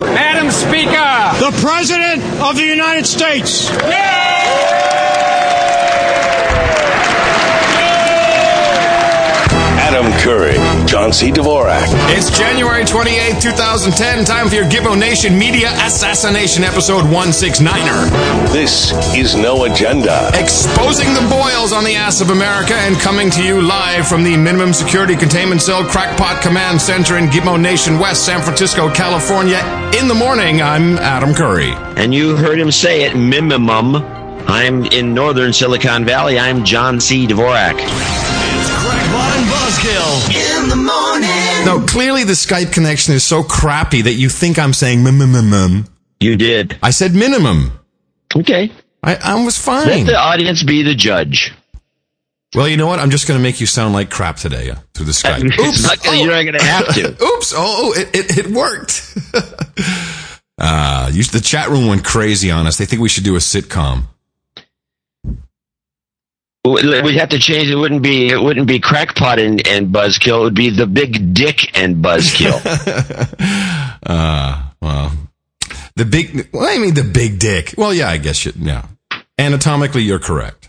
Madam Speaker! The President of the United States! Adam Curry, John C. Dvorak. It's January 28, 2010. Time for your Gitmo Nation Media Assassination Episode 169er. This is No Agenda. Exposing the boils on the ass of America and coming to you live from the Minimum Security Containment Cell Crackpot Command Center in Gitmo Nation, West San Francisco, California. In the morning, I'm Adam Curry. And you heard him say it, minimum. I'm in northern Silicon Valley. I'm John C. Dvorak. It's Crackpot and Buzzkill in the morning. Now, clearly the Skype connection is so crappy that you think I'm saying minimum. You did. I said minimum. Okay. I, I was fine. Let the audience be the judge. Well, you know what? I'm just going to make you sound like crap today uh, through the Skype. It's not gonna- you're not going to have to. Oops! Oh, it it, it worked. uh, you, the chat room went crazy on us. They think we should do a sitcom. We have to change. It wouldn't be. It wouldn't be crackpot and, and buzzkill. It would be the big dick and buzzkill. Uh, well, the big. Well, I mean the big dick. Well, yeah, I guess you. Yeah, anatomically, you're correct.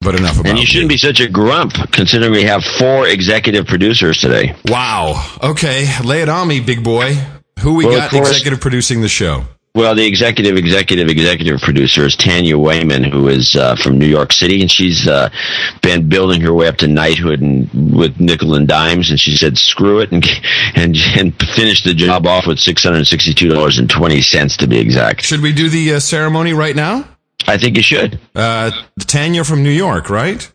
But enough about. and you shouldn't be such a grump, considering we have four executive producers today. Wow. Okay, lay it on me, big boy. Who we Well, got executive producing the show? Well, the executive, executive, executive producer is Tanya Wayman, who is uh, from New York City, and she's uh, been building her way up to knighthood and with nickel and dimes. And she said, "Screw it," and and and finished the job off with six hundred sixty-two dollars and twenty cents to be exact. Should we do the uh, ceremony right now? I think you should. Uh, Tanya from New York, right?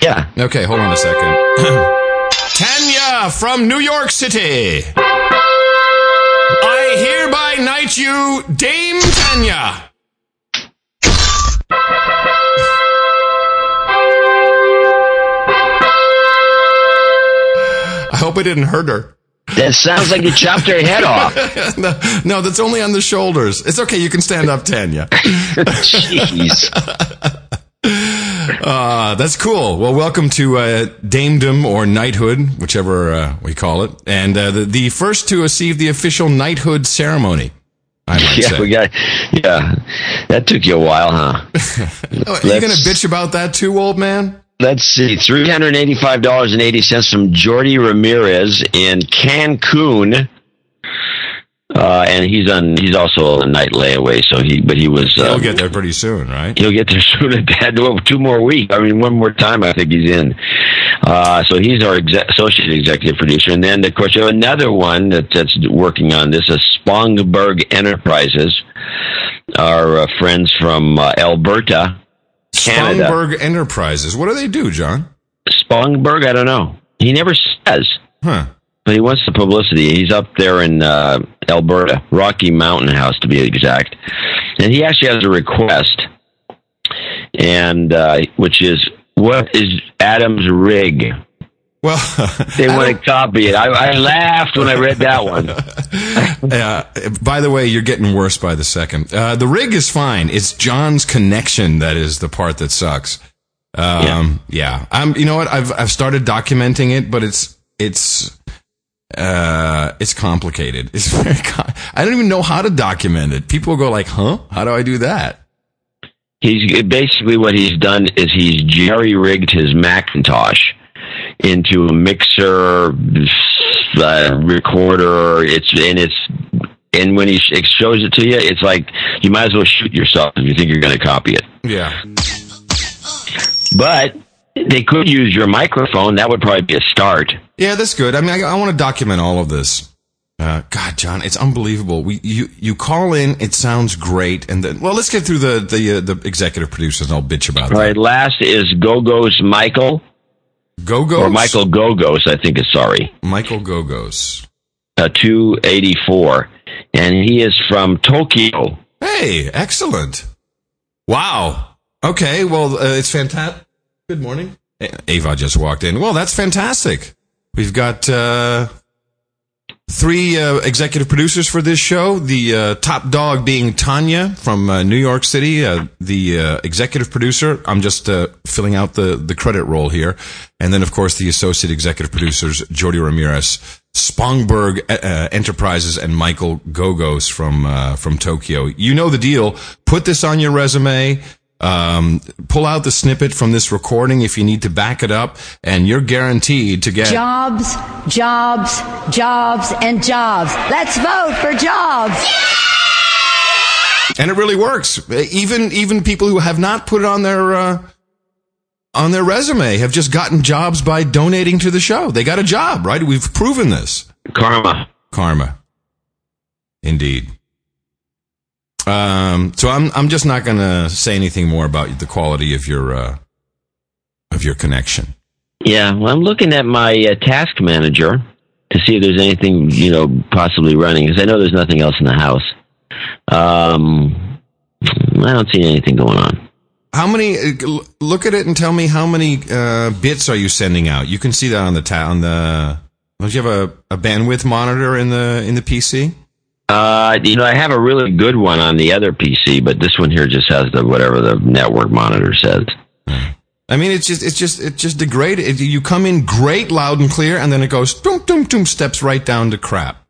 Yeah. Okay, hold on a second. Tanya from New York City. I hereby knight you, Dame Tanya. I hope I didn't hurt her. That sounds like you chopped her head off. no, no, that's only on the shoulders. It's okay. You can stand up, Tanya. Jeez. Uh, that's cool. Well, welcome to uh, damedom or knighthood, whichever uh, we call it, and uh, the, the first to receive the official knighthood ceremony. I might Yeah, say. we got. Yeah, that took you a while, huh? Oh, Are you going to bitch about that too, old man? Let's see, three hundred eighty-five dollars and eighty cents from Jordi Ramirez in Cancun, uh, and he's on. He's also a knight layaway, so he. But he was. Uh, He'll get there pretty soon, right? He'll get there soon. At that, well, two more weeks. I mean, one more time. I think he's in. Uh, so he's our associate executive producer, and then of course you have another one that, that's working on this. Is Spongberg Enterprises, our uh, friends from uh, Alberta, Canada. Spongberg Enterprises. What do they do, John? Spongberg, I don't know. He never says, Huh? But he wants the publicity. He's up there in uh, Alberta, Rocky Mountain House to be exact, and he actually has a request, and uh, which is what is Adam's rig? Well, They want to copy it. I, I laughed when I read that one. uh, by the way, you're getting worse by the second. Uh, the rig is fine. It's John's connection that is the part that sucks. Um, yeah. yeah. I'm, you know what? I've, I've started documenting it, but it's, it's, uh, it's complicated. It's very, com- I don't even know how to document it. People go like, huh? How do I do that? He's basically what he's done is he's jerry rigged his Macintosh into a mixer uh, recorder. It's and it's and when he shows it to you, it's like you might as well shoot yourself if you think you're going to copy it. Yeah. But they could use your microphone. That would probably be a start. Yeah, that's good. I mean, I, I want to document all of this. Uh, God, John, it's unbelievable. We you you call in, it sounds great, and then well, let's get through the the uh, the executive producers, and I'll bitch about All it. right. Last is Gogos Michael Go go or Michael Gogos. I think is sorry. Michael Gogos. Uh, two eighty four, and he is from Tokyo. Hey, excellent. Wow. Okay, well, uh, it's fantastic. Good morning. Ava just walked in. Well, that's fantastic. We've got uh, three uh, executive producers for this show. The uh, top dog being Tanya from uh, New York City, uh, the uh, executive producer. I'm just filling out the, the credit roll here. And then, of course, the associate executive producers, Jordi Ramirez Spongberg Enterprises and Michael Gogos from from Tokyo. You know the deal. Put this on your resume. Um, pull out the snippet from this recording if you need to back it up, and you're guaranteed to get jobs, jobs, jobs, and jobs. Let's vote for jobs. And it really works. Even even people who have not put it on their uh, on their resume have just gotten jobs by donating to the show. They got a job, right? We've proven this. Karma. Karma. Indeed. Um, so I'm I'm just not going to say anything more about the quality of your uh, of your connection. Yeah, well, I'm looking at my uh, task manager to see if there's anything you know possibly running because I know there's nothing else in the house. Um, I don't see anything going on. How many? Uh, look at it and tell me how many uh, bits are you sending out? You can see that on the ta- on the. Don't you have a, a bandwidth monitor in the in the PC? Uh, you know, I have a really good one on the other PC, but this one here just has the whatever the network monitor says. I mean, it's just it's just it just degraded. It, you come in great, loud and clear, and then it goes doom doom doom, steps right down to crap.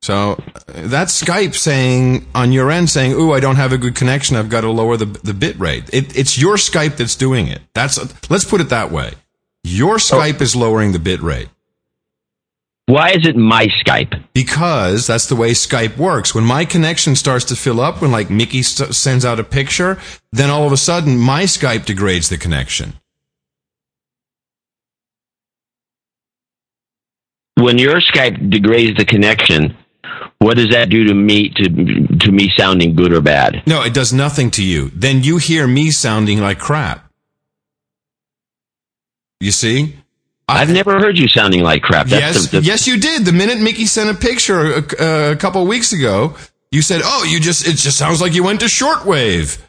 So that's Skype saying on your end saying, "Ooh, I don't have a good connection. I've got to lower the the bit rate." It, it's your Skype that's doing it. That's let's put it that way. Your Skype oh. is lowering the bit rate. Why is it my Skype? Because that's the way Skype works. When my connection starts to fill up, when like Mickey st- sends out a picture, then all of a sudden my Skype degrades the connection. When your Skype degrades the connection, what does that do to me to to me sounding good or bad? No, it does nothing to you. Then you hear me sounding like crap. You see? I've never heard you sounding like crap. That's yes, the, the, yes, you did. The minute Mickey sent a picture uh, a, uh, a couple weeks ago, you said, "Oh, you just it just sounds like you went to shortwave."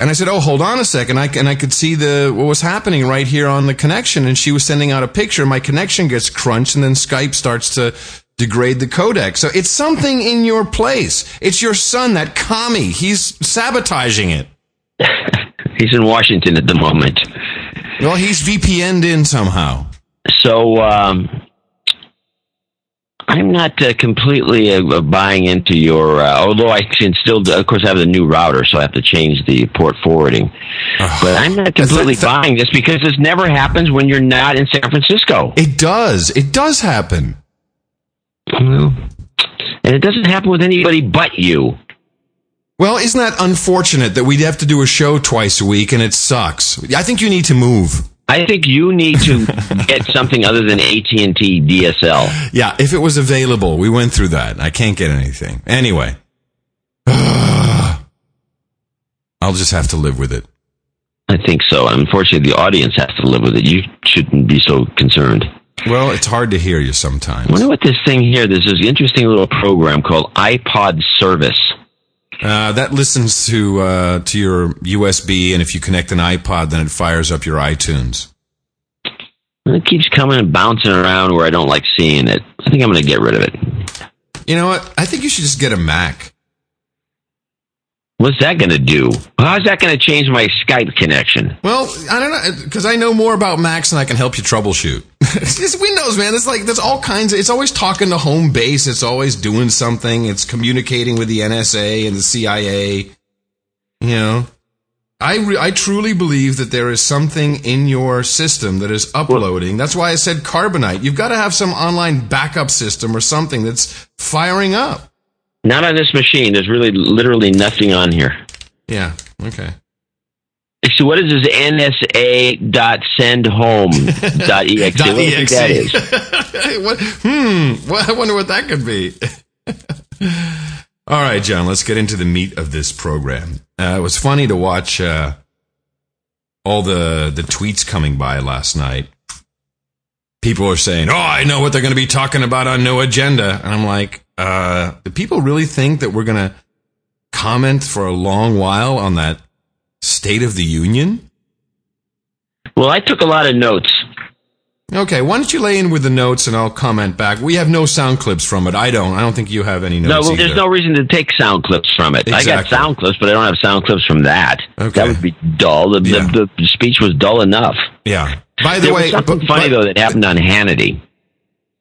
And I said, "Oh, hold on a second. I and I could see the what was happening right here on the connection." And she was sending out a picture. My connection gets crunched, and then Skype starts to degrade the codec. So it's something in your place. It's your son, that commie. He's sabotaging it. he's in Washington at the moment. Well, he's VPN'd in somehow. So um, I'm not uh, completely uh, buying into your. Uh, although I can still, of course, have the new router, so I have to change the port forwarding. but I'm not completely buying this because this never happens when you're not in San Francisco. It does. It does happen. Well, and it doesn't happen with anybody but you. Well, isn't that unfortunate that we'd have to do a show twice a week and it sucks? I think you need to move. I think you need to get something other than AT and T DSL. Yeah, if it was available, we went through that. I can't get anything anyway. I'll just have to live with it. I think so. Unfortunately, the audience has to live with it. You shouldn't be so concerned. Well, it's hard to hear you sometimes. I wonder what this thing here, there's this interesting little program called iPod Service. Uh, that listens to uh, to your USB, and if you connect an iPod, then it fires up your iTunes. It keeps coming and bouncing around where I don't like seeing it. I think I'm going to get rid of it. You know what? I think you should just get a Mac. What's that going to do? How's that going to change my Skype connection? Well, I don't know because I know more about Macs and I can help you troubleshoot. it's Windows, man. It's like there's all kinds. Of, it's always talking to home base. It's always doing something. It's communicating with the NSA and the CIA. You know, I re- I truly believe that there is something in your system that is uploading. That's why I said Carbonite. You've got to have some online backup system or something that's firing up. Not on this machine. There's really literally nothing on here. Yeah. Okay. So what is this NSA dot send home dot exe? dot exe. that is? what, hmm. Well, I wonder what that could be. All right, John. Let's get into the meat of this program. Uh, it was funny to watch uh, all the the tweets coming by last night. People are saying, "Oh, I know what they're going to be talking about on No Agenda," and I'm like, uh, do people really think that we're going to comment for a long while on that State of the Union? Well, I took a lot of notes. Okay, why don't you lay in with the notes and I'll comment back. We have no sound clips from it. I don't. I don't think you have any notes. No, well, either. there's no reason to take sound clips from it. Exactly. I got sound clips, but I don't have sound clips from that. Okay. That would be dull. The, yeah. the, the speech was dull enough. Yeah. By the there way, was something but, funny but, though that happened on Hannity.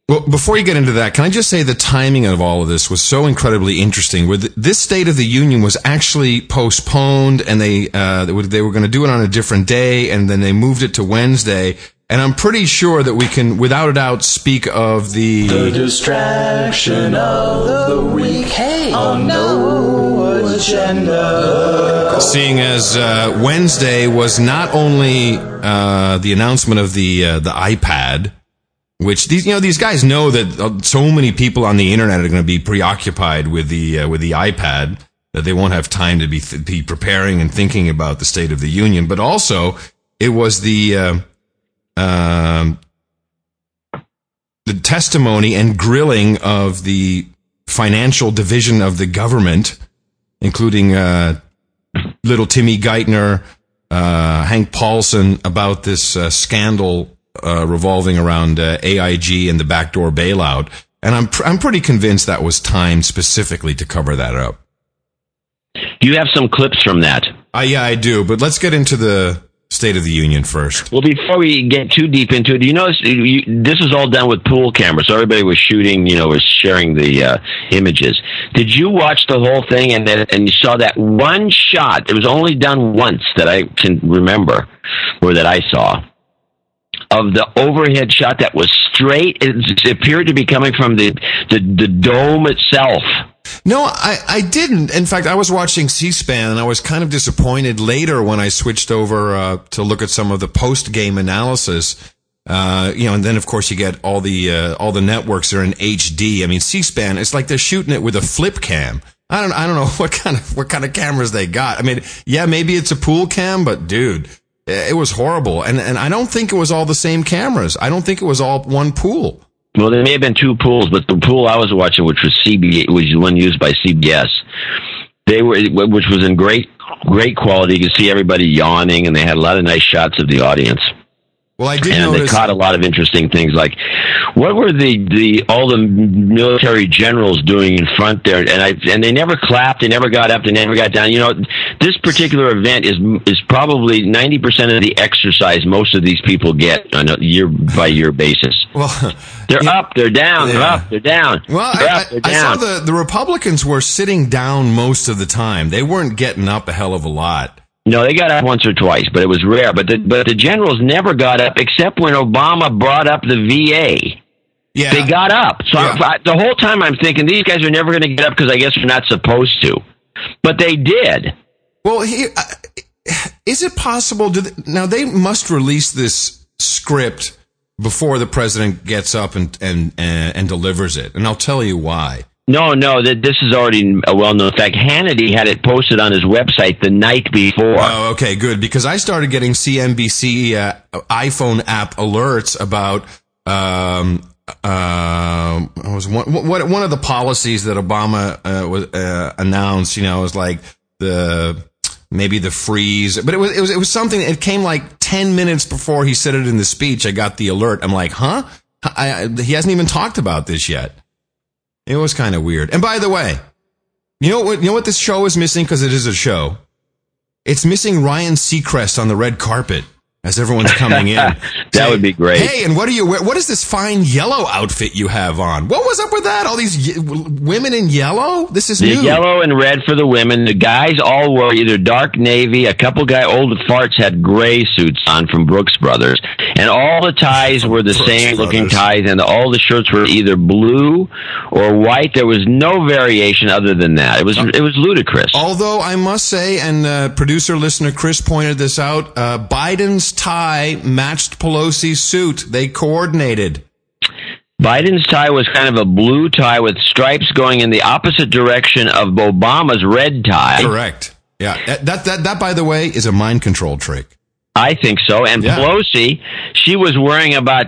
Well, before you get into that, can I just say the timing of all of this was so incredibly interesting. With this State of the Union was actually postponed, and they uh, they were, they were going to do it on a different day, and then they moved it to Wednesday. And I'm pretty sure that we can, without a doubt, speak of the The distraction of the week. Hey, on no agenda. seeing as uh, Wednesday was not only uh, the announcement of the uh, the iPad, which these you know these guys know that uh, so many people on the internet are going to be preoccupied with the uh, with the iPad that they won't have time to be th- be preparing and thinking about the State of the Union. But also, it was the uh, um, the testimony and grilling of the financial division of the government, including uh, little Timmy Geithner, uh, Hank Paulson, about this uh, scandal uh, revolving around uh, AIG and the backdoor bailout. And I'm pr- I'm pretty convinced that was timed specifically to cover that up. Do you have some clips from that. Uh, yeah, I do. But let's get into the State of the Union first. Well, before we get too deep into it, you notice this is all done with pool cameras, so everybody was shooting, you know, was sharing the uh, images. Did you watch the whole thing and and you saw that one shot? It was only done once that I can remember, or that I saw of the overhead shot that was straight. It appeared to be coming from the the, the dome itself. No, I, I didn't. In fact, I was watching C-SPAN and I was kind of disappointed later when I switched over uh, to look at some of the post-game analysis. Uh, you know, and then of course you get all the uh, all the networks are in HD. I mean, C-SPAN. It's like they're shooting it with a flip cam. I don't I don't know what kind of what kind of cameras they got. I mean, yeah, maybe it's a pool cam, but dude, it was horrible. And and I don't think it was all the same cameras. I don't think it was all one pool. Well, there may have been two pools, but the pool I was watching, which was CB, which is one used by CBS, they were, which was in great, great quality. You could see everybody yawning, and they had a lot of nice shots of the audience. Well, I did and notice. they caught a lot of interesting things, like what were the, the all the military generals doing in front there, and I and they never clapped, they never got up, they never got down. You know, this particular event is is probably ninety percent of the exercise most of these people get on a year by year basis. well, They're Yeah. up, they're down, they're up, they're down. Well, they're I, up, they're I, I saw the, the Republicans were sitting down most of the time. They weren't getting up a hell of a lot. No, they got up once or twice, but it was rare. But the but the generals never got up except when Obama brought up the VA. Yeah. They got up. So Yeah. I, the whole time I'm thinking these guys are never going to get up because I guess they're not supposed to. But they did. Well, here, uh, is it possible? Do they, now they must release this script before the president gets up and, and and and delivers it, and I'll tell you why. No, no, that this is already a well known fact. Hannity had it posted on his website the night before. Oh, okay, good. Because I started getting CNBC uh, iPhone app alerts about um uh, was one what one of the policies that Obama uh, was uh, announced. You know, was like the maybe the freeze, but it was it was it was something. It came like ten minutes before he said it in the speech. I got the alert. I'm like, huh? I, I, he hasn't even talked about this yet. It was kind of weird. And by the way, you know what? You know what this show is missing because it is a show. It's missing Ryan Seacrest on the red carpet as everyone's coming in. That would be great. Hey, and what are you? What is this fine yellow outfit you have on? What was up with that? All these ye- women in yellow. This is The new. yellow and red for the women. The guys all wore either dark navy. A couple guy old farts had gray suits on from Brooks Brothers, and all the ties were the Brooks same looking ties, and all the shirts were either blue or white. There was no variation other than that. It was it was ludicrous. Although I must say, and uh, producer listener Chris pointed this out, uh, Biden's tie matched Pelosi's suit. They coordinated. Biden's tie was kind of a blue tie with stripes going in the opposite direction of Obama's red tie. Correct. Yeah. That, that that that by the way is a mind control trick. I think so. And Yeah. Pelosi, she was wearing about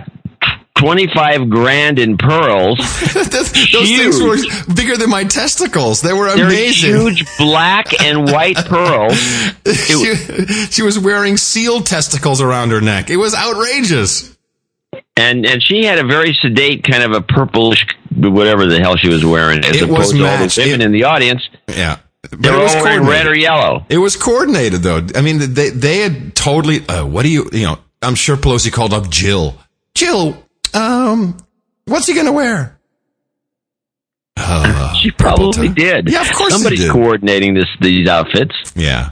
25 grand in pearls. Those things were bigger than my testicles. They were They're amazing. huge black and white pearls. she, she was wearing seal testicles around her neck. It was outrageous. And and she had a very sedate kind of a purplish whatever the hell she was wearing as It opposed to all the women It- in the audience. Yeah. But They it were was all wearing red or yellow. It was coordinated though. I mean, they they had totally. Uh, what do you? You know, I'm sure Pelosi called up Jill. Jill, um, What's he going to wear? Uh, she probably did. Yeah, of course Somebody's did. coordinating this these outfits. Yeah.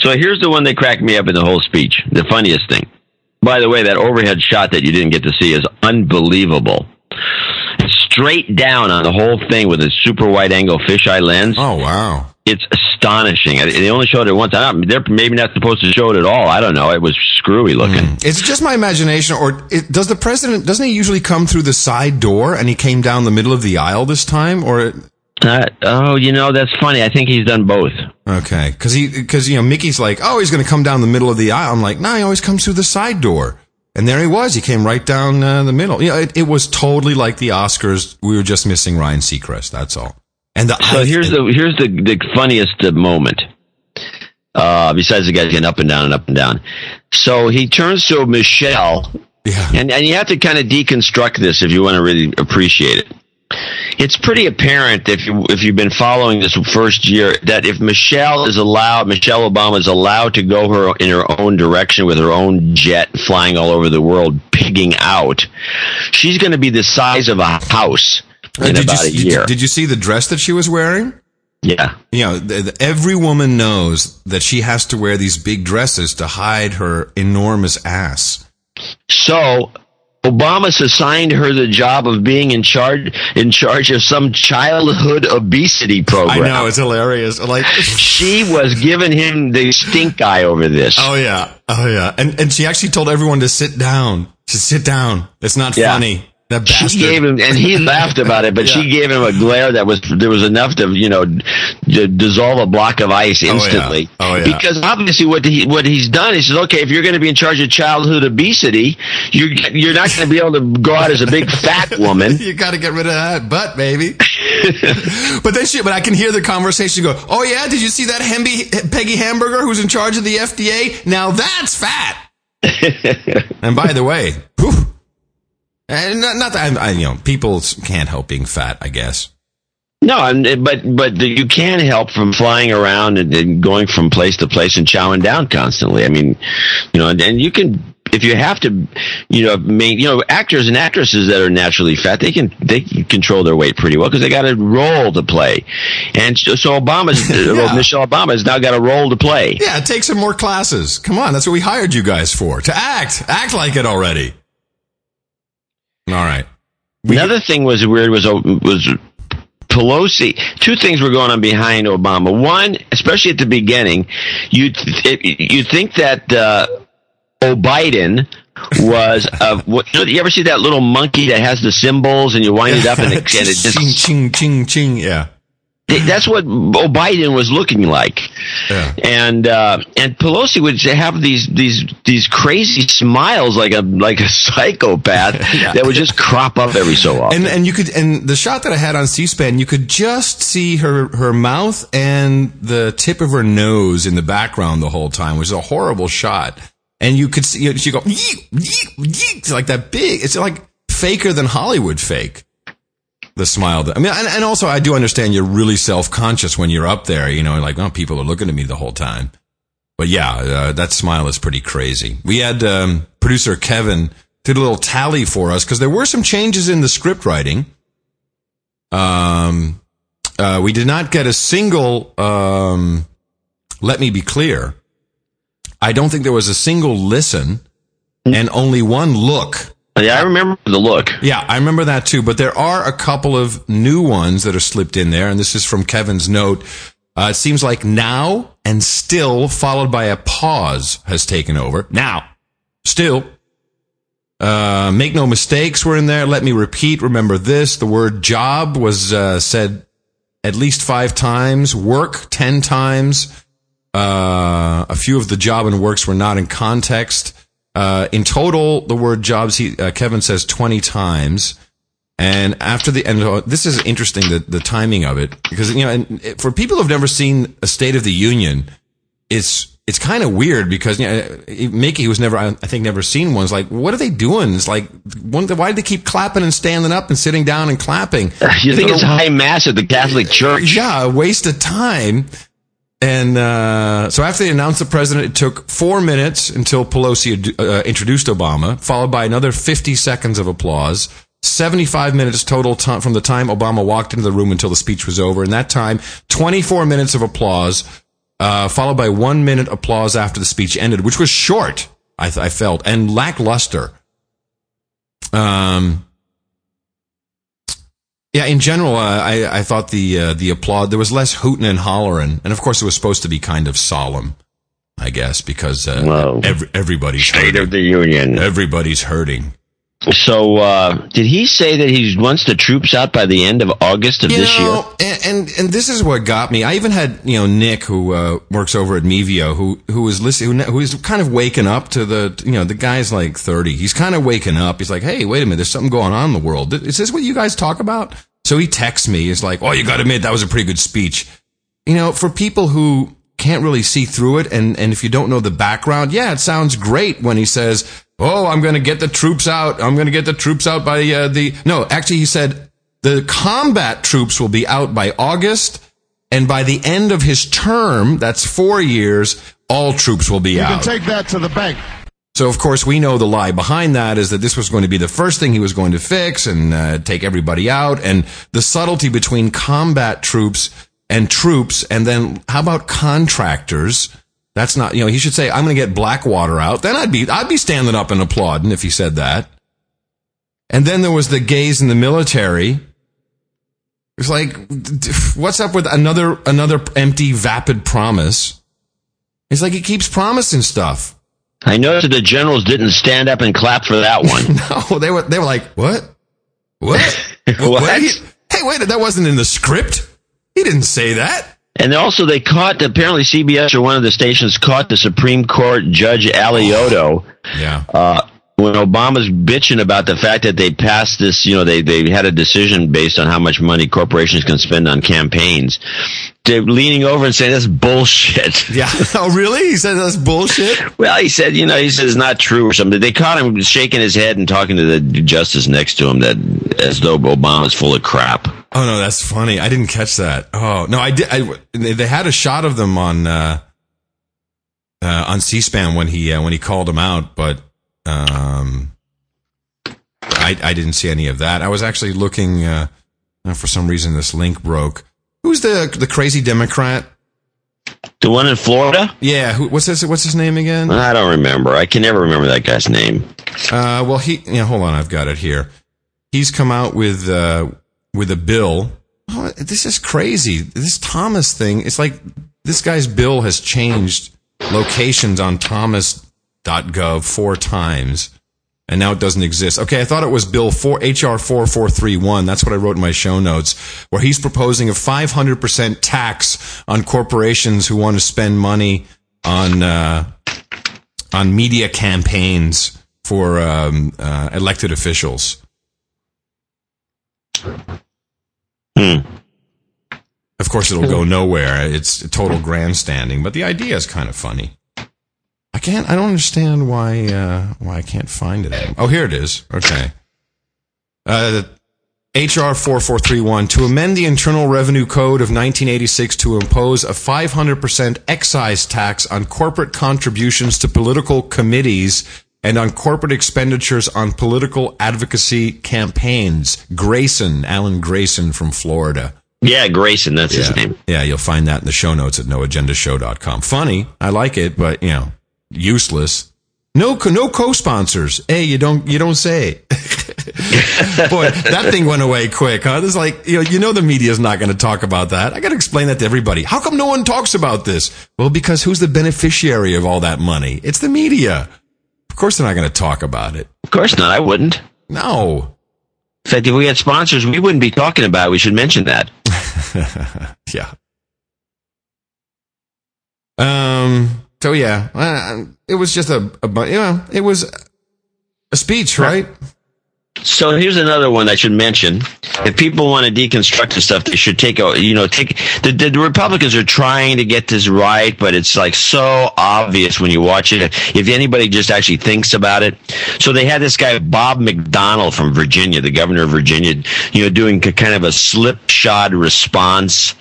So here's the one that cracked me up in the whole speech. The funniest thing. By the way, that overhead shot that you didn't get to see is unbelievable. Straight down on the whole thing with a super wide angle fisheye lens. Oh wow. It's astonishing. They only showed it once. I don't- They're maybe not supposed to show it at all. I don't know. It was screwy looking. Is it just my imagination, or it, does the president doesn't he usually come through the side door and he came down the middle of the aisle this time? Or Uh, oh, you know that's funny. I think he's done both. okay, because he because you know Mickey's like, oh, he's going to come down the middle of the aisle. I'm like, no, he always comes through the side door. And there he was. He came right down uh, the middle. You know, it, it was totally like the Oscars. We were just missing Ryan Seacrest. That's all. And the So here's the here's the the funniest moment. Uh, besides the guys getting up and down and up and down. So he turns to Michelle, yeah. and and you have to kind of deconstruct this if you want to really appreciate it. It's pretty apparent if you if you've been following this first year that if Michelle is allowed, Michelle Obama is allowed to go her in her own direction with her own jet flying all over the world, pigging out, she's going to be the size of a house in did about you, a year. Did you see the dress that she was wearing? yeah. You know, th- th- every woman knows that she has to wear these big dresses to hide her enormous ass. So Obama's assigned her the job of being in charge in charge of some childhood obesity program. I know it's hilarious. Like, She was giving him the stink eye over this. oh yeah, oh yeah, and and she actually told everyone to sit down. To sit down. It's not Yeah. funny. Bastard. she gave him, and he laughed about it, but she gave him a glare that was there was enough to you know d- dissolve a block of ice oh, yeah. instantly. Oh, yeah. Because obviously, what he what he's done, he says, okay, if you're going to be in charge of childhood obesity, you're you're not going to be able to go out as a big fat woman. you got to get rid of that butt, baby. but then she, but I can hear the conversation go, oh yeah, did you see that Hemby, Peggy Hamburger who's in charge of the FDA? Now that's fat. and by the way, whew, and not, not that I, I, you know, people can't help being fat, I guess. No, eh, but but you can help from flying around and, and going from place to place and chowing down constantly. I mean, you know, and, and you can if you have to, you know, main, you know, actors and actresses that are naturally fat, they can they can control their weight pretty well because they got a role to play, and so so Obama's uh, Yeah. Michelle Obama has now got a role to play. Yeah, take some more classes. Come on, that's what we hired you guys for. To act. Act like it already. All right. We- Another thing was weird was uh, was Pelosi. Two things were going on behind Obama. One, especially at the beginning, you you think that uh, O'Biden was uh, what, you, ever see that little monkey that has the cymbals and you wind it up and it, and it just ching, ching, ching, ching. Yeah. That's what Biden was looking like. Yeah. And uh, and Pelosi would have these these these crazy smiles like a like a psychopath that would just crop up every so often. And and you could and the shot that I had on C-SPAN, you could just see her her mouth and the tip of her nose in the background the whole time, which is a horrible shot. And you could see she go yeet, yeet, It's like that big. It's like faker than Hollywood fake. The smile. That, I mean, and, and also I do understand you're really self conscious when you're up there. You know, like oh, people are looking at me the whole time. But yeah, uh, that smile is pretty crazy. We had um, producer Kevin did a little tally for us because there were some changes in the script writing. Um, uh, we did not get a single. Um, let me be clear. I don't think there was a single listen and only one look. Yeah, I remember the look. Yeah, I remember that too. But there are a couple of new ones that are slipped in there, and this is from Kevin's note. Uh, it seems like now and still, followed by a pause, has taken over. Now, still. Uh, make no mistakes were in there. Let me repeat. Remember this. The word job was uh, said at least five times. Work ten times. Uh, a few of the job and works were not in context. Uh, in total, the word jobs, he, uh, Kevin says 20 times. And after the end, uh, this is interesting, the, the timing of it, because, you know, for people who've never seen a State of the Union, it's, it's kind of weird because, you know, Mickey, who's never, I think, never seen one, is like, what are they doing? It's like, one, why do they keep clapping and standing up and sitting down and clapping? You think it's high mass at the Catholic Church? Yeah, a waste of time. And uh, so after they announced the president, it took four minutes until Pelosi uh, introduced Obama, followed by another 50 seconds of applause. 75 minutes total time from the time Obama walked into the room until the speech was over. In that time, 24 minutes of applause, uh, followed by one minute applause after the speech ended, which was short, I, th- I felt, and lackluster. Um, yeah, in general, uh, I, I thought the uh, the applaud there was less hooting and hollering, and of course it was supposed to be kind of solemn, I guess, because uh, every, everybody's State hurting. of the Union. everybody's hurting. So, uh, did he say that he wants the troops out by the end of August of You this year? and, and and this is what got me. I even had you know Nick, who uh, works over at Mevio, who who was listening, who, who is kind of waking up to the you know the guy's like thirty. He's kind of waking up. He's like, hey, wait a minute, there's something going on in the world. Is this what you guys talk about? So he texts me. He's like, oh, you got to admit that was a pretty good speech. You know, for people who can't really see through it, and and if you don't know the background, yeah, it sounds great when he says, "Oh, I'm going to get the troops out. I'm going to get the troops out by uh, the." No, actually, he said the combat troops will be out by August, and by the end of his term, that's four years, all troops will be out. You can take that to the bank. So of course we know the lie behind that is that this was going to be the first thing he was going to fix and uh, take everybody out, and the subtlety between combat troops and troops, and then how about contractors? That's not you know he should say I'm going to get Blackwater out. Then I'd be I'd be standing up and applauding if he said that. And then there was the gays in the military. It's like, what's up with another another empty, vapid promise? It's like he keeps promising stuff. I noticed that the generals didn't stand up and clap for that one. No, they were they were like, what? What? What? He- hey, wait, that wasn't in the script. He didn't say that. And also, they caught apparently CBS or one of the stations caught the Supreme Court Judge Alioto Yeah. uh, when Obama's bitching about the fact that they passed this. You know, they they had a decision based on how much money corporations can spend on campaigns. They're leaning over and saying that's bullshit. Yeah. Oh, really? He said that's bullshit. Well, he said, you know, he said it's not true or something. They caught him shaking his head and talking to the justice next to him that as though Obama's full of crap. Oh no, that's funny. I didn't catch that. Oh no, I did. I, they they had a shot of them on uh, uh, on C-SPAN when he uh, when he called him out, but um, I I didn't see any of that. I was actually looking uh, for some reason. This link broke. Who's the the crazy Democrat? The one in Florida? Yeah, who, what's his what's his name again? I don't remember. I can never remember that guy's name. Uh, well, he, yeah, hold on, I've got it here. He's come out with, uh, with a bill. Oh, this is crazy. This Thomas thing, it's like this guy's bill has changed locations on thomas.gov four times. And now it doesn't exist. Okay, I thought it was Bill 4, HR 4431. That's what I wrote in my show notes, where he's proposing a 500% tax on corporations who want to spend money on, uh, on media campaigns for um, uh, elected officials. Hmm. Of course, it'll go nowhere. It's total grandstanding, but the idea is kind of funny. I can't. I don't understand why. Uh, why I can't find it. Oh, here it is. Okay. Uh, HR 4431 to amend the Internal Revenue Code of 1986 to impose a 500% excise tax on corporate contributions to political committees and on corporate expenditures on political advocacy campaigns. Grayson, Alan Grayson from Florida. Yeah, Grayson, that's his name. Yeah, you'll find that in the show notes at noagendashow.com. Funny. I like it, but you know, useless. No, co- no co-sponsors. Hey, you don't, you don't say. Boy, that thing went away quick, huh? This is like, you know, you know the media's not going to talk about that. I got to explain that to everybody. How come no one talks about this? Well, because who's the beneficiary of all that money? It's the media. Of course they're not going to talk about it. Of course not. I wouldn't. No. In fact, if we had sponsors, we wouldn't be talking about it. We should mention that. Yeah. Um. So yeah, uh, it was just a, a you know, it was a speech, right? So here's another one I should mention. If people want to deconstruct this stuff, they should take a, you know, take, the, the, the Republicans are trying to get this right, but it's like so obvious when you watch it. If anybody just actually thinks about it. So they had this guy, Bob McDonnell from Virginia, the governor of Virginia, you know, doing kind of a slipshod response.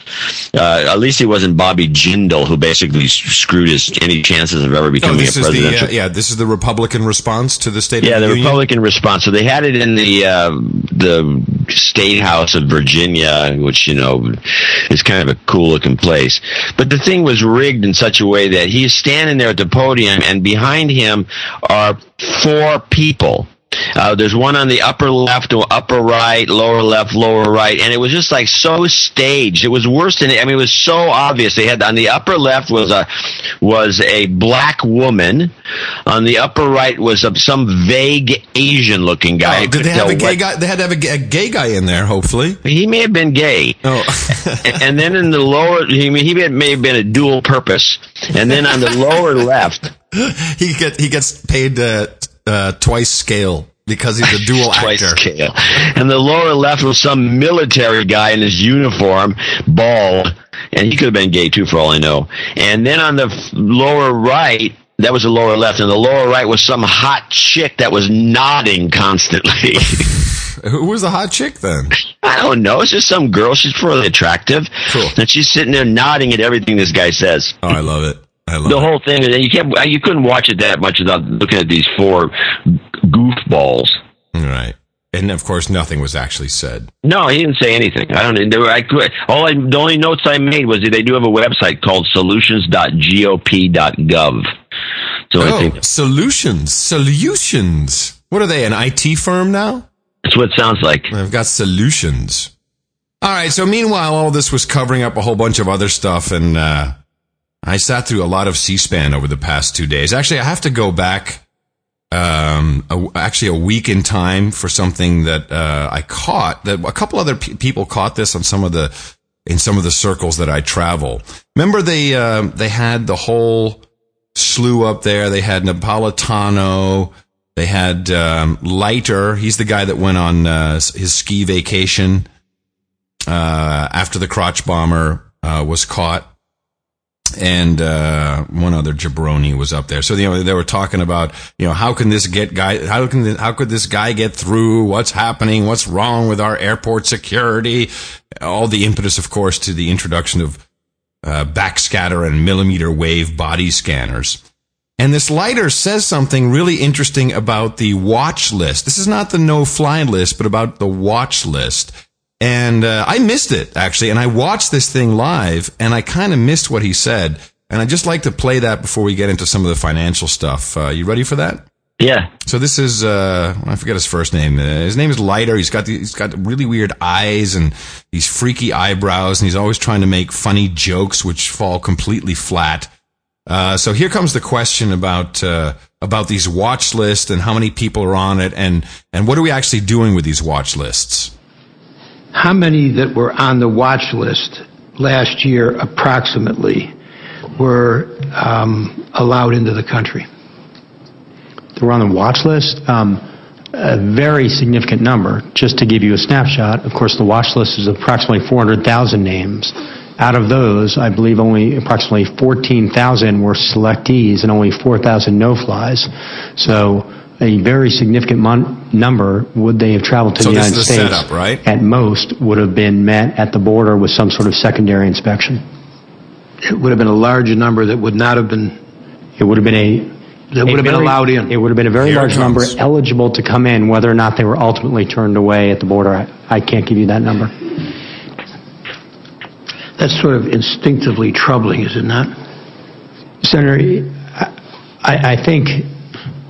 Uh, at least he wasn't Bobby Jindal, who basically screwed his, any chances of ever becoming this a is the presidential. uh, yeah, this is the Republican response to the State Yeah, of the, the. Republican response. So they had it in the uh, the state house of Virginia, which you know is kind of a cool looking place. But the thing was rigged in such a way that he's standing there at the podium, and behind him are four people uh, there's one on the upper left, upper right, lower left, lower right, and it was just like so staged. It was worse than it. I mean, it was so obvious. They had on the upper left was a was a black woman. On the upper right was a, some vague Asian looking guy. Oh, did they have a gay what, guy? They had to have a, a, gay guy in there. Hopefully, he may have been gay. Oh, and, then in the lower, he he may have been a dual purpose. And then on the lower left, he get he gets paid. Uh, uh, twice scale because he's a dual actor. Scale. And the lower left was some military guy in his uniform, bald, and he could have been gay too, for all I know. And then on the lower right, that was the lower left, and the lower right was some hot chick that was nodding constantly. Who was the hot chick then? I don't know. It's just some girl. She's really attractive. Cool. And she's sitting there nodding at everything this guy says. Oh, I love it. I love the it. whole thing. You can't. You couldn't watch it that much without looking at these four goofballs. Right. And of course, nothing was actually said. No, he didn't say anything. I don't. There were, I could. All I, the only notes I made was they do have a website called solutions.gop.gov. So oh, I think solutions, solutions. What are they? An IT firm now? That's what it sounds like. I've got solutions. All right. So meanwhile, all this was covering up a whole bunch of other stuff, and uh, I sat through a lot of C-SPAN over the past two days. Actually, I have to go back um, a, actually a week in time for something that uh, I caught. That a couple other pe- people caught this on some of the in some of the circles that I travel. Remember they uh, they had the whole slew up there. They had Napolitano. They had um, Leiter. He's the guy that went on uh, his ski vacation uh, after the crotch bomber uh, was caught and uh, one other jabroni was up there. So you know they were talking about you know how can this get guy how can this, how could this guy get through? What's happening? What's wrong with our airport security? All the impetus, of course, to the introduction of uh, backscatter and millimeter wave body scanners. And this Leiter says something really interesting about the watch list. This is not the no fly list, but about the watch list. And uh, I missed it actually, and I watched this thing live, and I kind of missed what he said. And I'd just like to play that before we get into some of the financial stuff. Uh, you ready for that? Yeah. So this is uh, I forget his first name. Uh, his name is Leiter. He's got the, he's got really weird eyes and these freaky eyebrows, and he's always trying to make funny jokes which fall completely flat. Uh, so here comes the question about uh, about these watch lists and how many people are on it, and and what are we actually doing with these watch lists? How many that were on the watch list last year approximately were um, allowed into the country? They were on the watch list. Um, a very significant number. Just to give you a snapshot, of course, the watch list is approximately 400,000 names. Out of those, I believe only approximately 14,000 were selectees and only 4,000 no-flies. So a very significant mon- number, would they have traveled to so the United the States? Setup, right? At most, would have been met at the border with some sort of secondary inspection. It would have been a large number that would not have been. It would have been a. That would have been allowed in. It would have been a very Here large number eligible to come in, whether or not they were ultimately turned away at the border. I, I can't give you that number. That's sort of instinctively troubling, is it not? Senator, I, I think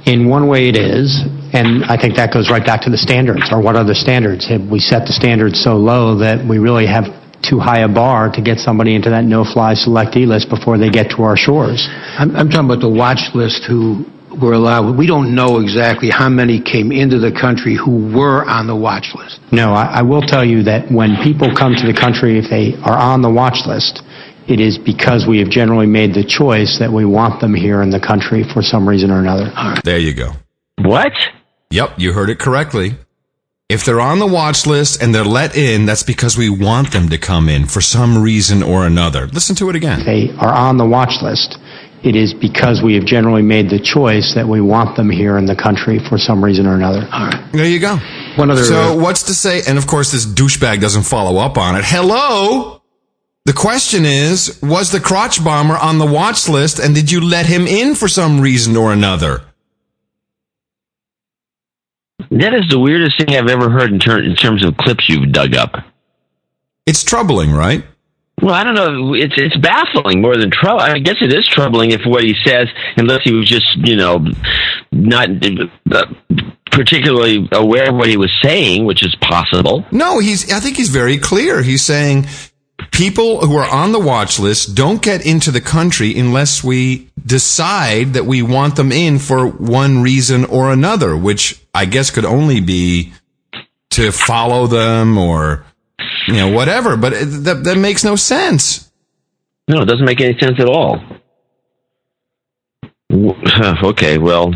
in one way it is, and I think that goes right back to the standards, or what are the standards? Have we set the standards so low that we really have too high a bar to get somebody into that no-fly selectee list before they get to our shores? I'm, I'm talking about the watch list who were allowed. We don't know exactly how many came into the country who were on the watch list. No, I, I will tell you that when people come to the country, if they are on the watch list, it is because we have generally made the choice that we want them here in the country for some reason or another. There you go. What? Yep, you heard it correctly. If they're on the watch list and they're let in, that's because we want them to come in for some reason or another. Listen to it again. They are on the watch list. It is because we have generally made the choice that we want them here in the country for some reason or another. All right. There you go. One other. So what's to say? And of course, this douchebag doesn't follow up on it. Hello. The question is, was the crotch bomber on the watch list and did you let him in for some reason or another? That is the weirdest thing I've ever heard in, ter- in terms of clips you've dug up. It's troubling, right? Well, I don't know. It's it's baffling more than trouble. I guess it is troubling if what he says, unless he was just you know not uh, particularly aware of what he was saying, which is possible. No, he's. I think he's very clear. He's saying people who are on the watch list don't get into the country unless we decide that we want them in for one reason or another, which I guess could only be to follow them or you know whatever. But it, that that makes no sense. No, it doesn't make any sense at all. Okay, well,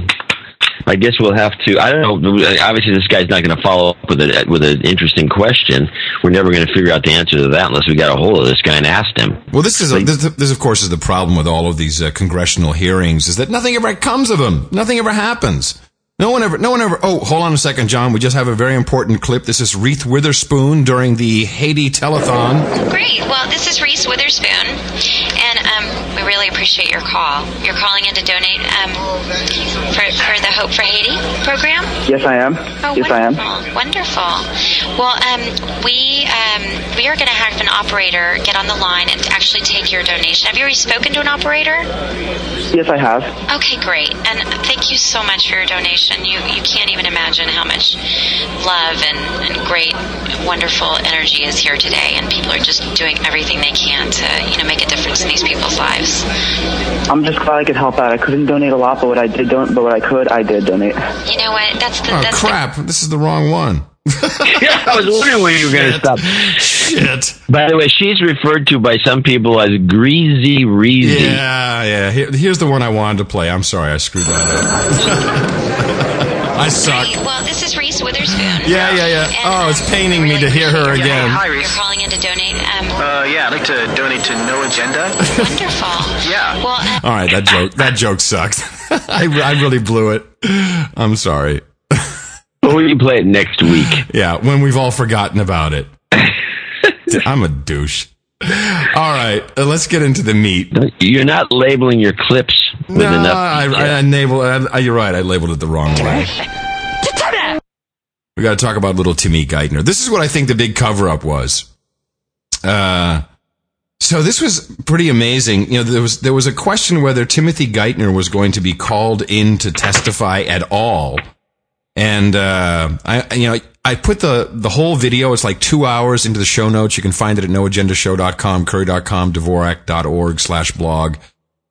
I guess we'll have to. I don't know. Obviously, this guy's not going to follow up with a with an interesting question. We're never going to figure out the answer to that unless we got a hold of this guy and asked him. Well, this is a, this, this, of course, is the problem with all of these uh, congressional hearings is that nothing ever comes of them. Nothing ever happens. No one ever, no one ever. Oh, hold on a second, John. We just have a very important clip. This is Reese Witherspoon during the Haiti telethon. Great. Well, this is Reese Witherspoon, and um, we really appreciate your call. You're calling in to donate um, for, for the Hope for Haiti program. Yes, I am. Oh, yes, I am. wonderful. Wonderful. Well, um, we um, we are going to have an operator get on the line and actually take your donation. Have you already spoken to an operator? Yes, I have. Okay, great. And thank you so much for your donation. You you can't even imagine how much love and, and great, wonderful energy is here today, and people are just doing everything they can to you know make a difference in these people's lives. I'm just glad I could help out. I couldn't donate a lot, but what I did don't. But what I could, I did donate. You know what? That's the Oh that's crap! This is the wrong one. yeah, I was wondering when you were going to stop. Shit. By the way, she's referred to by some people as greasy reezy. Yeah, yeah. Here, here's the one I wanted to play. I'm sorry, I screwed that up. I suck. Great. This is Reese Witherspoon. Yeah, yeah, yeah. And, Oh, it's um, paining me to hear her appreciate again. Hi, Reese. You're calling in to donate. Um, Uh, yeah, I'd like to donate to No Agenda. wonderful. Yeah. Well, uh, All right, that joke that joke sucked. I, I really blew it. I'm sorry. But we can play it next week. Yeah, when we've all forgotten about it. I'm a douche. All right, uh, let's get into the meat. You're not labeling your clips with No, enough. I, detail. I, I labeled, I, you're right. I labeled it the wrong way. We got to talk about little Timmy Geithner. This is what I think the big cover up was. Uh, so this was pretty amazing. You know, there was there was a question whether Timothy Geithner was going to be called in to testify at all, and uh, I you know I put the the whole video. It's like two hours into the show notes. You can find it at noagendashow.com, curry.com, dvorak.org slash blog.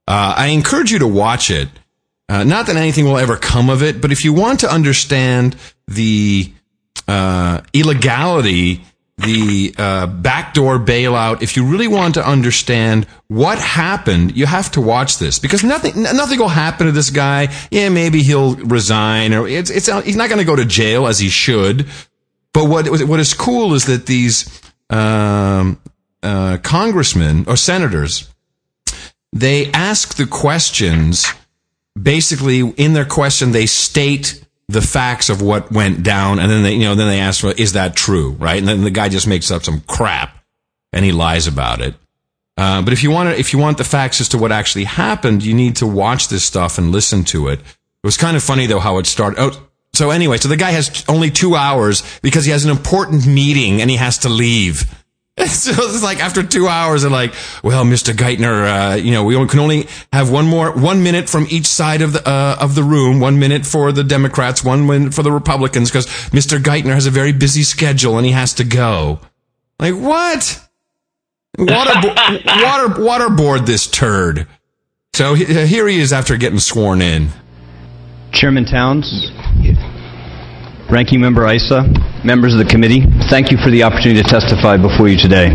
Uh, I encourage you to watch it. Uh, not that anything will ever come of it, but if you want to understand the uh, illegality, the uh, backdoor bailout, if you really want to understand what happened, you have to watch this because nothing nothing will happen to this guy. Yeah, maybe he'll resign, or it's it's he's not going to go to jail as he should. But what what is cool is that these um, uh, congressmen or senators they ask the questions basically in their question they state the facts of what went down and then they you know then they ask well, is that true right? And then the guy just makes up some crap and he lies about it. Uh, but if you want to, if you want the facts as to what actually happened you need to watch this stuff and listen to it. It was kind of funny though how it started. Oh, so anyway so the guy has only two hours because he has an important meeting and he has to leave so it's like after two hours, they're like, "Well, Mr. Geithner, uh, you know, we can only have one more, one minute from each side of the uh, of the room. One minute for the Democrats, one minute for the Republicans, because Mr. Geithner has a very busy schedule and he has to go." Like what? Water, water, waterboard this turd. So here he is after getting sworn in. Chairman Towns, Ranking Member Issa, members of the committee, thank you for the opportunity to testify before you today.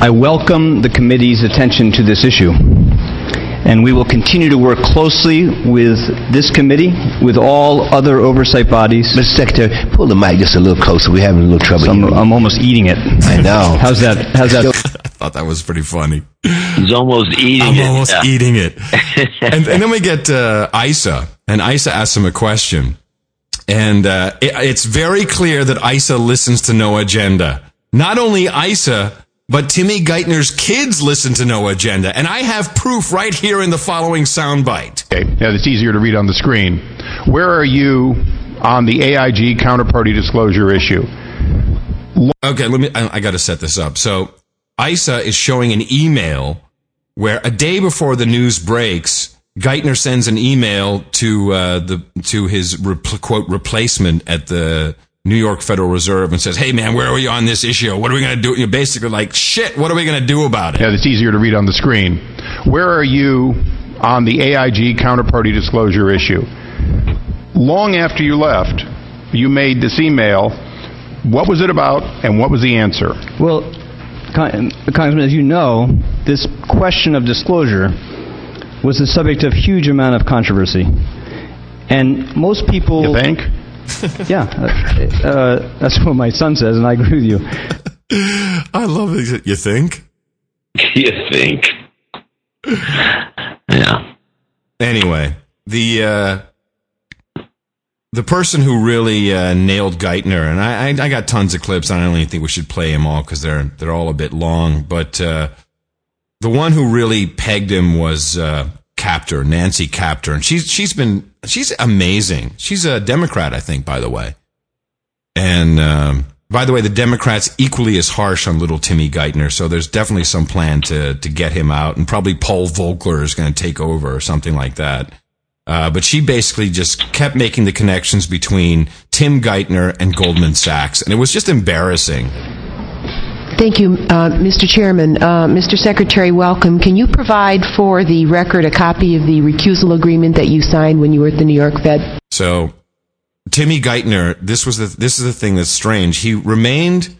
I welcome the committee's attention to this issue, and we will continue to work closely with this committee, with all other oversight bodies. Mr. Secretary, pull the mic just a little closer. We're having a little trouble. I'm. I'm almost eating it. I know. How's that? How's that? I thought that was pretty funny. He's almost eating it. I'm it. almost Yeah. eating it. and, and then we get uh, Issa, and Issa asks him a question. And uh, it, it's very clear that Issa listens to No Agenda. Not only Issa, but Timmy Geithner's kids listen to No Agenda. And I have proof right here in the following soundbite. Okay, now it's easier to read on the screen. Where are you on the AIG counterparty disclosure issue. Okay, let me. I, I got to set this up. So, Issa is showing an email where a day before the news breaks, Geithner sends an email to uh, the to his repl- quote replacement at the New York Federal Reserve and says, "Hey man, where are we on this issue? What are we going to do?" You're basically like, "Shit, what are we going to do about it?" Yeah, it's easier to read on the screen. Where are you on the AIG counterparty disclosure issue? Long after you left, you made this email. What was it about, and what was the answer? Well, Congressman, as you know, this question of disclosure was the subject of huge amount of controversy, and most people. You think? yeah, uh, uh, that's what my son says, and I agree with you. I love it. You think? you think? Yeah. Anyway, the uh, the person who really uh, nailed Geithner, and I, I, I got tons of clips. I don't even think we should play them all because they're they're all a bit long. But uh, the one who really pegged him was uh, Kaptur, Nancy Kaptur, and she's she's been she's amazing. She's a Democrat, I think, by the way. And um, by the way, the Democrats equally as harsh on little Timmy Geithner, so there's definitely some plan to to get him out, and probably Paul Volcker is going to take over or something like that. Uh, but she basically just kept making the connections between Tim Geithner and Goldman Sachs, and it was just embarrassing. Thank you, uh, Mr. Chairman. Uh, Mr. Secretary, welcome. Can you provide for the record a copy of the recusal agreement that you signed when you were at the New York Fed? So, Timmy Geithner, this was the this is the thing that's strange. He remained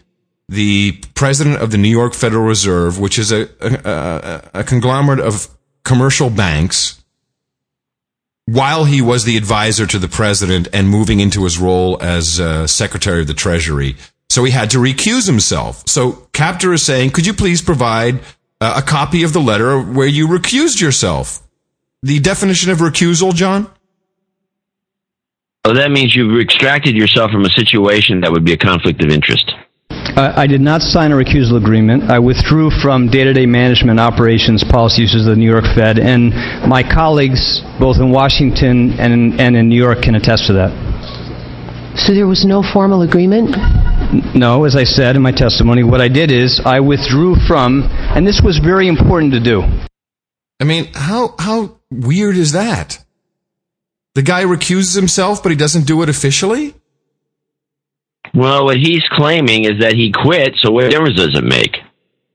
the president of the New York Federal Reserve, which is a a, a, conglomerate of commercial banks while he was the advisor to the president and moving into his role as uh, Secretary of the Treasury. So he had to recuse himself. So Kaptur is saying, could you please provide uh, a copy of the letter where you recused yourself? The definition of recusal, John? Oh, that means you've extracted yourself from a situation that would be a conflict of interest. Uh, I did not sign a recusal agreement. I withdrew from day-to-day management operations policies of the New York Fed, and my colleagues, both in Washington and in, and in New York, can attest to that. So there was no formal agreement? No, as I said in my testimony, what I did is I withdrew from, and this was very important to do. I mean, how how weird is that? The guy recuses himself, but he doesn't do it officially. Well, what he's claiming is that he quit, so what difference does it make?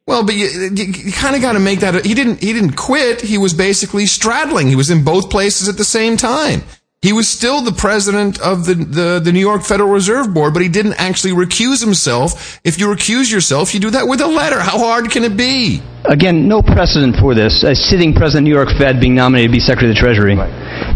Well, but you, you, you kind of got to make that. He didn't. He didn't quit. He was basically straddling. He was in both places at the same time. He was still the president of the, the, the New York Federal Reserve Board, but he didn't actually recuse himself. If you recuse yourself, you do that with a letter. How hard can it be? Again, no precedent for this. A sitting president of New York Fed being nominated to be Secretary of the Treasury.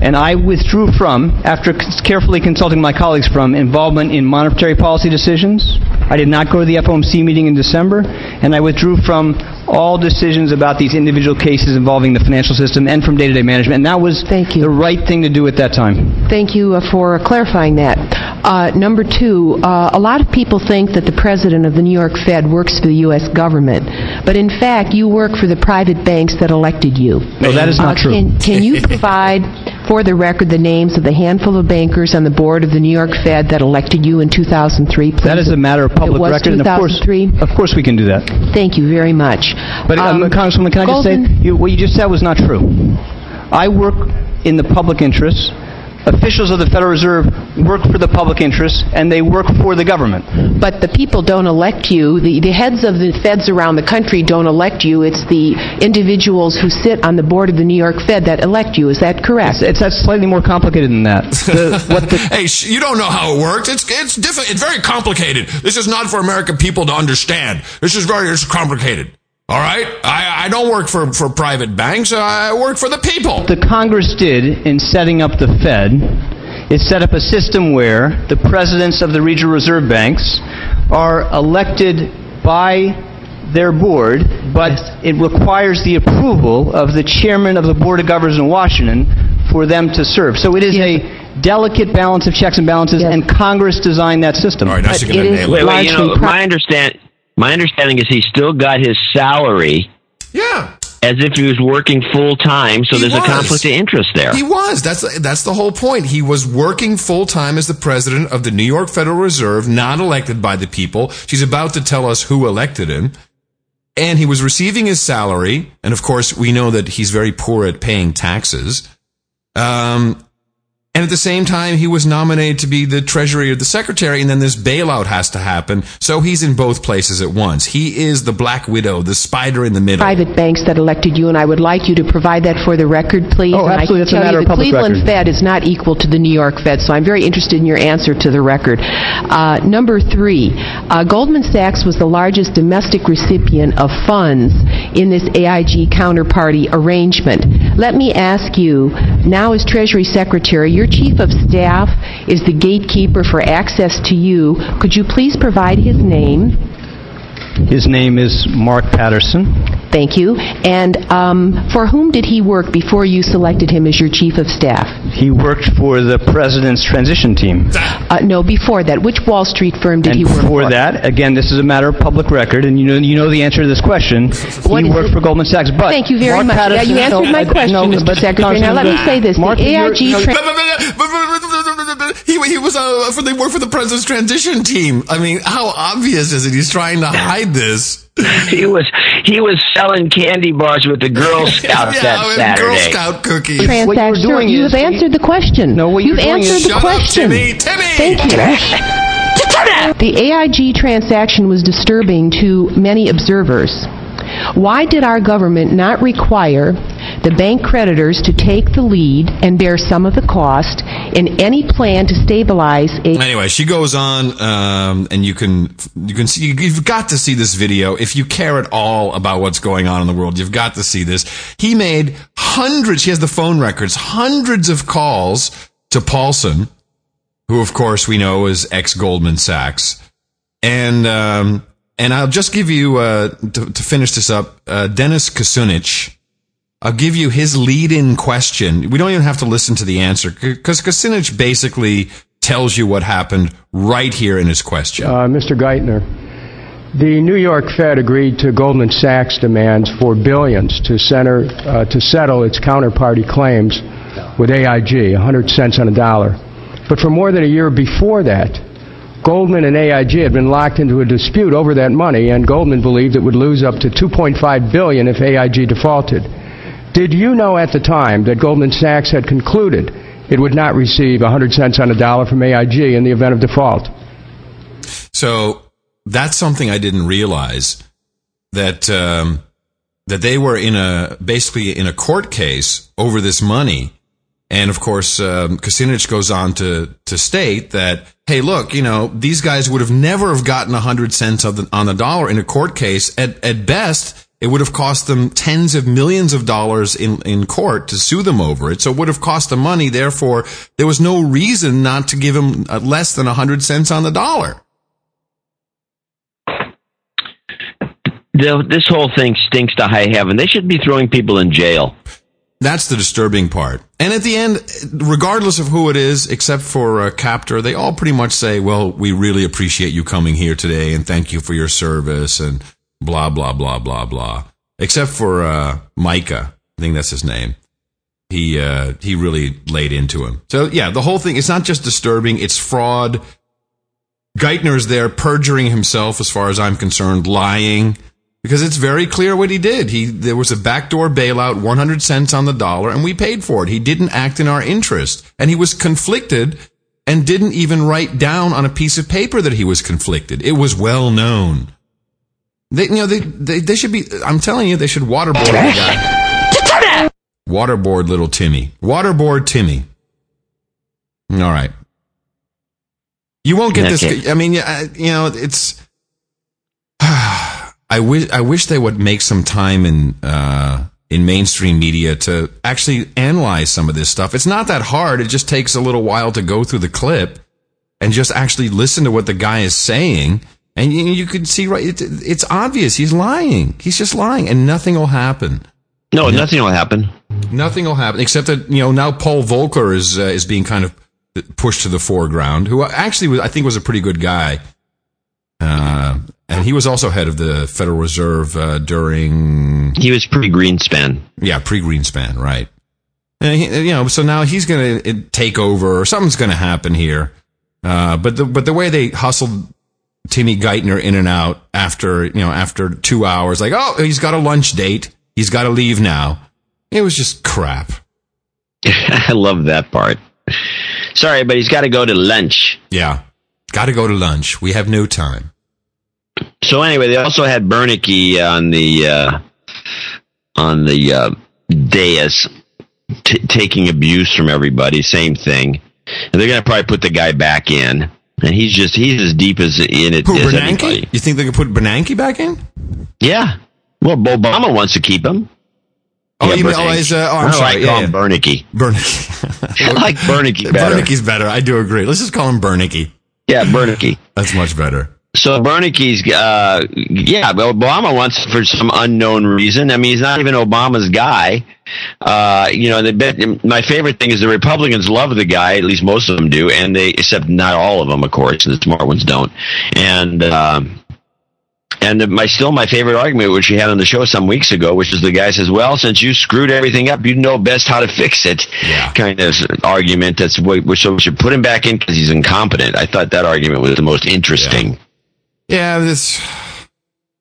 And I withdrew from, after carefully consulting my colleagues, from involvement in monetary policy decisions. I did not go to the FOMC meeting in December, and I withdrew from all decisions about these individual cases involving the financial system and from day-to-day management. And that was Thank you. the right thing to do at that time. Thank you uh, for clarifying that. Uh, number two, uh, a lot of people think that the president of the New York Fed works for the U.S. government, but in fact, you work for the private banks that elected you. No, that is not Uh, true. Can, can you provide for the record the names of the handful of bankers on the board of the New York Fed that elected you in 2003? Please? That is a matter of public it was record, and of course, 2003? of course, we can do that. Thank you very much. But um, Um, Congresswoman, can I just Golden- say you, what you just said was not true. I work in the public interest. Officials of the Federal Reserve work for the public interest, and they work for the government. But the people don't elect you. The, the heads of the feds around the country don't elect you. It's the individuals who sit on the board of the New York Fed that elect you. Is that correct? It's, it's slightly more complicated than that. The, what the, hey, sh- you don't know how it works. It's it's different. It's very complicated. This is not for American people to understand. This is very it's complicated. All right, I, I don't work for, for private banks. I work for the people. the Congress did in setting up the Fed is set up a system where the presidents of the regional reserve banks are elected by their board, but it requires the approval of the chairman of the Board of Governors in Washington for them to serve. So it is a delicate balance of checks and balances, and Congress designed that system. All right, now she's gonna nail Wait, it. wait, you know, my understand, my understanding is he still got his salary Yeah. as if he was working full time. So He there's was. a conflict of interest there. He was. That's that's the whole point. He was working full time as the president of the New York Federal Reserve, not elected by the people. She's about to tell us who elected him. And he was receiving his salary, and of course, we know that he's very poor at paying taxes. Um, and at the same time, he was nominated to be the treasury or the secretary, and then this bailout has to happen. So he's in both places at once. He is the black widow, the spider in the middle. private banks that elected you, and I would like you to provide that for the record, please. Oh, And absolutely. can It's a tell matter you of the public Cleveland record. Fed is not equal to the New York Fed, so I'm very interested in your answer to the record. Uh, number three, uh, Goldman Sachs was the largest domestic recipient of funds in this AIG counterparty arrangement. Let me ask you, now as Treasury Secretary, your Chief of Staff is the gatekeeper for access to you. Could you please provide his name? His name is Mark Patterson. Thank you. And um, for whom did he work before you selected him as your chief of staff? He worked for the president's transition team. Uh, no, before that. Which Wall Street firm did and he work for? before that, again, this is a matter of public record, and you know you know the answer to this question. What he worked it? for Goldman Sachs. But Thank you very Mark much. Yeah, you answered no, my I- question, no, Mr. but Secretary. Now, let me say this. Mark, the AIG tra- He, he was uh, for they worked for the president's transition team. I mean, how obvious is it? He's trying to hide this. he was he was selling candy bars with the Girl Scouts yeah, that Saturday. Girl Scout cookies. transaction. doing you is- have answered the question. No, what You've you're doing is- answered the Shut up. Timmy. Timmy. Thank you. The AIG transaction was disturbing to many observers. Why did our government not require the bank creditors to take the lead and bear some of the cost in any plan to stabilize a Anyway, she goes on, um, and you can you can see you've got to see this video if you care at all about what's going on in the world. You've got to see this. He made hundreds. She has the phone records, hundreds of calls to Paulson, who of course we know is ex Goldman Sachs, and um, and I'll just give you uh, to, to finish this up, uh, Dennis Kucinich. I'll give you his lead-in question. We don't even have to listen to the answer because Kucinich basically tells you what happened right here in his question. Uh, Mr. Geithner, the New York Fed agreed to Goldman Sachs' demands for billions to, center, uh, to settle its counterparty claims with AIG, 100 cents on a dollar. But for more than a year before that, Goldman and AIG had been locked into a dispute over that money, and Goldman believed it would lose up to 2.5 billion if AIG defaulted. Did you know at the time that Goldman Sachs had concluded it would not receive 100 cents on a dollar from AIG in the event of default? So that's something I didn't realize that um, that they were in a basically in a court case over this money, and of course, um, Kucinich goes on to to state that hey, look, you know these guys would have never have gotten hundred cents on the, on the dollar in a court case. At at best, it would have cost them tens of millions of dollars in, in court to sue them over it. So it would have cost them money. Therefore, there was no reason not to give them uh, less than hundred cents on the dollar. The, this whole thing stinks to high heaven. They should be throwing people in jail. That's the disturbing part. And at the end, regardless of who it is, except for uh, Kaptur, they all pretty much say, well, we really appreciate you coming here today and thank you for your service and blah, blah, blah, blah, blah. Except for uh, Mica. I think that's his name. He, uh, he really laid into him. So yeah, the whole thing, it's not just disturbing, it's fraud. Geithner's there perjuring himself as far as I'm concerned, lying because it's very clear what he did. He there was a backdoor bailout, 100 cents on the dollar, and we paid for it. He didn't act in our interest, and he was conflicted and didn't even write down on a piece of paper that he was conflicted. It was well known. They, you know, they, they, they should be. I'm telling you, they should waterboard the guy. Waterboard little Timmy. Waterboard Timmy. All right. You won't get Okay. this. I mean, you know, it's. I wish I wish they would make some time in uh, in mainstream media to actually analyze some of this stuff. It's not that hard. It just takes a little while to go through the clip and just actually listen to what the guy is saying. And you, you can see right. It, it's obvious he's lying. He's just lying, and nothing will happen. No, nothing will happen. Nothing will happen except that you know now Paul Volcker is uh, is being kind of pushed to the foreground. Who actually was, I think was a pretty good guy. And he was also head of the Federal Reserve uh, during. He was pre Greenspan. Yeah, pre Greenspan, right. And he, you know, so now he's going to take over, or something's going to happen here. Uh, but the but the way they hustled Timmy Geithner in and out after you know after two hours, like oh he's got a lunch date, he's got to leave now. It was just crap. I love that part. Sorry, but he's got to go to lunch. Yeah, got to go to lunch. We have no time. So anyway, they also had Bernanke on the uh, on the uh, dais t- taking abuse from everybody. Same thing. And they're going to probably put the guy back in. And he's just, he's as deep as in it Who, as Bernanke? anybody. You think they could put Bernanke back in? Yeah. Well, Obama wants to keep him. Oh, Yeah, you mean, oh, he's, uh, oh, I'm I sorry. like yeah, call yeah. him Bernanke. Bernanke. I like Bernanke better. Bernanke's better. I do agree. Let's just call him Bernanke. Yeah, Bernanke. That's much better. So Bernanke's, uh, yeah, Obama wants for some unknown reason. I mean, he's not even Obama's guy. Uh, you know, the my favorite thing is the Republicans love the guy, at least most of them do, and they, except not all of them, of course, the smart ones don't. And, um, and my still my favorite argument, which we had on the show some weeks ago, which is the guy says, "Well, since you screwed everything up, you know best how to fix it." Yeah. Kind of argument. That's what we so we should put him back in because he's incompetent. I thought that argument was the most interesting. Yeah, this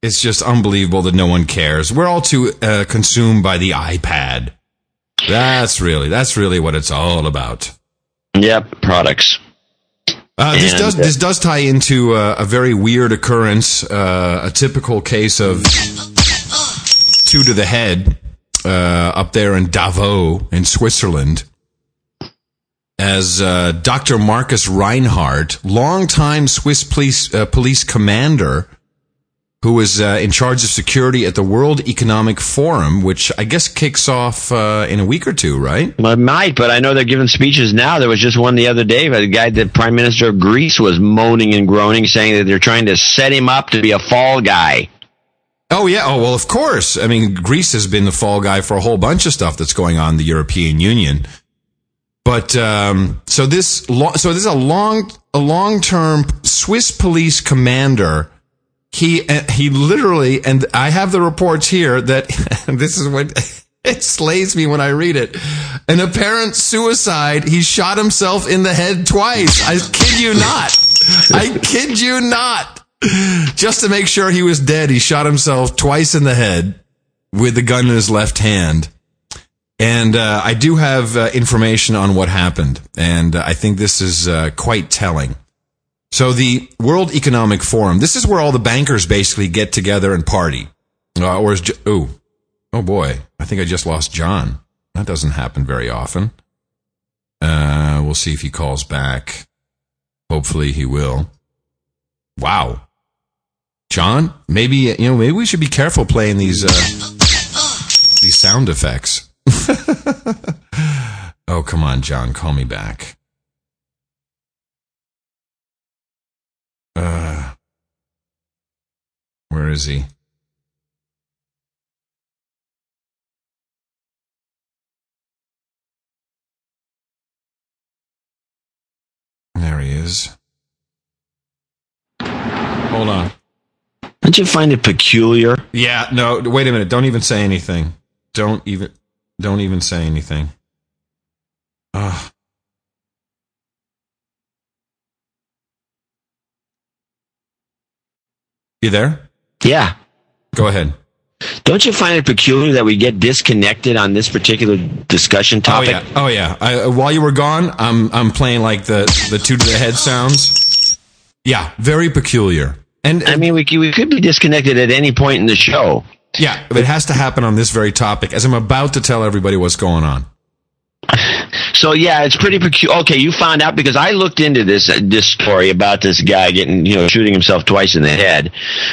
it's just unbelievable that no one cares. We're all too uh, consumed by the iPad. That's really that's really what it's all about. Yep, products. Uh, this does uh, this does tie into uh, a very weird occurrence, uh, a typical case of two to the head uh, up there in Davos in Switzerland. As uh, Dr. Markus Reinhardt, longtime Swiss police uh, police commander, who was uh, in charge of security at the World Economic Forum, which I guess kicks off uh, in a week or two, right? Well, it might, but I know they're giving speeches now. There was just one the other day. By the guy, the prime minister of Greece, was moaning and groaning, saying that they're trying to set him up to be a fall guy. Oh yeah. Oh well, of course. I mean, Greece has been the fall guy for a whole bunch of stuff that's going on in the European Union. But um, so this lo- so this is a long a long term Swiss police commander. He uh, he literally and I have the reports here that this is what it slays me when I read it. An apparent suicide. He shot himself in the head twice. I kid you not. I kid you not. Just to make sure he was dead, he shot himself twice in the head with the gun in his left hand. And uh, I do have uh, information on what happened, and uh, I think this is uh, quite telling. So the World Economic Forum, this is where all the bankers basically get together and party. Uh, or is, J- oh, oh boy, I think I just lost John. That doesn't happen very often. Uh, we'll see if he calls back. Hopefully he will. Wow. John, maybe, you know, maybe we should be careful playing these, these sound effects. oh, come on, John, call me back. Uh, where is he? There he is. Hold on. Don't you find it peculiar? Yeah, no, wait a minute. Don't even say anything. Don't even don't even say anything. Ugh. You there? Yeah. Go ahead. Don't you find it peculiar that we get disconnected on this particular discussion topic? Oh yeah. Oh yeah. I, uh, while you were gone, I'm I'm playing like the the two to the head sounds. Yeah, very peculiar. And I mean, we we could be disconnected at any point in the show. Yeah, but it has to happen on this very topic as I'm about to tell everybody what's going on. So yeah, it's pretty peculiar. Okay, you found out because I looked into this uh, this story about this guy getting you know shooting himself twice in the head,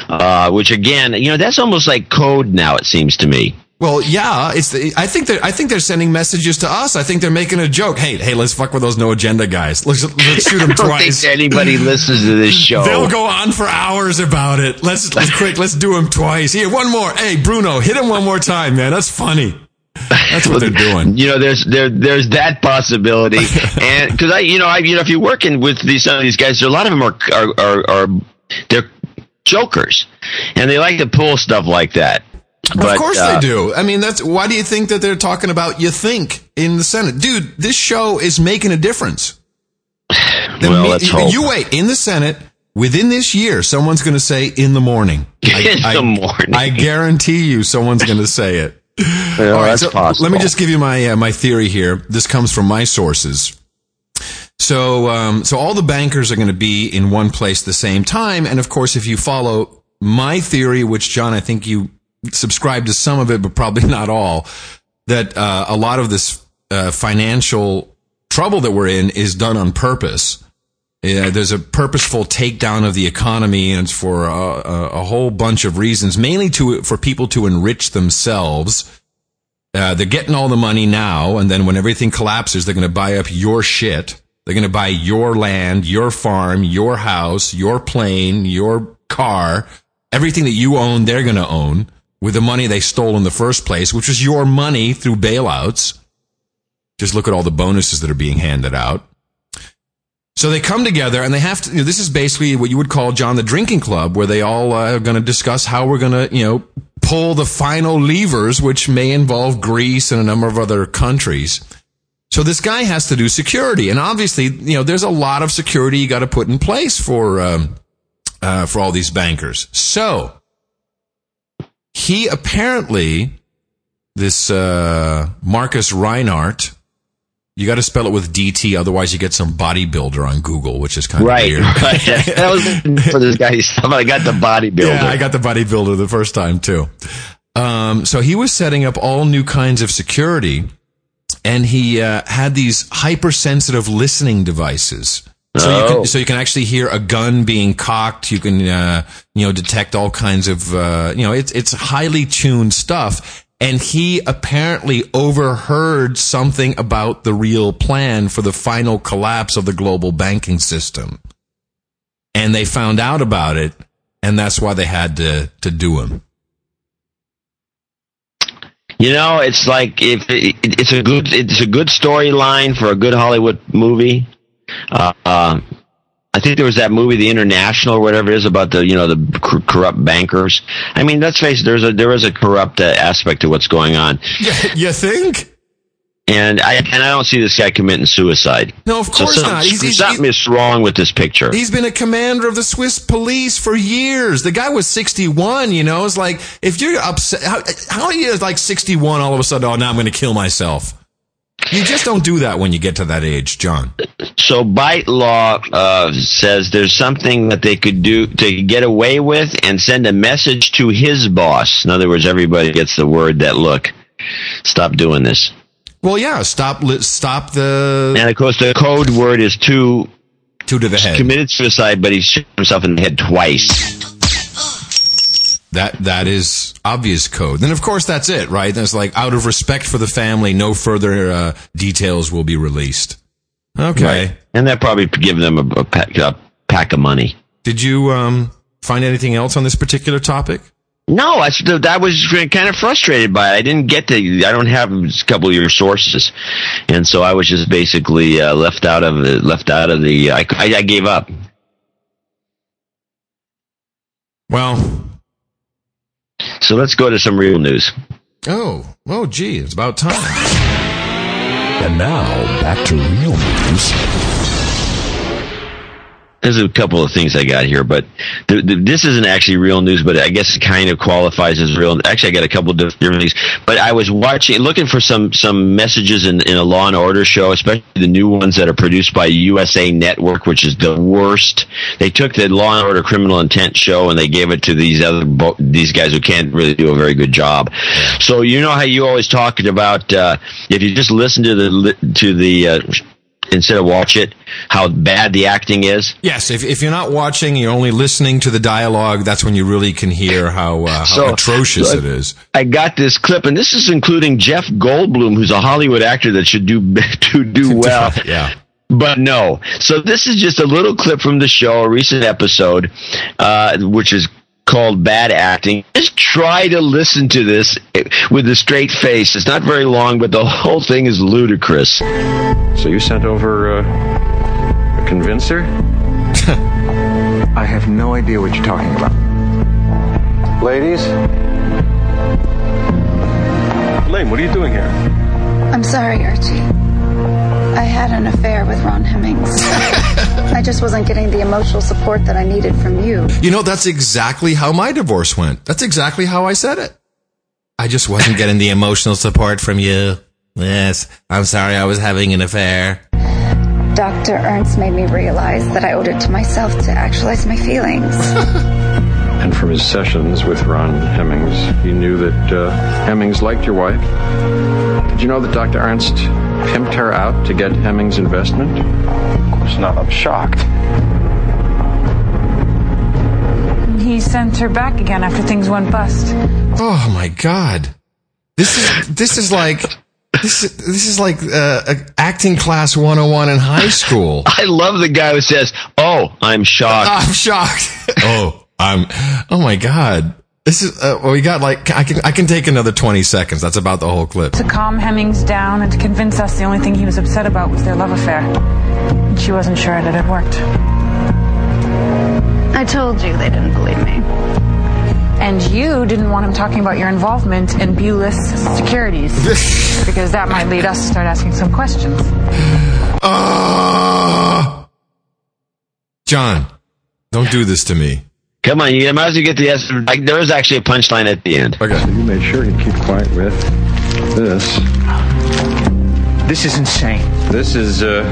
uh, which again, you know, that's almost like code now. It seems to me. Well, yeah, it's. The, I think they're. I think they're sending messages to us. I think they're making a joke. Hey, hey, let's fuck with those no agenda guys. Let's let's shoot them I don't twice. think anybody listens to this show. They'll go on for hours about it. Let's let's quick. Let's do them twice. Here, one more. Hey, Bruno, hit him one more time, man. That's funny. That's what they're doing. You know, there's there there's that possibility, and because I, you know, I, you know, if you're working with these some of these guys, a lot of them are are are, are they're jokers, and they like to pull stuff like that. But, of course uh, they do. I mean, that's why do you think that they're talking about you think in the Senate, dude? This show is making a difference. The Well, me- let's hope. You wait in the Senate within this year. Someone's going to say in the morning. In the morning. I guarantee you, someone's going to say it. Well, All right, so possible. let me just give you my uh, my theory here. This comes from my sources. So, um, so all the bankers are going to be in one place at the same time, and of course, if you follow my theory, which John, I think you subscribe to some of it, but probably not all, that uh, a lot of this uh, financial trouble that we're in is done on purpose. Yeah, there's a purposeful takedown of the economy, and it's for a, a, whole bunch of reasons, mainly to for people to enrich themselves. Uh, they're getting all the money now, and then when everything collapses, they're going to buy up your shit. They're going to buy your land, your farm, your house, your plane, your car, everything that you own. They're going to own with the money they stole in the first place, which was your money through bailouts. Just look at all the bonuses that are being handed out. So they come together and they have to, you know, this is basically what you would call John the drinking club where they all uh, are going to discuss how we're going to, you know, pull the final levers, which may involve Greece and a number of other countries. So this guy has to do security. And obviously, you know, there's a lot of security you got to put in place for, um, uh, for all these bankers. So he apparently, this, uh, Markus Reinhardt, you got to spell it with DT, otherwise you get some bodybuilder on Google, which is kind of Right, weird. right. that was for this guy. I got the bodybuilder. Yeah, I got the bodybuilder the first time too. Um, so he was setting up all new kinds of security, and he uh, had these hypersensitive listening devices. So you Oh. can, so you can actually hear a gun being cocked. You can, uh, you know, detect all kinds of, uh, you know, it's, it's highly tuned stuff. And he apparently overheard something about the real plan for the final collapse of the global banking system. And they found out about it. And that's why they had to, to do him. You know, it's like if it, it's a good it's a good storyline for a good Hollywood movie. Uh, uh, I think there was that movie, The International, or whatever it is, about the you know the cor- corrupt bankers. I mean, let's face it, there's a there is a corrupt uh, aspect to what's going on, you think? and I and I don't see this guy committing suicide. No, of So course some- not. He's, he's, something is wrong with this picture. He's been a commander of the Swiss police for years. The guy was 61, you know. It's like, if you're upset, how, how are you like 61 all of a sudden, oh, now I'm going to kill myself? You just don't do that when you get to that age, John. So bite law uh, says there's something that they could do to get away with and send a message to his boss. In other words, everybody gets the word that look, stop doing this. Well, yeah, stop, stop the. And of course, the code word is two. Two to the head. Committed suicide, but he shot himself in the head twice. That that is obvious code. Then of course that's it, right? That's like out of respect for the family, no further uh, details will be released. Okay. Right. And that probably give them a, a, pack, a pack of money. Did you um, find anything else on this particular topic? No, I, I was kind of frustrated by it. I didn't get to. I don't have a couple of your sources, and so I was just basically uh, left out of the left out of the. I, I, I gave up. Well, So let's go to some real news. oh, oh, gee, it's about time. And now, back to real news. There's a couple of things I got here, but th th this isn't actually real news, but I guess it kind of qualifies as real. Actually, I got a couple of different things, but I was watching, looking for some some messages in, in a Law and Order show, especially the new ones that are produced by USA Network, which is the worst. They took the Law and Order Criminal Intent show and they gave it to these other bo- these guys who can't really do a very good job. So you know how you always talked about uh, if you just listen to the to the uh, instead of watch it, how bad the acting is. Yes, if, if you're not watching, you're only listening to the dialogue. That's when you really can hear how, uh, how So- atrocious so it is. I got this clip, and this is including Jeff Goldblum, who's a Hollywood actor that should do to do well. yeah. But no. So this is just a little clip from the show, a recent episode, uh, which is called Bad Acting. Just try to listen to this with a straight face. It's not very long, but the whole thing is ludicrous. So you sent over uh, a convincer? I have no idea what you're talking about. ladies. Lane, what are you doing here? I'm sorry, Archie. I had an affair with Ron Hemmings. I just wasn't getting the emotional support that I needed from you. You know, that's exactly how my divorce went. That's exactly how I said it. I just wasn't getting the emotional support from you. Yes, I'm sorry I was having an affair. Dr. Ernst made me realize that I owed it to myself to actualize my feelings. And from his sessions with Ron Hemmings, he knew that uh, Hemmings liked your wife. Did you know that Dr. Ernst pimped her out to get Hemmings' investment? Of course not. I'm shocked. He sent her back again after things went bust. Oh my god. This is this is like this is, this is like uh, acting class 101 in high school. I love the guy who says, "Oh, I'm shocked." I'm shocked. oh, I'm Oh my god. This is uh, well, we got like I can I can take another 20 seconds. That's about the whole clip. To calm Hemmings down and to convince us the only thing he was upset about was their love affair. And she wasn't sure that it worked. I told you they didn't believe me. And you didn't want him talking about your involvement in Bulis Securities because that might lead us to start asking some questions. Uh, John, don't do this to me. Come on, you might as well get the S. Like, there is actually a punchline at the end. Okay. So You made sure he'd keep quiet with this. This is insane. This is, uh.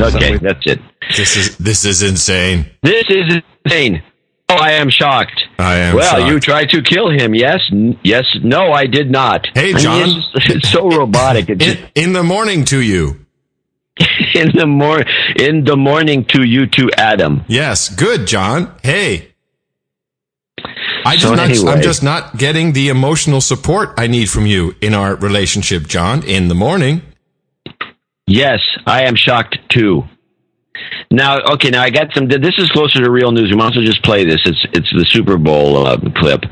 Okay, that's it. This is this is insane. This is insane. Oh, I am shocked. I am. Well, shocked. you tried to kill him. Yes, N- yes, no, I did not. Hey, I mean, John. it's, it's so robotic. It's in, in the morning to you. in the mor- in the morning to you to Adam. Yes, good, John. Hey. I just So not, anyway. I'm just not getting the emotional support I need from you in our relationship, John, in the morning. Yes, I am shocked too. Now, okay, now I got some. This is closer to real news. We might as well just play this. It's it's the Super Bowl uh, clip.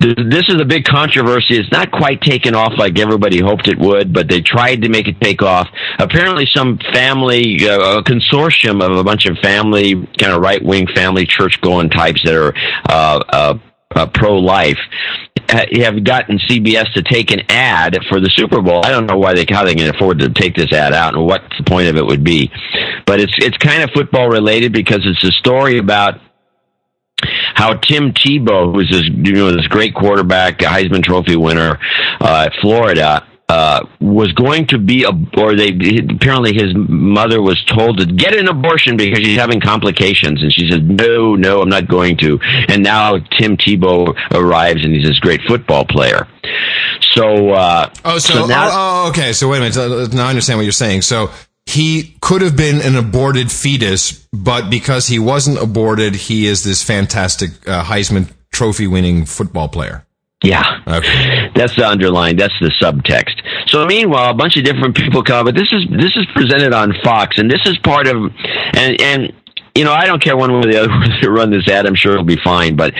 This is a big controversy. It's not quite taken off like everybody hoped it would, but they tried to make it take off. Apparently, some family uh, a consortium of a bunch of family, kind of right wing family church going types that are uh, uh, uh, pro life have gotten CBS to take an ad for the Super Bowl. I don't know why they how they can afford to take this ad out and what the point of it would be, but it's it's kind of football related because it's a story about how Tim Tebow, who's this you know this great quarterback, Heisman Trophy winner uh, at Florida. Uh, was going to be a, or they apparently his mother was told to get an abortion because she's having complications, and she said, "No, no, I'm not going to." And now Tim Tebow arrives, and he's this great football player. So, uh, Oh, so, now, oh, oh, okay. So wait a minute. Now I understand what you're saying. So he could have been an aborted fetus, but because he wasn't aborted, he is this fantastic uh, Heisman Trophy winning football player. Yeah. Okay. That's the underline. That's the subtext. So meanwhile, a bunch of different people come, but this is this is presented on Fox, and this is part of, and and you know I don't care one way or the other whether to run this ad. I'm sure it'll be fine, but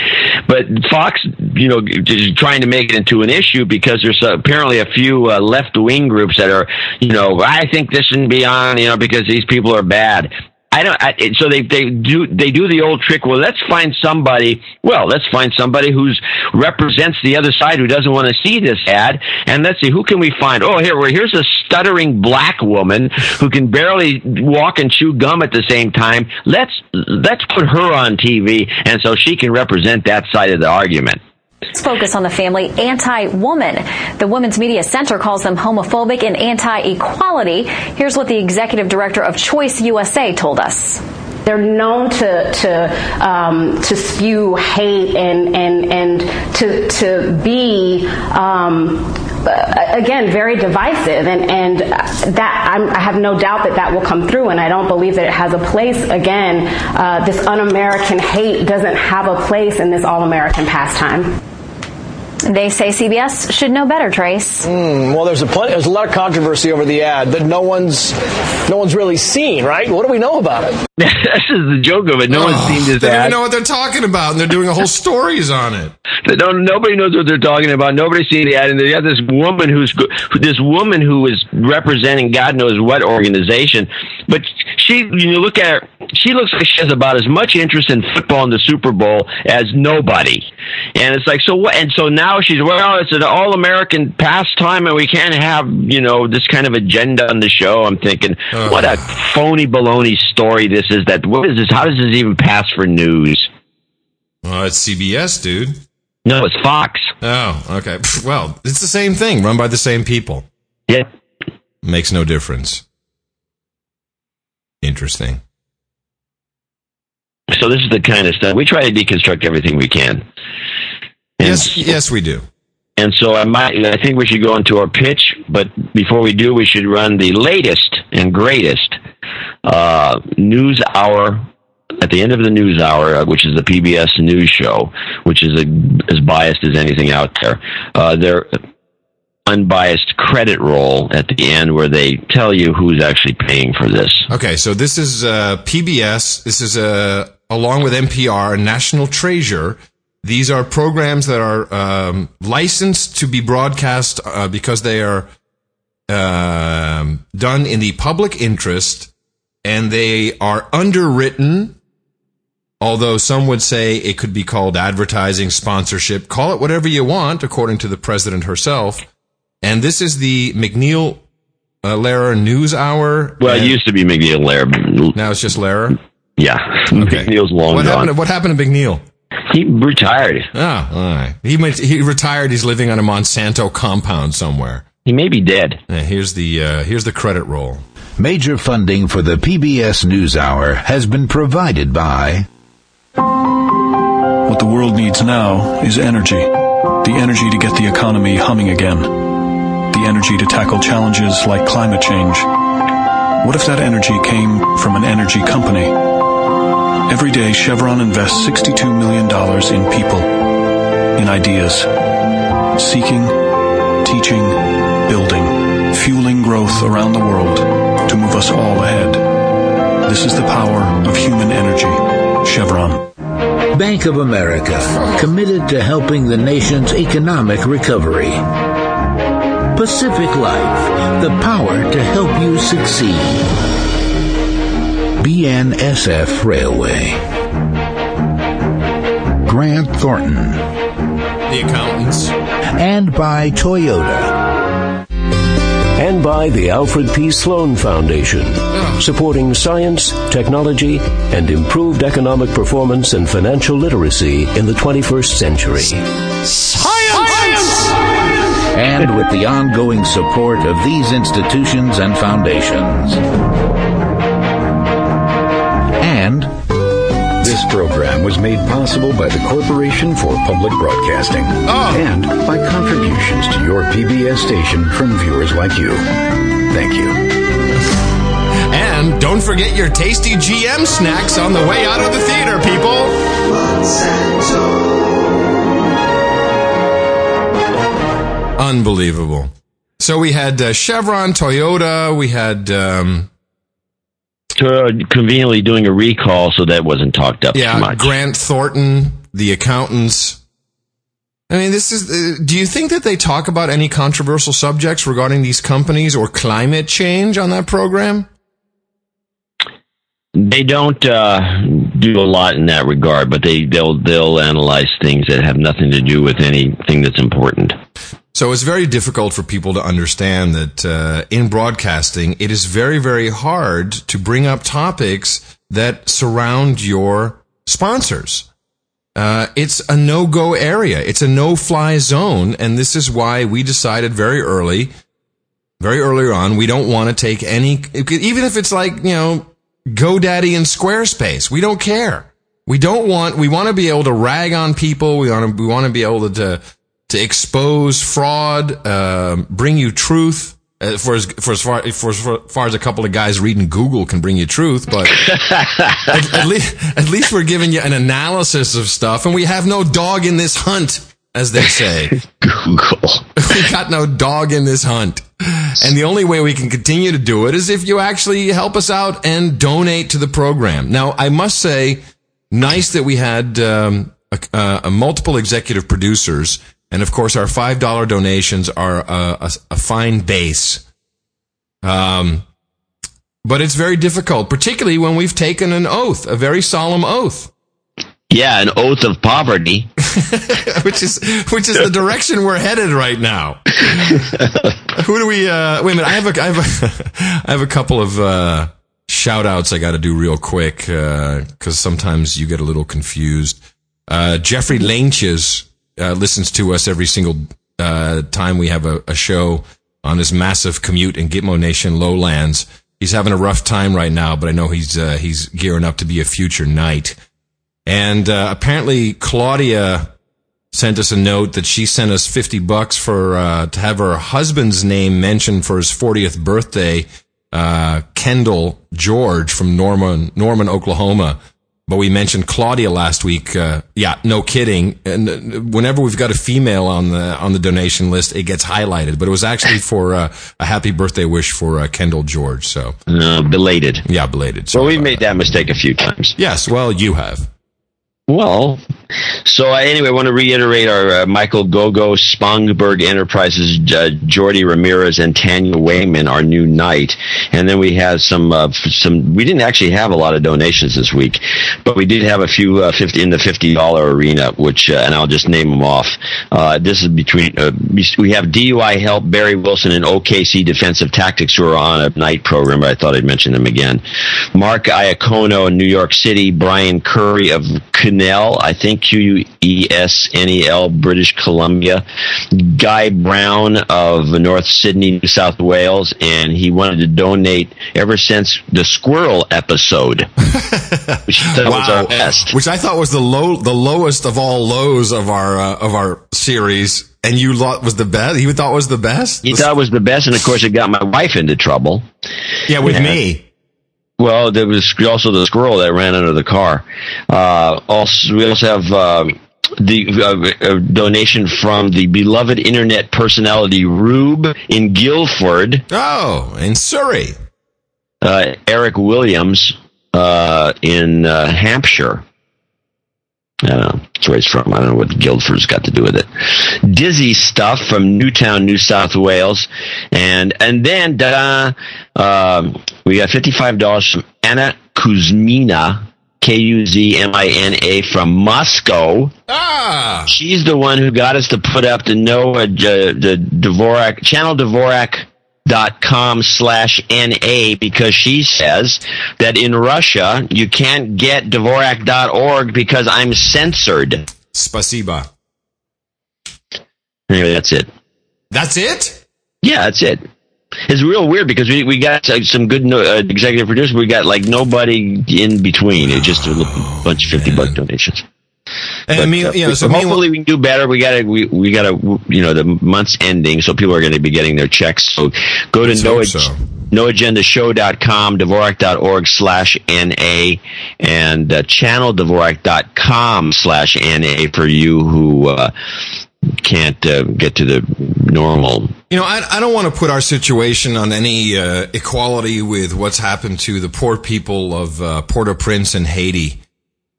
but Fox, you know, is trying to make it into an issue because there's apparently a few uh, left wing groups that are, you know, I think this shouldn't be on, you know, because these people are bad. I don't. I, so they they do they do the old trick. Well, let's find somebody. Well, let's find somebody who's represents the other side who doesn't want to see this ad, and let's see who can we find. Oh, here, well, here's a stuttering black woman who can barely walk and chew gum at the same time. Let's let's put her on TV, and so she can represent that side of the argument. Let's focus on the family anti-woman. The Women's Media Center calls them homophobic and anti-equality. Here's what the executive director of Choice USA told us. They're known to to um, to spew hate and and and to to be um, again very divisive and and that I'm, I have no doubt that that will come through and I don't believe that it has a place again uh, this un-American hate doesn't have a place in this all-American pastime. They say CBS should know better, Trace. Mm, well, there's a plenty, there's a lot of controversy over the ad that no one's no one's really seen, right? What do we know about it? this is the joke of it. No one's seen this They don't ad. even know what they're talking about, and they're doing a whole stories on it. They don't, nobody knows what they're talking about. Nobody's seen the ad, and they got this woman who's go- this woman who is representing God knows what organization. But she, you look at her, she looks like she has about as much interest in football in the Super Bowl as nobody. And it's like, so what? And so now she's, well, it's an all American pastime and we can't have, you know, this kind of agenda on the show. I'm thinking, what a phony baloney story this is that, what is this? How does this even pass for news? Well, it's CBS, dude. No, it's Fox. Oh, okay. Well, it's the same thing, run by the same people. Yeah. Makes no difference. Interesting. So this is the kind of stuff we try to deconstruct everything we can. And, yes, yes, we do. And so I might, I think we should go into our pitch, but before we do, we should run the latest and greatest uh, news hour at the end of the news hour, uh, which is the PBS news show, which is a, as biased as anything out there. Uh, their unbiased credit roll at the end, where they tell you who's actually paying for this. Okay, so this is uh, PBS. This is uh, along with NPR, National Treasure. These are programs that are um, licensed to be broadcast uh, because they are um, done in the public interest, and they are underwritten. Although some would say it could be called advertising, sponsorship, call it whatever you want, according to the president herself. And this is the MacNeil uh, Lehrer News Hour. Well, it used to be MacNeil Lehrer. Now it's just Lehrer. Yeah, Okay. MacNeil's long what gone. happened? To, what happened to MacNeil? He retired. Oh, all right. He went, he retired. He's living on a Monsanto compound somewhere. He may be dead. here's the uh, here's the credit roll. Major funding for the PBS NewsHour has been provided by What the world needs now is energy. The energy to get the economy humming again. The energy to tackle challenges like climate change. What if that energy came from an energy company? Every day, Chevron invests $62 million in people, in ideas, seeking, teaching, building, fueling growth around the world to move us all ahead. This is the power of human energy. Chevron. Bank of America, committed to helping the nation's economic recovery. Pacific Life, the power to help you succeed. BNSF Railway. Grant Thornton. The accountants. And by Toyota. and by the Alfred P. Sloan Foundation, oh. supporting science, technology, and improved economic performance and financial literacy in the 21st century. And with the ongoing support of these institutions and foundations. And This program was made possible by the Corporation for Public Broadcasting oh. and by contributions to your PBS station from viewers like you. Thank you. And don't forget your tasty GM snacks on the way out of the theater, people. Unbelievable. So we had uh, Chevron, Toyota, we had um, To, uh, conveniently doing a recall, so that wasn't talked up too yeah, much. Grant Thornton, the accountants. I mean, this is. Uh, do you think that they talk about any controversial subjects regarding these companies or climate change on that program? They don't uh, do a lot in that regard, but they they'll they'll analyze things that have nothing to do with anything that's important. So it's very difficult for people to understand that uh, in broadcasting, it is very, very hard to bring up topics that surround your sponsors. Uh, it's a no-go area. It's a no-fly zone, and this is why we decided very early, very early on, we don't want to take any, even if it's like you know, GoDaddy and Squarespace. We don't care. We don't want. We want to be able to rag on people. We want to. We want to be able to to, to expose fraud, um, bring you truth. Uh, for as for as far for as far as a couple of guys reading Google can bring you truth, but at, at least at least we're giving you an analysis of stuff, and we have no dog in this hunt, as they say. Google. we got no dog in this hunt. And the only way we can continue to do it is if you actually help us out and donate to the program. Now, I must say, nice that we had um, a multiple executive producers, and of course, our five dollar donations are a, a, a fine base. Um, but it's very difficult, particularly when we've taken an oath, a very solemn oath. Yeah, an oath of poverty, which is which is the direction we're headed right now. Who do we? Uh, wait a minute. I have a I have a, I have a couple of uh, shout outs I got to do real quick because uh, sometimes you get a little confused. Uh, Jeffrey Lanches uh, listens to us every single uh, time we have a, a, show on this massive commute in Gitmo Nation lowlands. He's having a rough time right now, but I know he's uh, he's gearing up to be a future knight. And uh, apparently, Claudia sent us a note that she sent us fifty bucks for uh, to have her husband's name mentioned for his fortieth birthday. Kendall George from Norman, Norman, Oklahoma but we mentioned Claudia last week. Uh, yeah, no kidding. And uh, whenever we've got a female on the on the donation list, it gets highlighted. But it was actually for uh, a happy birthday wish for uh, Kendall George. So uh, belated. Yeah, belated. Sorry well, we made that. that mistake a few times. Yes. Well, you have. Well, so uh, anyway, I want to reiterate our uh, Michael Gogo, Spongberg Enterprises, uh, Jordi Ramirez, and Tanya Wayman, our new knight. And then we have some, uh, some, we didn't actually have a lot of donations this week, but we did have a few, uh, 50, in the $50 arena, which, uh, and I'll just name them off. this is between, we have DUI Help, Barry Wilson, and OKC Defensive Tactics who are on a night program, but I thought I'd mention them again. Mark Iacono in New York City, Brian Curry of Quesnel, I think Q U E S N E L, British Columbia. Guy Brown of North Sydney, New South Wales, and he wanted to donate ever since the squirrel episode, which wow. was our best. Which I thought was the low, the lowest of all lows of our uh, of our series. And you thought was the best? He thought was the best? He thought it was the best, and of course it got my wife into trouble. Yeah, with yeah. me. Well, there was also the squirrel that ran under the car. Uh, also, we also have uh, the uh, donation from the beloved internet personality Rube in Guildford. Oh, in Surrey. Uh, Eric Williams uh, in uh, Hampshire. I don't know. That's where he's from. I don't know what Guildford's got to do with it. Dizzy stuff from Newtown, New South Wales, and and then da um, we got fifty five dollars from Anna Kuzmina, K U Z M I N A from Moscow. Ah, she's the one who got us to put up the Noah uh, the Dvorak channel Dvorak dot com slash na because she says that in Russia you can't get Dvorak.org because I'm censored. Spasiba. Anyway, that's it. That's it? Yeah, that's it. It's real weird because we we got some good uh, executive producers. We got like nobody in between. It's just a bunch of fifty buck donations. And but, I mean, uh, you know, so hopefully we can do better. We gotta, we, we gotta, you know, the month's ending, so people are going to be getting their checks. So go to no, so. noagendashow.com, Dvorak.org slash NA, and uh, channeldvorak.com slash NA for you who, uh, can't uh, get to the normal. You know, I, I don't want to put our situation on any uh, equality with what's happened to the poor people of uh, Port-au-Prince and Haiti.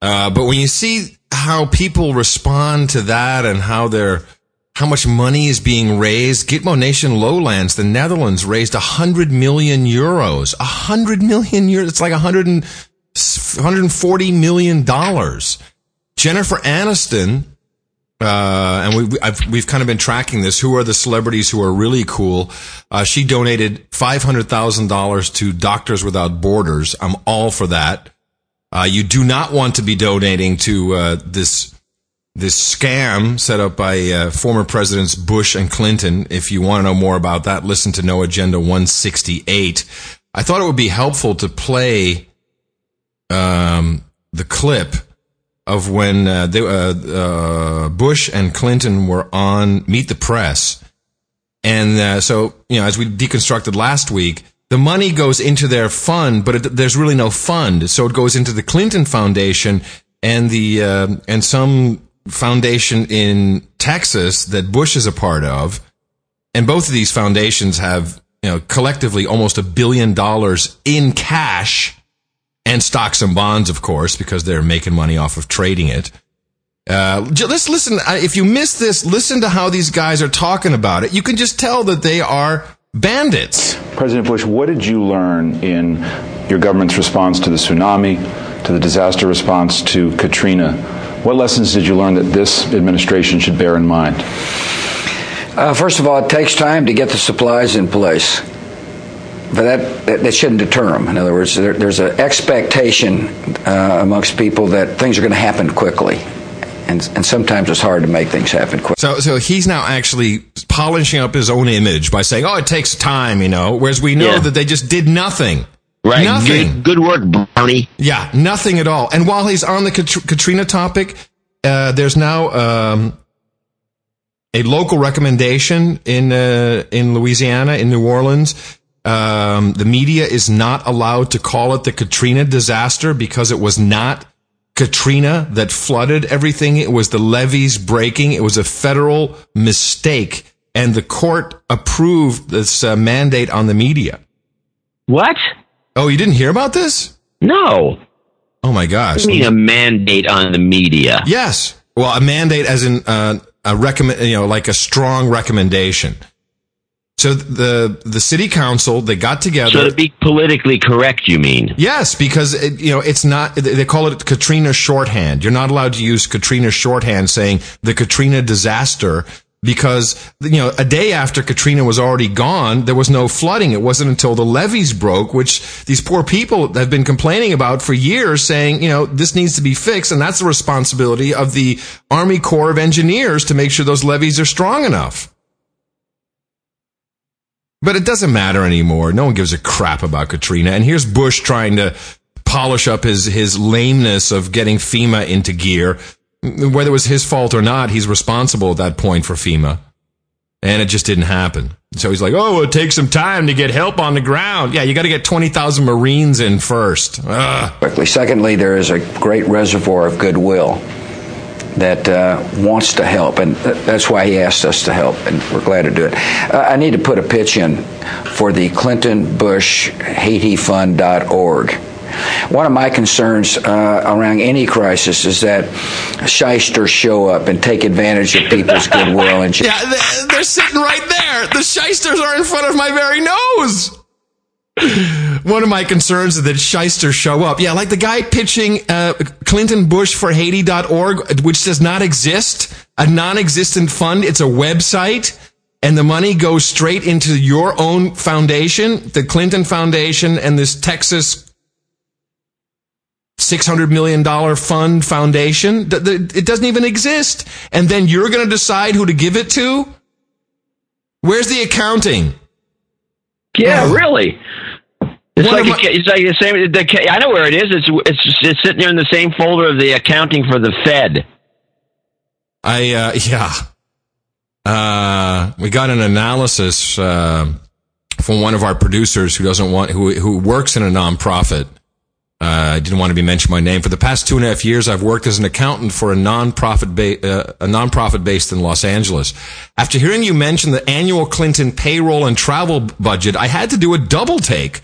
Uh, but when you see how people respond to that and how they're how much money is being raised. Gitmo Nation Lowlands, the Netherlands raised a hundred million euros. A hundred million euros. It's like a hundred and, $140 million. Jennifer Aniston, uh, and we, I've, we've kind of been tracking this. Who are the celebrities who are really cool? Uh, she donated $500,000 to Doctors Without Borders. I'm all for that. Uh, you do not want to be donating to uh, this this scam set up by uh, former presidents Bush and Clinton. If you want to know more about that, listen to No Agenda 168. I thought it would be helpful to play um, the clip of when uh, they, uh, uh, Bush and Clinton were on Meet the Press. And so, you know, as we deconstructed last week, the money goes into their fund, but it, there's really no fund. So it goes into the Clinton Foundation and the uh, and some foundation in Texas that Bush is a part of. And both of these foundations have, you know, collectively almost a billion dollars in cash and stocks and bonds, of course, because they're making money off of trading it. Uh, let's listen. If you miss this, listen to how these guys are talking about it. You can just tell that they are bandits. President Bush, what did you learn in your government's response to the tsunami, to the disaster response to Katrina? What lessons did you learn that this administration should bear in mind? Uh, first of all, it takes time to get the supplies in place. But that, that, that shouldn't deter them. In other words, there, there's an expectation uh, amongst people that things are going to happen quickly. And, and sometimes it's hard to make things happen quick. So, so he's now actually polishing up his own image by saying, "Oh, it takes time," you know. Whereas we know Yeah. that they just did nothing. Right. Nothing. Good, good work, Bernie. Yeah, nothing at all. And while he's on the Kat- Katrina topic, uh, there's now um, a local recommendation in uh, in Louisiana, in New Orleans. Um, the media is not allowed to call it the Katrina disaster because it was not Katrina that flooded everything. It was the levees breaking. It was a federal mistake, and the court approved this uh, mandate on the media. What? Oh, you didn't hear about this? No. Oh my gosh! You mean a mandate on the media? Yes. Well, a mandate as in uh, a recommend, you know, like a strong recommendation. So the the city council they got together. So to be politically correct, you mean? Yes, because it, you know it's not. They call it Katrina shorthand. You're not allowed to use Katrina shorthand, saying the Katrina disaster, because you know a day after Katrina was already gone, there was no flooding. It wasn't until the levees broke, which these poor people have been complaining about for years, saying you know this needs to be fixed, and that's the responsibility of the Army Corps of Engineers to make sure those levees are strong enough. But it doesn't matter anymore. No one gives a crap about Katrina. And here's Bush trying to polish up his, his lameness of getting FEMA into gear. Whether it was his fault or not, he's responsible at that point for FEMA. And it just didn't happen. So he's like, oh, it takes some time to get help on the ground. Yeah, you got to get 20,000 Marines in first. Ugh. Quickly. Secondly, there is a great reservoir of goodwill that uh, wants to help, and that's why he asked us to help, and we're glad to do it. Uh, I need to put a pitch in for the Clinton Bush Haiti HaitiFund.org. One of my concerns uh, around any crisis is that shysters show up and take advantage of people's goodwill and. Yeah, they're sitting right there. The shysters are in front of my very nose. One of my concerns is that shysters show up. Yeah, like the guy pitching uh, Clinton Bush for Haiti.org, which does not exist, a non existent fund. It's a website, and the money goes straight into your own foundation, the Clinton Foundation, and this Texas $600 million fund foundation. It doesn't even exist. And then you're going to decide who to give it to? Where's the accounting? Yeah, really. It's like a, it's like the same. The, I know where it is. It's it's it's sitting there in the same folder of the accounting for the Fed. I uh, yeah. Uh, we got an analysis uh, from one of our producers who doesn't want who who works in a nonprofit. Uh, I didn't want to be mentioned by name. For the past two and a half years, I've worked as an accountant for a nonprofit ba- uh, a nonprofit based in Los Angeles. After hearing you mention the annual Clinton payroll and travel budget, I had to do a double take.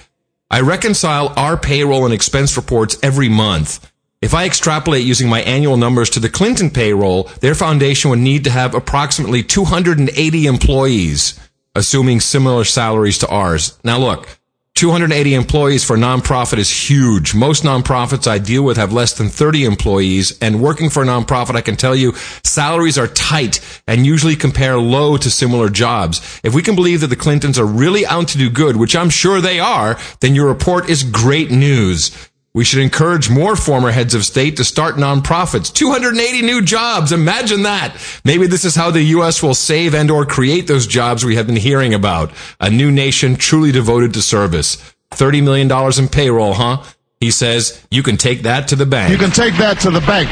I reconcile our payroll and expense reports every month. If I extrapolate using my annual numbers to the Clinton payroll, their foundation would need to have approximately 280 employees, assuming similar salaries to ours. Now look, 280 employees for a nonprofit is huge. Most nonprofits I deal with have less than 30 employees, and working for a nonprofit, I can tell you, salaries are tight and usually compare low to similar jobs. If we can believe that the Clintons are really out to do good, which I'm sure they are, then your report is great news. We should encourage more former heads of state to start nonprofits. 280 new jobs. Imagine that. Maybe this is how the U.S. will save and or create those jobs we have been hearing about. A new nation truly devoted to service. $30 million in payroll, huh? He says, you can take that to the bank. You can take that to the bank.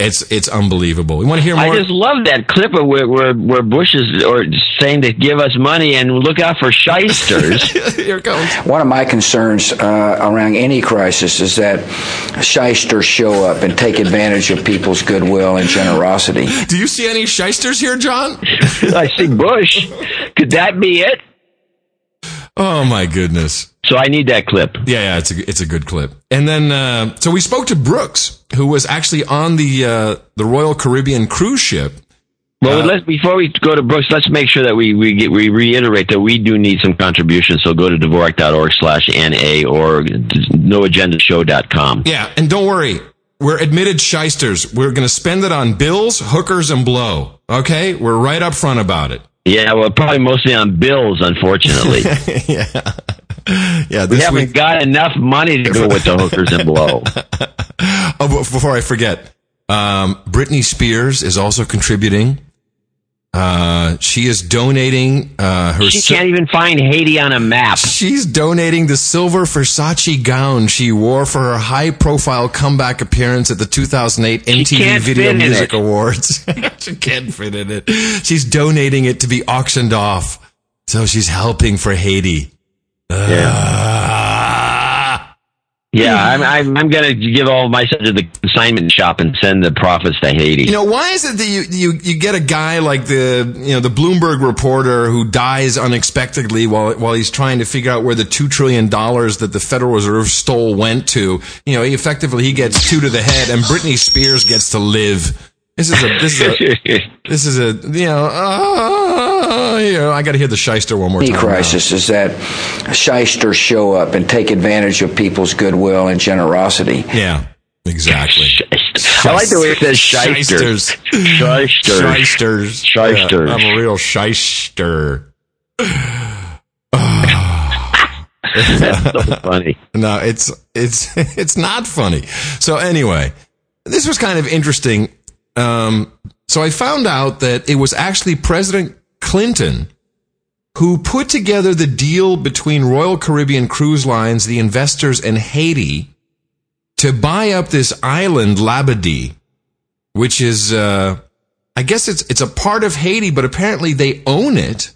It's, it's unbelievable. We want to hear more. I just love that clip of where where, where Bush is or saying to give us money and look out for shysters. Here it goes. One of my concerns uh, around any crisis is that shysters show up and take advantage of people's goodwill and generosity. Do you see any shysters here, John? I see Bush. Could that be it? Oh my goodness. So I need that clip. Yeah, yeah, it's a it's a good clip. And then uh, so we spoke to Brooks, who was actually on the uh, the Royal Caribbean cruise ship Well, let's before we go to Brooks, let's make sure that we we, get, we reiterate that we do need some contributions. So go to dvorak.org slash na or noagendashow.com. Yeah, and don't worry, we're admitted shysters. We're going to spend it on bills, hookers, and blow. Okay, we're right up front about it. Yeah, well, probably mostly on bills, unfortunately. yeah. Yeah, we haven't week- got enough money to go with the hookers and blow. Oh, before I forget, um, Britney Spears is also contributing. Uh, she is donating uh, her. She sil- can't even find Haiti on a map. She's donating the silver Versace gown she wore for her high-profile comeback appearance at the 2008 MTV Video Music it. Awards. she can't fit in it. She's donating it to be auctioned off, so she's helping for Haiti. Yeah, I'm, I'm, I'm going to give all my stuff to the consignment shop and send the profits to Haiti. You know, why is it that you, you, you get a guy like the, you know, the Bloomberg reporter who dies unexpectedly while, while he's trying to figure out where the two trillion dollars that the Federal Reserve stole went to? You know, he effectively he gets two to the head and Britney Spears gets to live. This is a, this is a, this is a, you know, uh, you know, I got to hear the shyster one more Key time. crisis is that shysters show up and take advantage of people's goodwill and generosity. Yeah, exactly. I like the way it says Shysters. shysters. Shysters. Shysters. Shysters. Yeah, I'm a real shyster. That's so funny. No, it's it's it's not funny. So anyway, this was kind of interesting. Um, so I found out that it was actually President Clinton who put together the deal between Royal Caribbean Cruise Lines, the investors, and Haiti to buy up this island, Labadee, which is, uh, I guess it's it's a part of Haiti, but apparently they own it.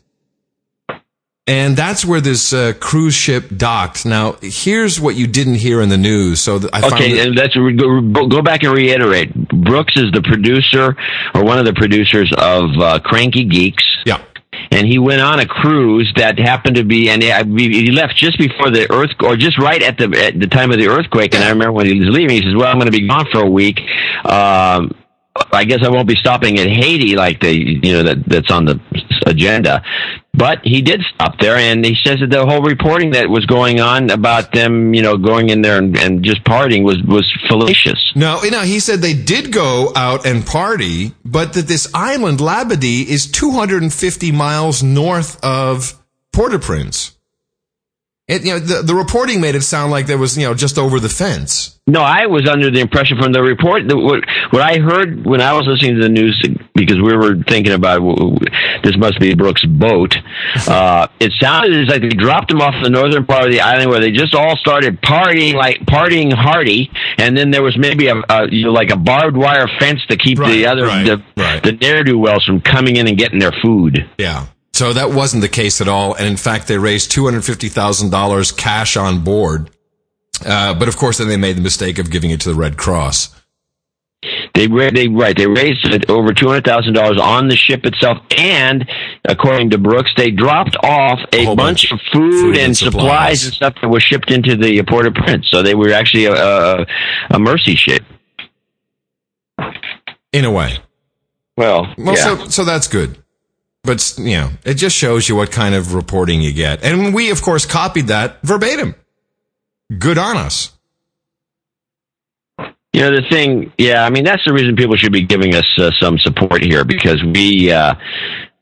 And that's where this uh, cruise ship docked. Now, here's what you didn't hear in the news. So th- I found Okay, it- and that's go, go back and reiterate. Brooks is the producer or one of the producers of uh, Cranky Geeks. Yeah. And he went on a cruise that happened to be, and he he left just before the earth, or just right at the at the time of the earthquake. And I remember when he was leaving, he says, "Well, I'm going to be gone for a week. Um, I guess I won't be stopping at Haiti like the you know that that's on the agenda." But he did stop there, and he says that the whole reporting that was going on about them, you know, going in there and, and just partying was was fallacious. No, you know, he said they did go out and party, but that this island, Labadee, is 250 miles north of Port-au-Prince. It, you know, the, the reporting made it sound like there was, you know, just over the fence. No, I was under the impression from the report that what, what I heard when I was listening to the news because we were thinking about this must be Brooks' boat. Uh, it sounded as like they dropped him off the northern part of the island where they just all started partying like partying hardy, and then there was maybe a, a you know, like a barbed wire fence to keep the other right, the, the ne'er do wells from coming in and getting their food. Yeah. So that wasn't the case at all. And in fact, they raised $250,000 cash on board. Uh, but of course, then they made the mistake of giving it to the Red Cross. They they right they raised over two hundred thousand dollars on the ship itself, and according to Brooks, they dropped off a, bunch, of food, food and and supplies. supplies. and stuff that was shipped into the Port-au-Prince. So they were actually a, a, a mercy ship. In a way. Well, Well, yeah. so, so that's good. But, you know, it just shows you what kind of reporting you get. And we, of course, copied that verbatim. Good on us. You know the thing, yeah. I mean, that's the reason people should be giving us uh, some support here because we, uh,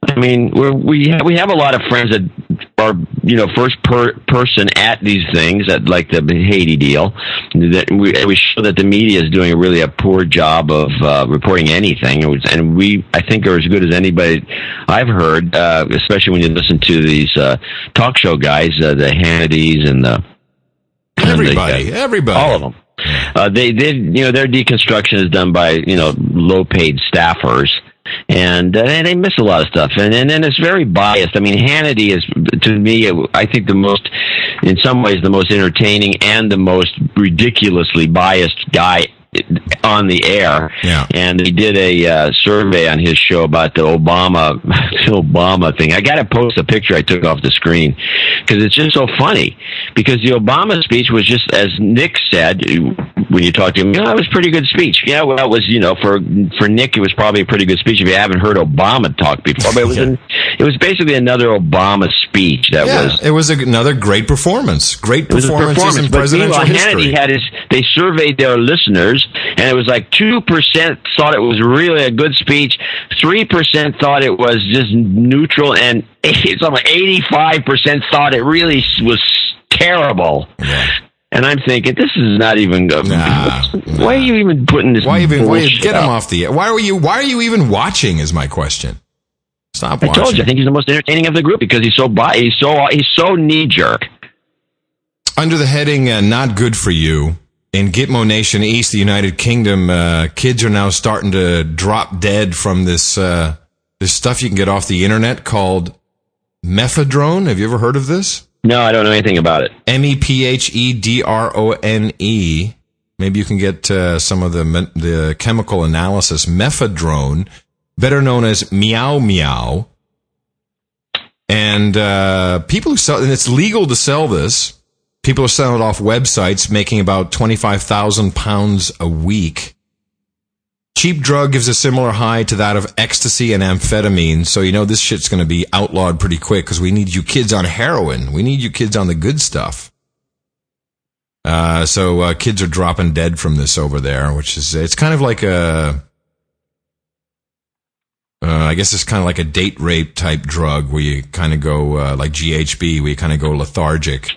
I mean, we ha- we have a lot of friends that are you know first per- person at these things, at like the Haiti deal. That we we show that the media is doing a really a poor job of uh, reporting anything, and we- and we I think are as good as anybody I've heard, uh, especially when you listen to these uh, talk show guys, uh, the Hannitys and the and the, Everybody, uh, everybody. all of them. Uh, they they you know their deconstruction is done by you know low paid staffers. And uh, they miss a lot of stuff, and and it's very biased. I mean, Hannity is to me, I think the most, in some ways, the most entertaining and the most ridiculously biased guy on the air. Yeah. And they did a uh, survey on his show about the Obama the Obama thing. I got to post a picture I took off the screen because it's just so funny. Because the Obama speech was just as Nick said when you talked to him. You know, it was a pretty good speech. Yeah, well, it was you know for for Nick it was probably a pretty good speech if you haven't heard Obama talk before. But it was an, it was basically another Obama speech that yeah, was it was a, another great performance. Great it was a performances performance. in presidential history. Hannity had his. They surveyed their listeners, and it was like two percent thought it was really a good speech, three percent thought it was just neutral, and something like eighty-five percent thought it really was terrible. And I'm thinking, this is not even. good. why are you even putting this? Why even why get him off the? Why are you Why are you even watching? Is my question. Stop I watching. told you, I think he's the most entertaining of the group because he's so he's so he's so knee jerk. Under the heading uh, "Not Good for You" in Gitmo Nation East, the United Kingdom, uh, kids are now starting to drop dead from this uh, this stuff you can get off the internet called mephedrone. Have you ever heard of this? No, I don't know anything about it. M e p h e d r o n e. Maybe you can get uh, some of the the chemical analysis. Mephedrone, better known as meow meow, and uh, people who sell and it's legal to sell this. People are selling it off websites, making about twenty five thousand pounds a week. Cheap drug gives a similar high to that of ecstasy and amphetamine, so you know this shit's going to be outlawed pretty quick because we need you kids on heroin. We need you kids on the good stuff. Uh, so uh, kids are dropping dead from this over there, which is it's kind of like a, uh, I guess it's kind of like a date rape type drug where you kind of go uh, like GHB, where you kind of go lethargic.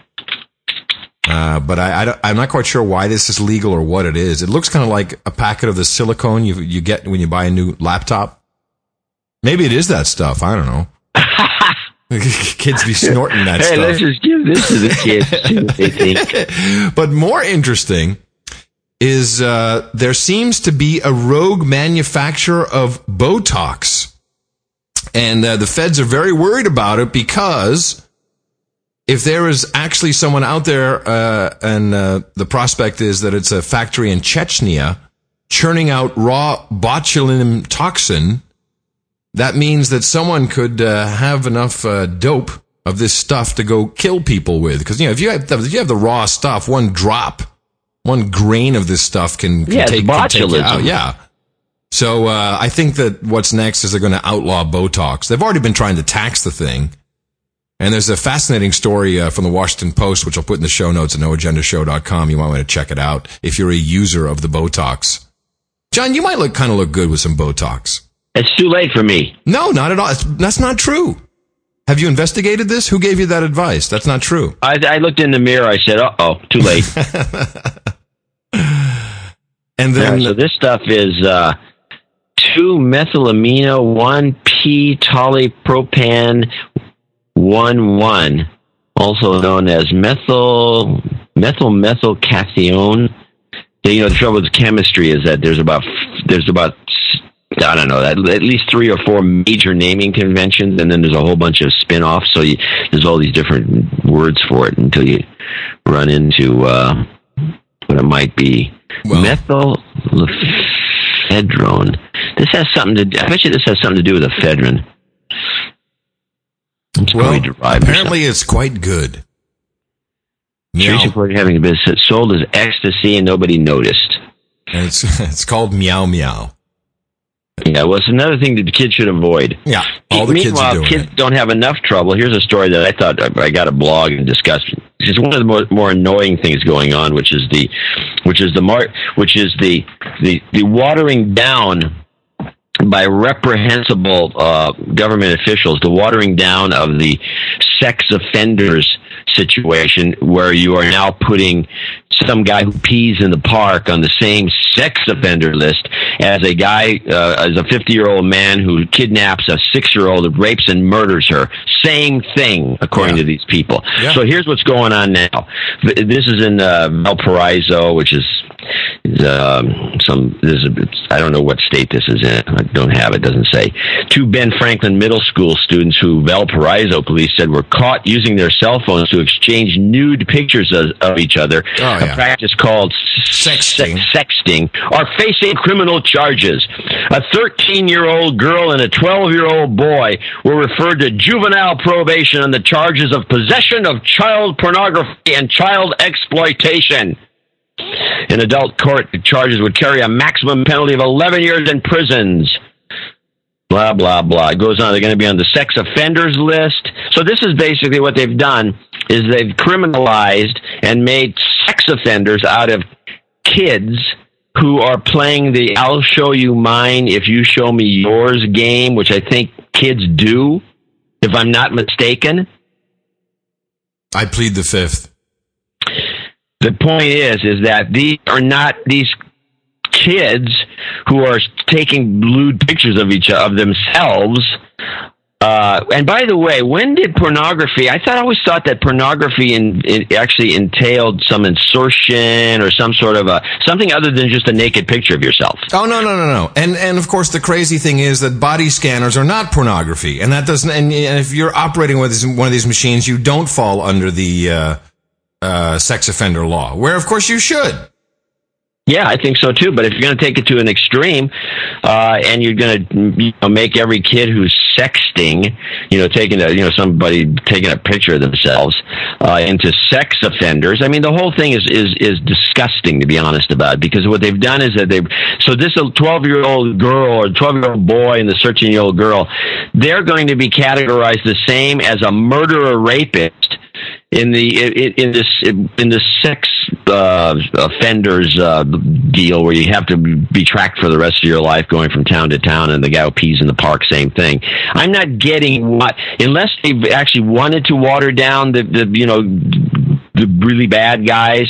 Uh, but I, I am not quite sure why this is legal or what it is. It looks kind of like a packet of the silicone you you get when you buy a new laptop. Maybe it is that stuff. I don't know. kids be snorting that hey, stuff. let's just give this to the kids. see what they think. but more interesting is uh, there seems to be a rogue manufacturer of Botox, and uh, the feds are very worried about it because if there is actually someone out there, uh, and uh, the prospect is that it's a factory in Chechnya churning out raw botulinum toxin, that means that someone could uh, have enough uh, dope of this stuff to go kill people with. Because you know, if you have if you have the raw stuff, one drop, one grain of this stuff can, can Yeah, take, can take you out. Yeah. So uh, I think that what's next is they're going to outlaw Botox. They've already been trying to tax the thing. And there's a fascinating story uh, from the Washington Post, which I'll put in the show notes at noagendashow.com. You might want to check it out if you're a user of the Botox. John, you might look kind of look good with some Botox. It's too late for me. No, not at all. It's, that's not true. Have you investigated this? Who gave you that advice? That's not true. I, I looked in the mirror. I said, "Uh oh, too late." and then so this stuff is uh, two methylamino one p polypropan one one, also known as methyl methyl methylcation. You know the trouble with chemistry is that there's about there's about I don't know at least three or four major naming conventions, and then there's a whole bunch of spin-offs. So you, there's all these different words for it until you run into uh, what it might be. Methyl ephedrone. This has something to. I bet you this has something to do with ephedrine. It's well, apparently it's quite good. Reported having been sold as ecstasy and nobody noticed. And it's it's called meow meow. Yeah, well, it's another thing that the kids should avoid. Yeah, all the kids Meanwhile, doing kids don't have enough trouble. Here's a story that I thought I got a blog and discussed. It's one of the more, more annoying things going on, which is the, which is the mar, which is the the the watering down by reprehensible uh, government officials, the watering down of the sex offenders situation, where you are now putting some guy who pees in the park on the same sex offender list as a guy, uh, as a 50 year old man who kidnaps a six year old, rapes and murders her. Same thing, according to these people. So here's what's going on now. This is in uh, Valparaiso, which is um, some this is I don't know what state this is in. I don't have it. Doesn't say. Two Ben Franklin Middle School students who Valparaiso police said were caught using their cell phones to exchange nude pictures of, of each other, Oh, yeah. a practice called sexting. sexting, are facing criminal charges. A 13-year-old girl and a 12-year-old boy were referred to juvenile probation on the charges of possession of child pornography and child exploitation. In adult court, the charges would carry a maximum penalty of 11 years in prisons. Blah, blah, blah. It goes on. They're going to be on the sex offenders list. So this is basically what they've done is they've criminalized and made sex offenders out of kids who are playing the I'll show you mine if you show me yours game, which I think kids do, if I'm not mistaken. I plead the fifth. the point is is that these are not these kids who are taking lewd pictures of each of themselves uh, and by the way, when did pornography? I thought I always thought that pornography in, it actually entailed some insertion or some sort of a something other than just a naked picture of yourself. Oh no no no no! And and of course the crazy thing is that body scanners are not pornography, and that doesn't. And, and if you're operating with one of these machines, you don't fall under the uh, uh, sex offender law, where of course you should. Yeah, I think so too. But if you're going to take it to an extreme, uh, and you're going to you know, make every kid who's sexting, you know, taking a, you know, somebody taking a picture of themselves, uh, into sex offenders. I mean, the whole thing is, is, is disgusting to be honest about because what they've done is that they've, so this 12 year old girl or 12 year old boy and the 13 year old girl, they're going to be categorized the same as a murderer rapist in the in, in this in the sex uh, offenders uh, deal where you have to be tracked for the rest of your life going from town to town and the guy who pees in the park same thing. I'm not getting what unless they've actually wanted to water down the, the you know the really bad guys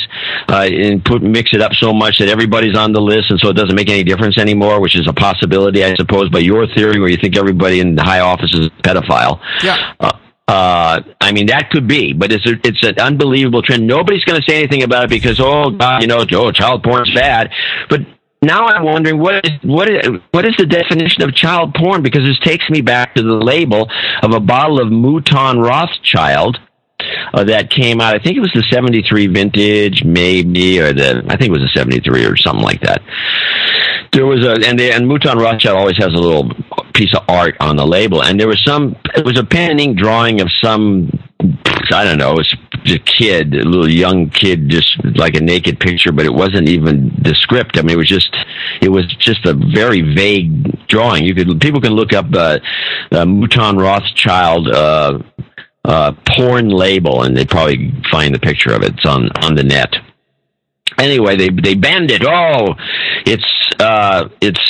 uh, and put mix it up so much that everybody's on the list and so it doesn't make any difference anymore which is a possibility i suppose. By your theory where you think everybody in the high office is a pedophile. Yeah. uh, uh, I mean, that could be, but it's a, it's an unbelievable trend. Nobody's going to say anything about it because, oh, God, you know, oh, child porn's bad. But now I'm wondering what is what is what is the definition of child porn? Because this takes me back to the label of a bottle of Mouton Rothschild. Uh, that came out. I think it was the '73 vintage, maybe, or the I think it was a '73 or something like that. There was a and the, and Mouton Rothschild always has a little piece of art on the label, and there was some. It was a pen and ink drawing of some. I don't know. It was a kid, a little young kid, just like a naked picture, but it wasn't even the script. I mean, it was just, it was just a very vague drawing. You could, people can look up uh, uh, Mouton Rothschild uh, uh, porn label, and they probably find the picture of it. It's on on the net. Anyway, they they banned it. Oh, it's uh, it's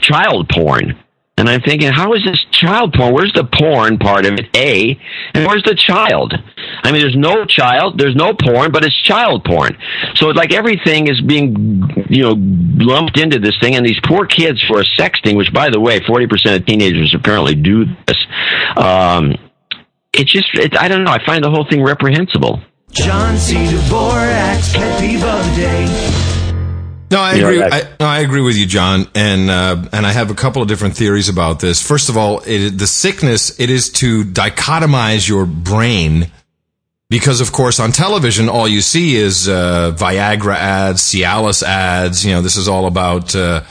child porn. And I'm thinking, how is this child porn? Where's the porn part of it? A, and where's the child? I mean, there's no child, there's no porn, but it's child porn. So it's like everything is being, you know, lumped into this thing, and these poor kids are sexting, which, by the way, 40% of teenagers apparently do this. Um, it's just, it, I don't know. I find the whole thing reprehensible. John C. Dvorak's pet peeve of the day. No, I agree. I- I, no, I agree with you, John, and uh, and I have a couple of different theories about this. First of all, it, the sickness it is to dichotomize your brain, because of course on television all you see is uh, Viagra ads, Cialis ads. You know, this is all about uh,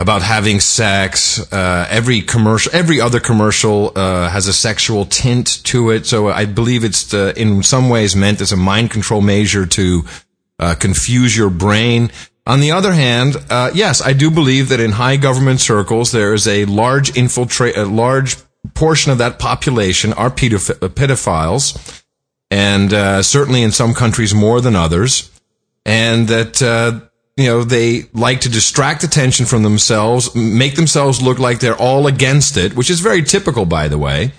about having sex. Uh, every commercial, every other commercial uh, has a sexual tint to it. So I believe it's uh, in some ways meant as a mind control measure to uh, confuse your brain. On the other hand, uh, yes, I do believe that in high government circles there is a large infiltrate, a large portion of that population are pedoph- pedophiles, and uh, certainly in some countries more than others, and that uh, you know they like to distract attention from themselves, make themselves look like they're all against it, which is very typical, by the way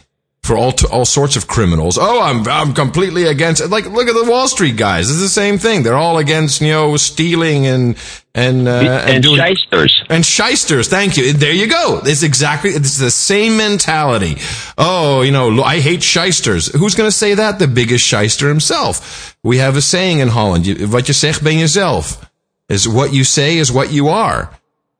for all t- all sorts of criminals. Oh, I'm I'm completely against it. Like look at the Wall Street guys. It's the same thing. They're all against you know stealing and and uh, And shysters. and shysters. Thank you. There you go. It's exactly it's the same mentality. Oh, you know, I hate shysters. Who's going to say that? The biggest shyster himself. We have a saying in Holland: "Je- "Wat je zegt ben jezelf." Is what you say is what you are.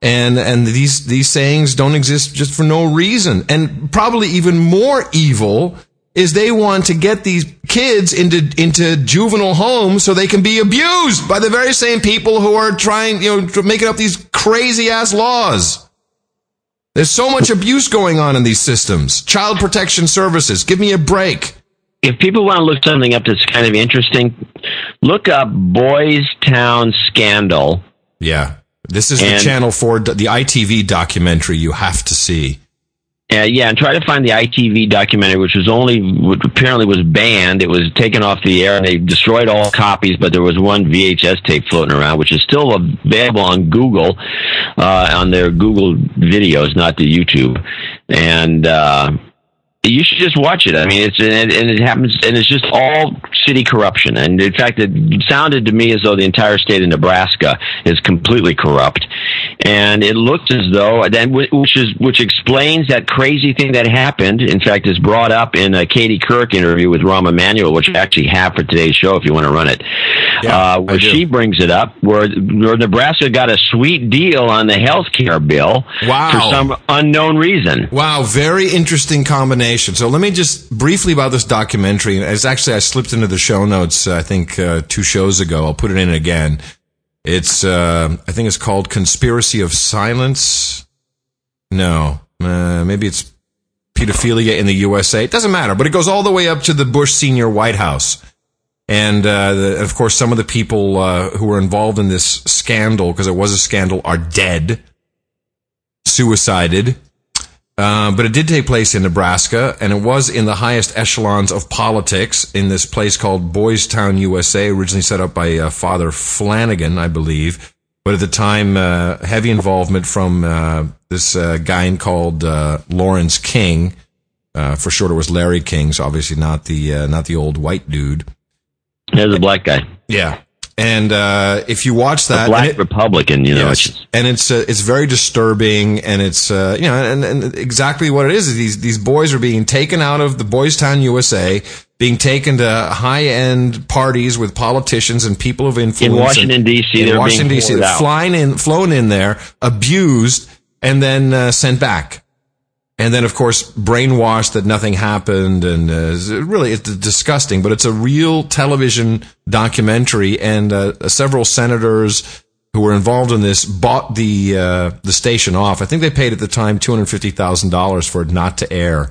And, and these, these sayings don't exist just for no reason. And probably even more evil is they want to get these kids into into juvenile homes so they can be abused by the very same people who are trying, you know, making up these crazy ass laws. There's so much abuse going on in these systems. Child protection services. Give me a break. If people want to look something up that's kind of interesting, look up Boys Town Scandal. Yeah. This is And- the Channel 4, the ITV documentary you have to see. Uh, yeah, and try to find the ITV documentary, which was only which apparently was banned. It was taken off the air, and they destroyed all copies. But there was one VHS tape floating around, which is still available on Google, uh, on their Google videos, not the YouTube. And uh, you should just watch it. I mean, it's and, and it happens, and it's just all city corruption. And in fact, it sounded to me as though the entire state of Nebraska is completely corrupt. And it looks as though then, which is which explains that crazy thing that happened. In fact, is brought up in a Katie Couric interview with Rahm Emanuel, which I actually have for today's show. If you want to run it, uh, where she brings it up, where, where Nebraska got a sweet deal on the health care bill Wow. for some unknown reason. Wow, very interesting combination. So let me just briefly about this documentary. It's actually I slipped into the show notes. uh, I think uh, two shows ago. I'll put it in again. It's uh, I think it's called "Conspiracy of Silence." No, uh, maybe it's pedophilia in the USA. It doesn't matter, but it goes all the way up to the Bush senior White House. And uh, the, of course, some of the people uh, who were involved in this scandal, because it was a scandal, are dead, suicided. Uh, but it did take place in Nebraska, and it was in the highest echelons of politics in this place called Boys Town, USA, originally set up by uh, Father Flanagan, I believe. But at the time, uh, heavy involvement from uh, this uh, guy called uh, Lawrence King. Uh, for short, it was Larry King, so obviously not the uh, not the old white dude. There's a black guy. Yeah. And uh, if you watch that, a black it- Republican, you know, Yes. it's and it's uh, it's very disturbing, and it's uh, you know, and, and exactly what it is is these these boys are being taken out of the Boys Town, USA, being taken to high end parties with politicians and people of influence in Washington, D.C., In Washington being D.C., flying in, flown in there, abused, and then uh, sent back. And then, of course, brainwashed that nothing happened, and uh, really it's disgusting. But it's a real television documentary, and uh, several senators who were involved in this bought the uh, the station off. I think they paid at the time two hundred fifty thousand dollars for it not to air,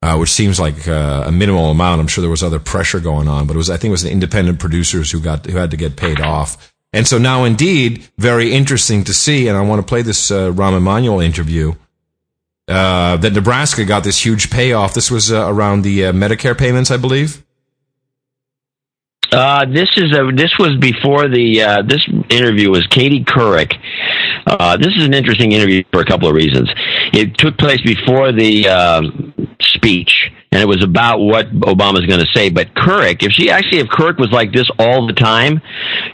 uh, which seems like uh, a minimal amount. I'm sure there was other pressure going on, but it was I think it was the independent producers who got who had to get paid off. And so now, indeed, very interesting to see. And I want to play this uh, Rahm Emanuel interview uh, that Nebraska got this huge payoff. This was uh, around the uh, Medicare payments, I believe. Uh, this is a, this was before the uh, this interview was Katie Couric. Uh, this is an interesting interview for a couple of reasons. It took place before the uh, speech, and it was about what Obama's going to say. But Couric, if she actually if Couric was like this all the time,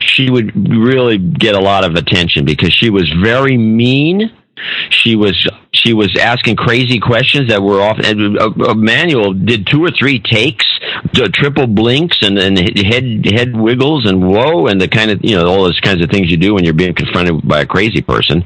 she would really get a lot of attention because she was very mean. She was she was asking crazy questions that were off. And uh, Emanuel did two or three takes, triple blinks, and, and head head wiggles, and whoa, and the kind of you know all those kinds of things you do when you're being confronted by a crazy person.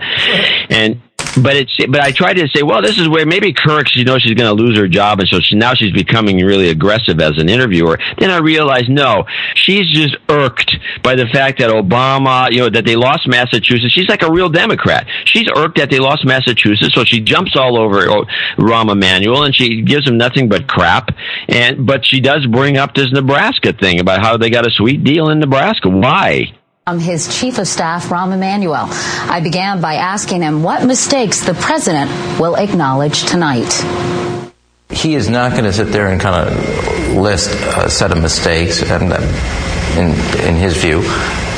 And but it's but I tried to say, well, this is where maybe Kirk, she knows she's going to lose her job, and so she, now she's becoming really aggressive as an interviewer. Then I realized, no, she's just irked by the fact that Obama, you know, that they lost Massachusetts. She's like a real Democrat. She's irked that they lost Massachusetts, so she jumps all over oh, Rahm Emanuel and she gives him nothing but crap. And but she does bring up this Nebraska thing about how they got a sweet deal in Nebraska. Why? I'm his chief of staff, Rahm Emanuel. I began by asking him what mistakes the president will acknowledge tonight. he is not going to sit there and kind of list a set of mistakes, and in in his view,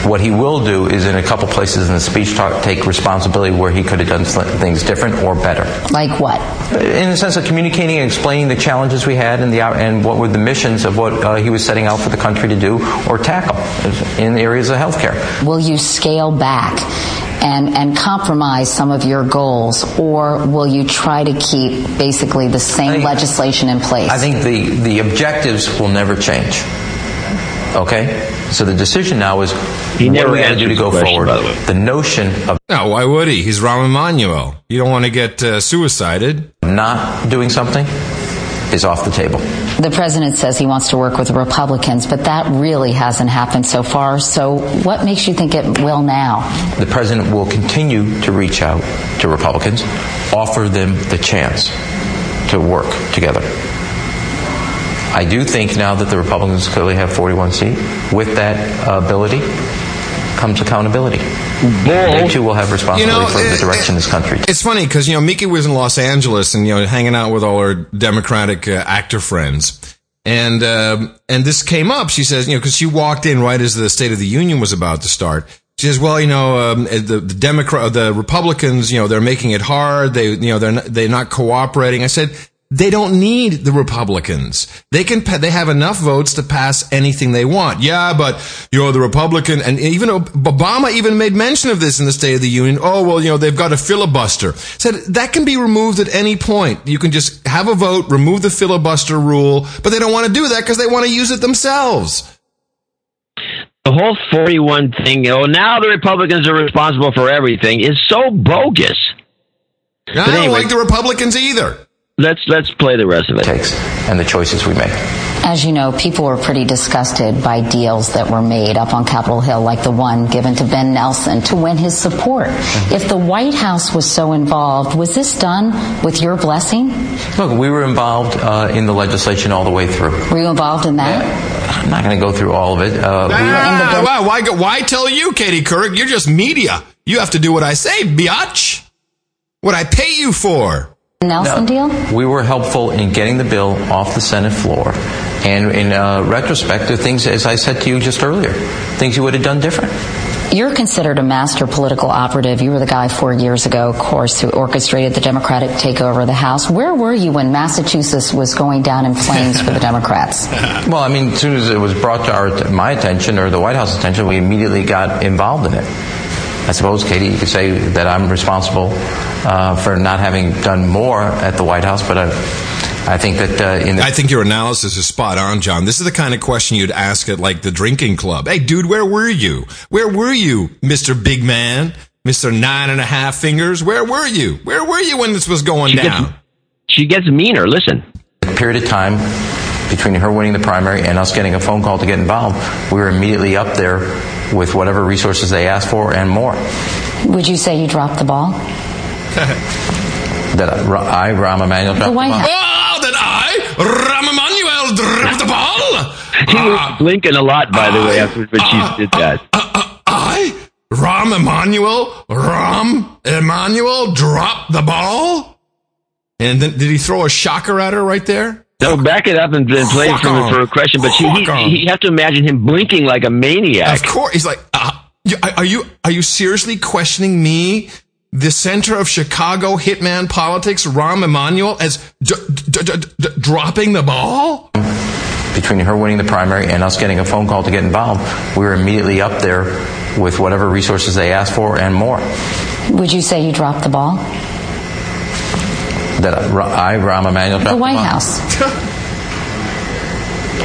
what he will do is in a couple places in the speech talk take responsibility where he could have done things different or better. Like what? In the sense of communicating and explaining the challenges we had and the and what were the missions of what uh, he was setting out for the country to do or tackle in the areas of healthcare. Will you scale back and, and compromise some of your goals, or will you try to keep basically the same legislation in place? I think the, the objectives will never change. Okay? So the decision now is He what never are we going to do to go question, forward. by the way. The notion of No, why would he? He's Rahm Emanuel. You don't want to get uh, suicided. not doing something is off the table. The president says he wants to work with Republicans, but that really hasn't happened so far. So what makes you think it will now? The president will continue to reach out to Republicans, offer them the chance to work together. I do think now that the Republicans clearly have 41 seats, with that uh, ability comes accountability. They too will have responsibility You know, for the it- direction this country. It's funny because you know Miki was in Los Angeles and you know hanging out with all her Democratic uh, actor friends, and um and this came up. She says, you know, because she walked in right as the State of the Union was about to start. She says, well, you know, um, the, the Democrat, the Republicans, you know, they're making it hard. They, you know, they're not, they're not cooperating. I said, they don't need the Republicans. They can, they have enough votes to pass anything they want. Yeah, but, you're the Republican, and even Ob- Obama even made mention of this in the State of the Union. Oh, well, you know, they've got a filibuster. Said that can be removed at any point. You can just have a vote, remove the filibuster rule, but they don't want to do that because they want to use it themselves. The whole 41 thing, oh, now the Republicans are responsible for everything is so bogus. I don't anyway- like the Republicans either. Let's let's play the rest of it. Takes and the choices we make. As you know, people were pretty disgusted by deals that were made up on Capitol Hill, like the one given to Ben Nelson to win his support. If the White House was so involved, was this done with your blessing? Look, we were involved uh, in the legislation all the way through. Were you involved in that? I'm not going to go through all of it. Uh, we- Ah, why, why, why tell you, Katie Couric? You're just media. You have to do what I say, biatch. What I pay you for. Nelson deal? We were helpful in getting the bill off the Senate floor. And in uh, retrospect, the things, as I said to you just earlier, things you would have done different. You're considered a master political operative. You were the guy four years ago, of course, who orchestrated the Democratic takeover of the House. Where were you when Massachusetts was going down in flames for the Democrats? Well, I mean, as soon as it was brought to our, my attention or the White House attention, we immediately got involved in it. I suppose, Katie, you could say that I'm responsible uh, for not having done more at the White House, but I, I think that uh, in the I think your analysis is spot on, John. This is the kind of question you'd ask at like the drinking club. Hey, dude, where were you? Where were you, Mr. Big Man? Mr. Nine and a Half Fingers? Where were you? Where were you when this was going She gets- down? She gets meaner. Listen. period of time between her winning the primary and us getting a phone call to get involved, we were immediately up there with whatever resources they asked for and more. Would you say you dropped the ball? That I, Rahm Emanuel, dropped The White ball. Oh, that I, Rahm Emanuel, dropped the ball. He was ah. blinking a lot, by the way, after when she ah, did that. Ah, I, Rahm Emanuel, Rahm Emanuel, dropped the ball. And then did he throw a shocker at her right there? No, back it up and then play it Fuck for, on. for a question. But she, he, he, you have to imagine him blinking like a maniac. Of course, he's like, uh, are you are you seriously questioning me, the center of Chicago hitman politics, Rahm Emanuel, as d- d- d- d- dropping the ball? Between her winning the primary and us getting a phone call to get involved, we were immediately up there with whatever resources they asked for and more. Would you say you dropped the ball? That I, Rahm Emanuel, dropped The White. House.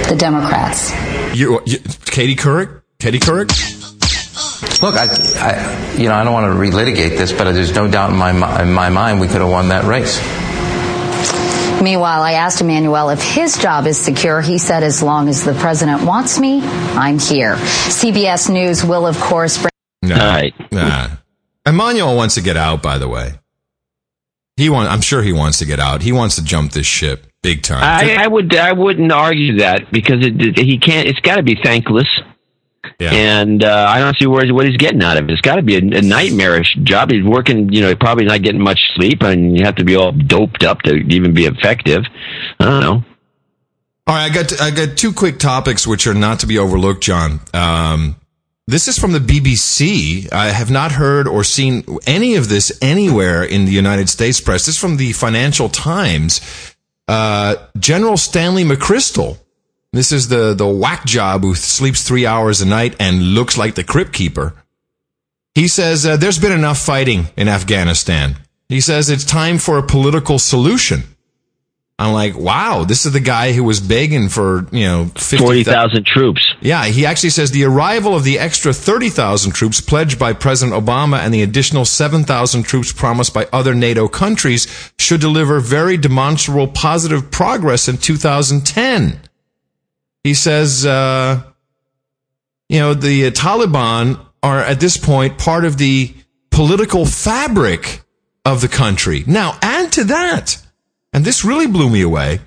The Democrats. You, you Katie Couric, Katie Couric. Look, I, I, you know, I don't want to relitigate this, but there's no doubt in my in my mind we could have won that race. Meanwhile, I asked Emanuel if his job is secure. He said, as long as the president wants me, I'm here. CBS News will, of course, bring. No, nah. Emanuel wants to get out. By the way, he want. I'm sure he wants to get out. He wants to jump this ship big time. I, I would I wouldn't argue that because it, it- he can't. It's got to be thankless. Yeah. And uh, I don't see where what he's getting out of it. It's got to be a, a nightmarish job. He's working, you know, probably not getting much sleep, and you have to be all doped up to even be effective. I don't know. All right, I got I got two quick topics which are not to be overlooked, John. Um, this is from the BBC. I have not heard or seen any of this anywhere in the United States press. This is from the Financial Times. Uh, General Stanley McChrystal. This is the the whack job who sleeps three hours a night and looks like the crypt keeper. He says uh, there's been enough fighting in Afghanistan. He says it's time for a political solution. I'm like, wow, this is the guy who was begging for, you know, 50, 40,000 troops. Yeah, he actually says the arrival of the extra 30,000 troops pledged by President Obama and the additional 7,000 troops promised by other NATO countries should deliver very demonstrable positive progress in 2010. He says, uh, you know, the Taliban are at this point part of the political fabric of the country. Now, add to that, and this really blew me away.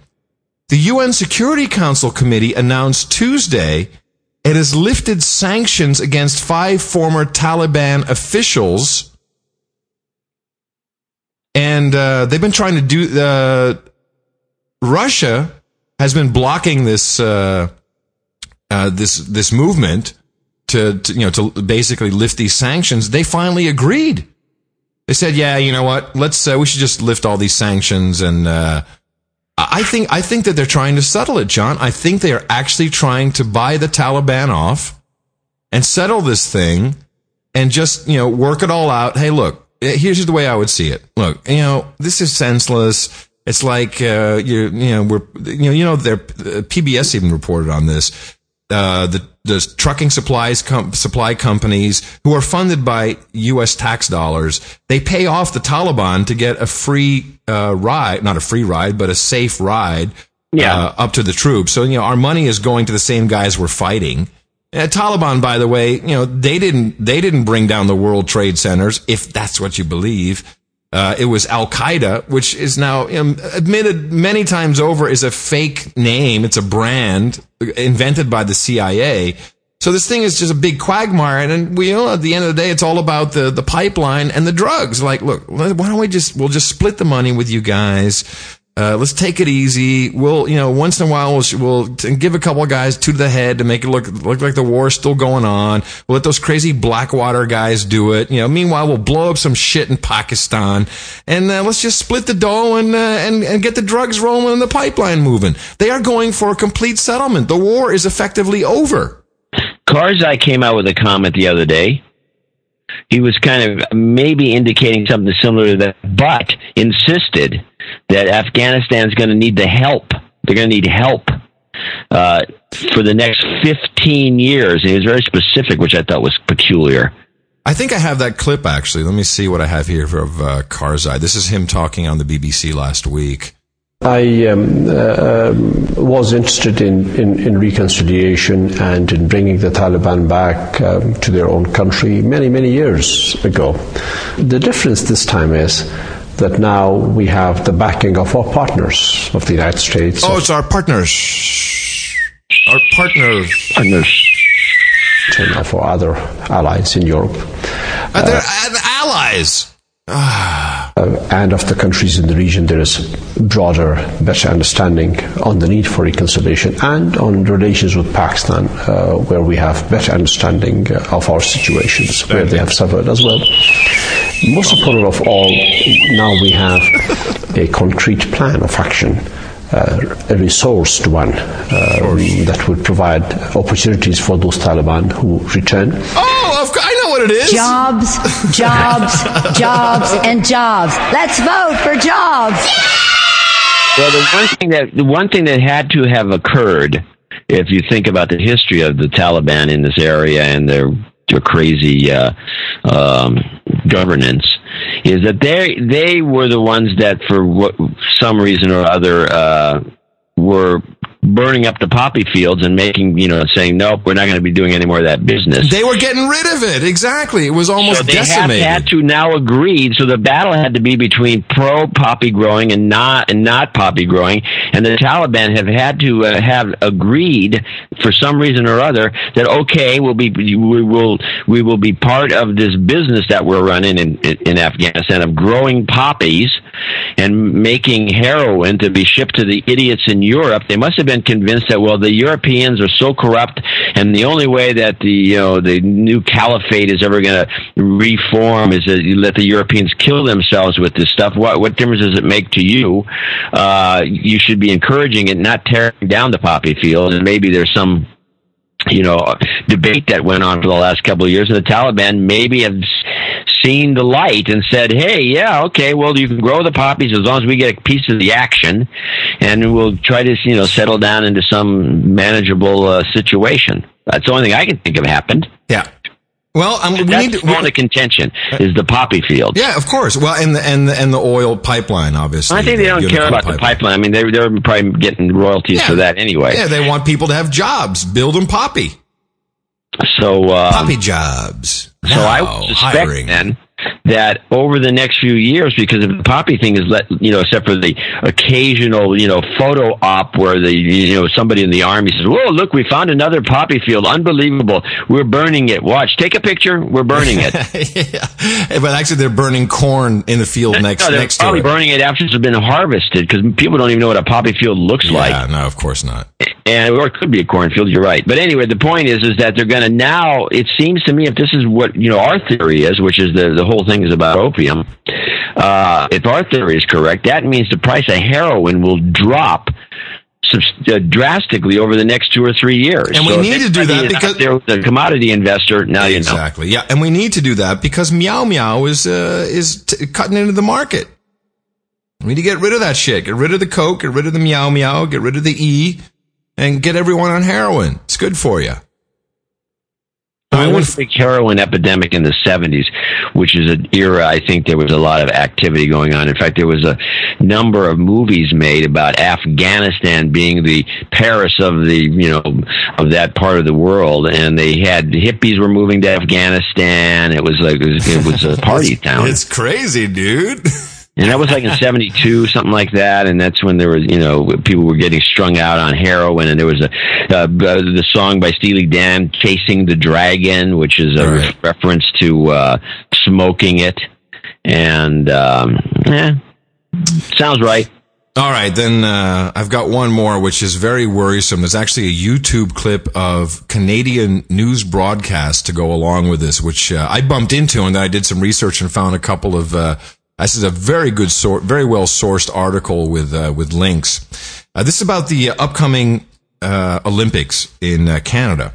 The UN Security Council Committee announced Tuesday it has lifted sanctions against five former Taliban officials. And uh, they've been trying to do. Uh, Russia has been blocking this uh, uh this this movement to, to, you know to basically lift these sanctions. They finally agreed. They said, "Yeah, you know what? Let's uh, we should just lift all these sanctions and." Uh, I think I think that they're trying to settle it, John. I think they are actually trying to buy the Taliban off and settle this thing and just, you know, work it all out. Hey, look, here's the way I would see it. Look, you know, this is senseless. It's like uh, you, you know, we're, you know, you know, their uh, PBS even reported on this. Uh, the the trucking supplies com- supply companies who are funded by U.S. tax dollars, they pay off the Taliban to get a free uh, ride, not a free ride, but a safe ride yeah. uh, up to the troops. So you know, our money is going to the same guys we're fighting. Uh, Taliban, by the way, you know they didn't they didn't bring down the World Trade Centers, if that's what you believe. Uh, it was Al Qaeda, which is now admitted many times over is a fake name. It's a brand invented by the CIA. So this thing is just a big quagmire. And we, you know, at the end of the day, it's all about the, the pipeline and the drugs. Like, look, why don't we just, we'll just split the money with you guys. Uh, let's take it easy. We'll, you know, once in a while, we'll, we'll give a couple of guys two to the head to make it look, look like the war is still going on. We'll let those crazy Blackwater guys do it. You know, meanwhile, we'll blow up some shit in Pakistan and uh, let's just split the dough and, uh, and, and get the drugs rolling and the pipeline moving. They are going for a complete settlement. The war is effectively over. Karzai came out with a comment the other day he was kind of maybe indicating something similar to that, but insisted that Afghanistan is going to need the help. They're going to need help uh, for the next 15 years. And he was very specific, which I thought was peculiar. I think I have that clip actually. Let me see what I have here of uh, Karzai. This is him talking on the BBC last week. I um, uh, was interested in, in, in, reconciliation and in bringing the Taliban back um, to their own country many, many years ago. The difference this time is that now we have the backing of our partners of the United States. Oh, it's our partners. Our partners. Partners. And for other allies in Europe. Uh, they're uh, allies. Uh, and of the countries in the region, there is broader, better understanding on the need for reconciliation and on relations with Pakistan, uh, where we have better understanding of our situations, where they have suffered as well. Most important of all, now we have a concrete plan of action. Uh, a resourced one uh, that would provide opportunities for those Taliban who return. Oh, of course. I know what it is. Jobs, jobs, jobs, and jobs. Let's vote for jobs. Well, the one thing that the one thing that had to have occurred, if you think about the history of the Taliban in this area and their their crazy uh, um, governance, is that they they were the ones that, for what, some reason or other, uh, were burning up the poppy fields and making, you know, saying, nope, we're not going to be doing any more of that business. They were getting rid of it. Exactly. It was almost so they decimated. Have, had to now agree. So the battle had to be between pro poppy growing and not, and not poppy growing. And the Taliban have had to uh, have agreed for some reason or other that, okay, we'll be, we will, we will be part of this business that we're running in, in Afghanistan of growing poppies and making heroin to be shipped to the idiots in Europe. They must have been been convinced that well, the Europeans are so corrupt, and the only way that the you know the new caliphate is ever going to reform is that you let the Europeans kill themselves with this stuff. What what difference does it make to you? Uh, you should be encouraging it, not tearing down the poppy field. And maybe there's some you know debate that went on for the last couple of years, and the Taliban maybe have seen the light and said, "Hey, yeah, okay, well, you can grow the poppies as long as we get a piece of the action, and we'll try to you know settle down into some manageable uh, situation." That's the only thing I can think of happened. Yeah. Well, um, we That's need to, the only contention is the poppy field. Yeah, of course. Well, and the and the, and the oil pipeline, obviously. I think they the don't care about the pipeline. I mean, they're they're probably getting royalties for that anyway. Yeah, they want people to have jobs. Build them poppy. So uh, poppy jobs. So I Now, would suspect hiring. then that over the next few years, because of the poppy thing is let you know, except for the occasional you know photo op where the you know somebody in the army says, "Whoa, look, we found another poppy field, unbelievable! We're burning it. Watch, take a picture. We're burning it." Yeah, but actually, they're burning corn in the field next no, they're next to probably it. burning it after it's been harvested because people don't even know what a poppy field looks like. Yeah, no, of course not. and or it could be a cornfield. You're right, but anyway, the point is, is that they're going to now. It seems to me, if this is what you know, our theory is, which is the the whole thing is about opium. Uh, if our theory is correct, that means the price of heroin will drop. uh, Drastically over the next two or three years, And we So if need to do that because- there with a commodity investor. Now you know. Exactly. Yeah, and we need to do that because Meow Meow is uh, is t- cutting into the market. We need to get rid of that shit. Get rid of the coke. Get rid of the Meow Meow. Get rid of the E, and get everyone on heroin. It's good for you. There was a big heroin epidemic in the 70s, which is an era I think there was a lot of activity going on. In fact, there was a number of movies made about Afghanistan being the Paris of the, you know, of that part of the world. And they had hippies were moving to Afghanistan. It was like, it was, it was a party town. It's crazy, dude. And that was like in '72, something like that. And that's when there was, you know, people were getting strung out on heroin. And there was a uh, uh, the song by Steely Dan, "Chasing the Dragon," which is a Right. reference to uh, smoking it. And um, yeah, sounds right. All right, then uh, I've got one more, which is very worrisome. There's actually a YouTube clip of Canadian news broadcast to go along with this, which uh, I bumped into, and then I did some research and found a couple of. Uh, this is a very good, sor- very well sourced article with uh, with links. Uh, this is about the upcoming uh, Olympics in uh, Canada.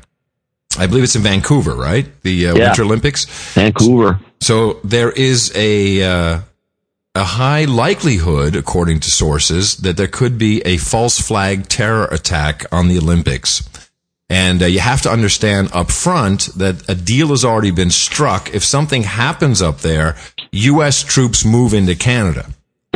I believe it's in Vancouver, right? The uh, Yeah. Winter Olympics. Vancouver. So there is a uh, a high likelihood, according to sources, that there could be a false flag terror attack on the Olympics. And uh, you have to understand up front that a deal has already been struck. If something happens up there, U.S. troops move into Canada.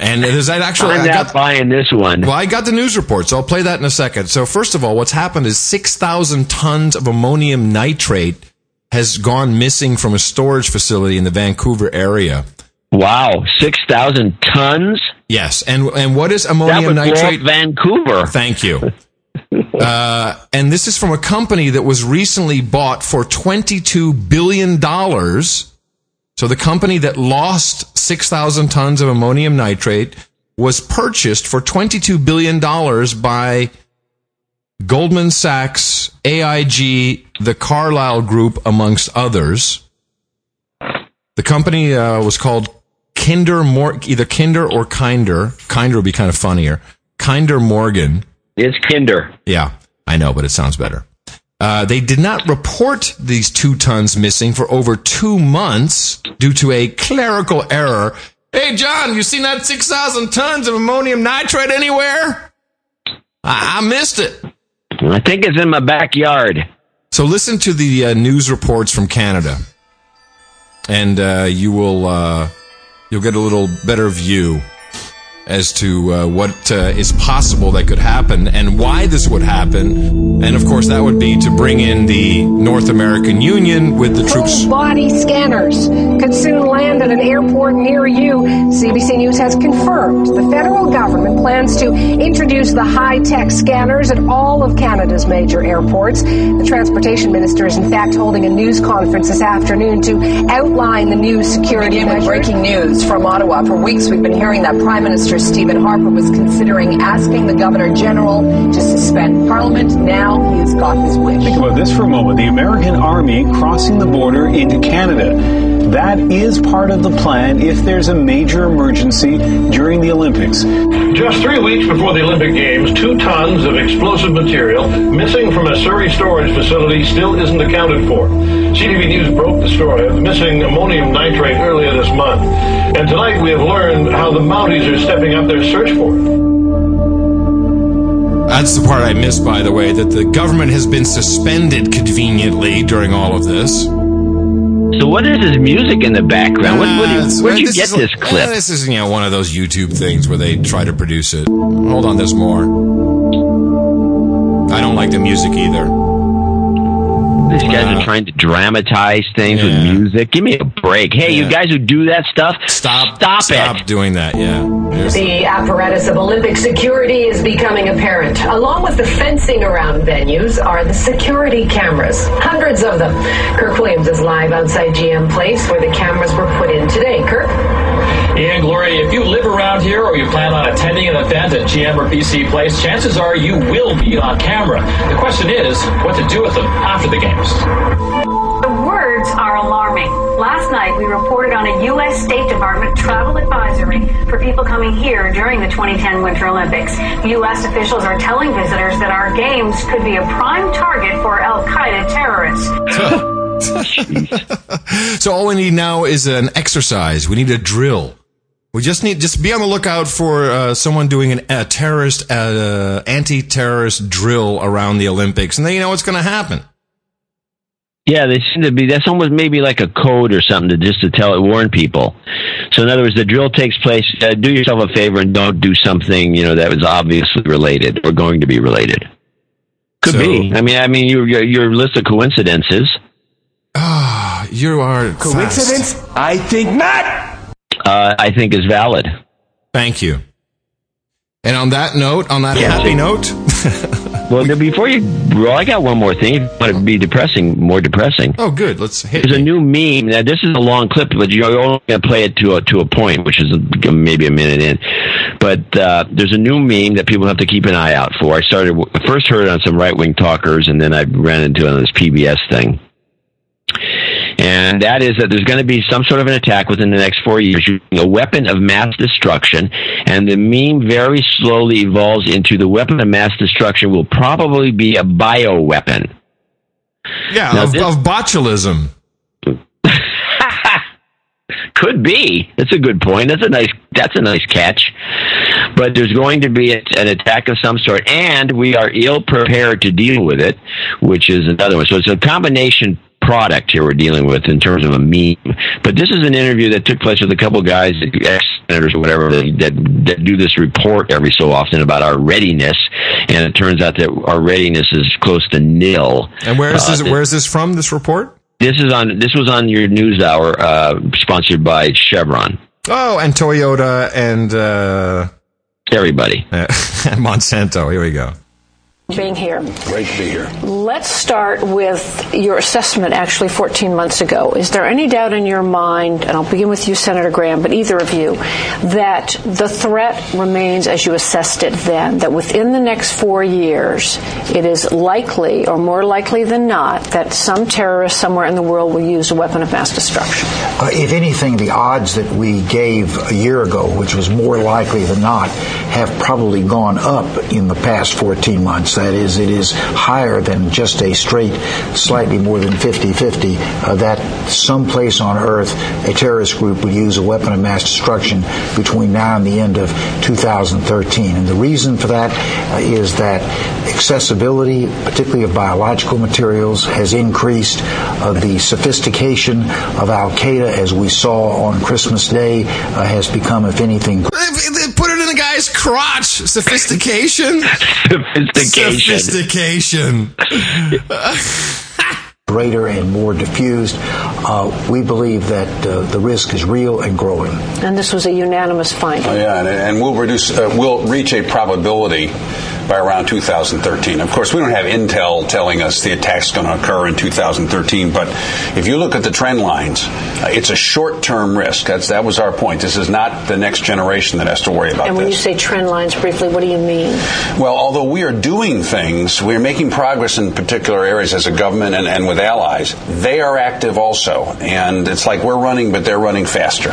and there's that actually. I'm I not got- buying this one. well, I got the news report, so I'll play that in a second. So first of all, what's happened is 6,000 tons of ammonium nitrate has gone missing from a storage facility in the Vancouver area. Wow, six thousand tons. Yes, and and what is ammonium nitrate? Vancouver. Thank you. Uh, and this is from a company that was recently bought for $22 billion. So the company that lost 6,000 tons of ammonium nitrate was purchased for $22 billion by Goldman Sachs, AIG, the Carlyle Group, amongst others. The company uh, was called Kinder Mor- either Kinder or Kinder. Kinder would be kind of funnier. Kinder Morgan. It's Kinder. Yeah, I know, but it sounds better. Uh, they did not report these two tons missing for over two months due to a clerical error. Hey, John, you seen that 6,000 tons of ammonium nitrate anywhere? I, I missed it. I think it's in my backyard. So listen to the uh, news reports from Canada, and uh, you will uh, you'll get a little better view as to uh, what uh, is possible that could happen and why this would happen. And of course, that would be to bring in the North American Union with the troops. Full body scanners could soon land at an airport near you. CBC News has confirmed the federal government plans to introduce the high tech scanners at all of Canada's major airports. The transportation minister is, in fact, holding a news conference this afternoon to outline the new security Begin with breaking news from Ottawa. For weeks, we've been hearing that Prime Minister Stephen Harper was considering asking the Governor General to suspend Parliament. Now he's got his wish. Think about this for a moment. The American Army crossing the border into Canada. That is part of the plan if there's a major emergency during the Olympics. Just three weeks before the Olympic Games, two tons of explosive material missing from a Surrey storage facility still isn't accounted for. CTV News broke the story of the missing ammonium nitrate earlier this month. And tonight we have learned how the Mounties are stepping up their search for it. That's the part I missed, by the way, that the government has been suspended conveniently during all of this. So what is this music in the background? what, what, Uh, where'd you this get is- this clip? this is, you know, one of those YouTube things where they try to produce it. Hold on, there's more. I don't like the music either. These guys are trying to dramatize things with music. Give me a break. Hey, you guys who do that stuff, stop, stop, Stop doing that, yeah. There's- The apparatus of Olympic security is becoming apparent. Along with the fencing around venues are the security cameras. Hundreds of them. Kirk Williams is live outside GM Place where the cameras were put in today. Kirk? And Gloria, if you live around here or you plan on attending an event at GM or BC Place, chances are you will be on camera. The question is what to do with them after the games. The words are alarming. Last night, we reported on a U.S. State Department travel advisory for people coming here during the 2010 Winter Olympics. U.S. officials are telling visitors that our games could be a prime target for Al Qaeda terrorists. so all we need now is an exercise. We need a drill. We just need just be on the lookout for uh, someone doing an, a terrorist, uh, anti-terrorist drill around the Olympics, and then you know what's going to happen. Yeah, they seem to be. That's almost maybe like a code or something to just to tell it warn people. So in other words, the drill takes place. Uh, do yourself a favor and don't do something you know that was obviously related or going to be related. Could be. I mean, I mean, your your, your list of coincidences. Ah, you are Coincidence? I think not. Uh, I think is valid. Thank you. And on that note, on that happy note, Well, before you, well, I got one more thing. But it'd be depressing, more depressing. oh, good. Let's hit. There's a new meme. Now, this is a long clip, but you're only going to play it to a, to a point, which is a, maybe a minute in. But uh, there's a new meme that people have to keep an eye out for. I started I first heard it on some right wing talkers, and then I ran into it on this PBS thing. And that is that there's going to be some sort of an attack within the next four years using a weapon of mass destruction. And the meme very slowly evolves into the weapon of mass destruction will probably be a bioweapon. yeah, Now of, this- of botulism. Could be. That's a good point. That's a nice. That's a nice catch. But there's going to be a, an attack of some sort, and we are ill prepared to deal with it, which is another one. So it's a combination product here we're dealing with in terms of a meme. But this is an interview that took place with a couple guys, ex senators or whatever, that, that that do this report every so often about our readiness, and it turns out that our readiness is close to nil. And where is Uh, this? Where is this from? This report? This is on. This was on your news hour, uh, sponsored by Chevron. Oh, and Toyota and uh, everybody. Monsanto. Here we go. Being here. Great to be here. Let's start with your assessment actually 14 months ago. Is there any doubt in your mind, and I'll begin with you, Senator Graham, but either of you, that the threat remains as you assessed it then, that within the next four years, it is likely, or more likely than not, that some terrorist somewhere in the world will use a weapon of mass destruction? Uh, if anything, the odds that we gave a year ago, which was more likely than not, have probably gone up in the past 14 months. That is, it is higher than just a straight, slightly more than 50 50, uh, that someplace on Earth a terrorist group would use a weapon of mass destruction between now and the end of 2013. And the reason for that uh, is that accessibility, particularly of biological materials, has increased. Uh, the sophistication of Al Qaeda, as we saw on Christmas Day, uh, has become, if anything, put it in the guy's crotch. Sophistication. Sophistication. Sophistication. greater and more diffused. Uh, we believe that uh, the risk is real and growing. And this was a unanimous finding. Oh, yeah, and, and we'll reduce, uh, we'll reach a probability by around 2013. Of course, we don't have intel telling us the attack's going to occur in 2013, but if you look at the trend lines, uh, it's a short-term risk. That's, that was our point. This is not the next generation that has to worry about And when this. you say trend lines briefly, what do you mean? Well, although we are doing things, we are making progress in particular areas as a government and, and with allies. They are active also, and it's like we're running, but they're running faster.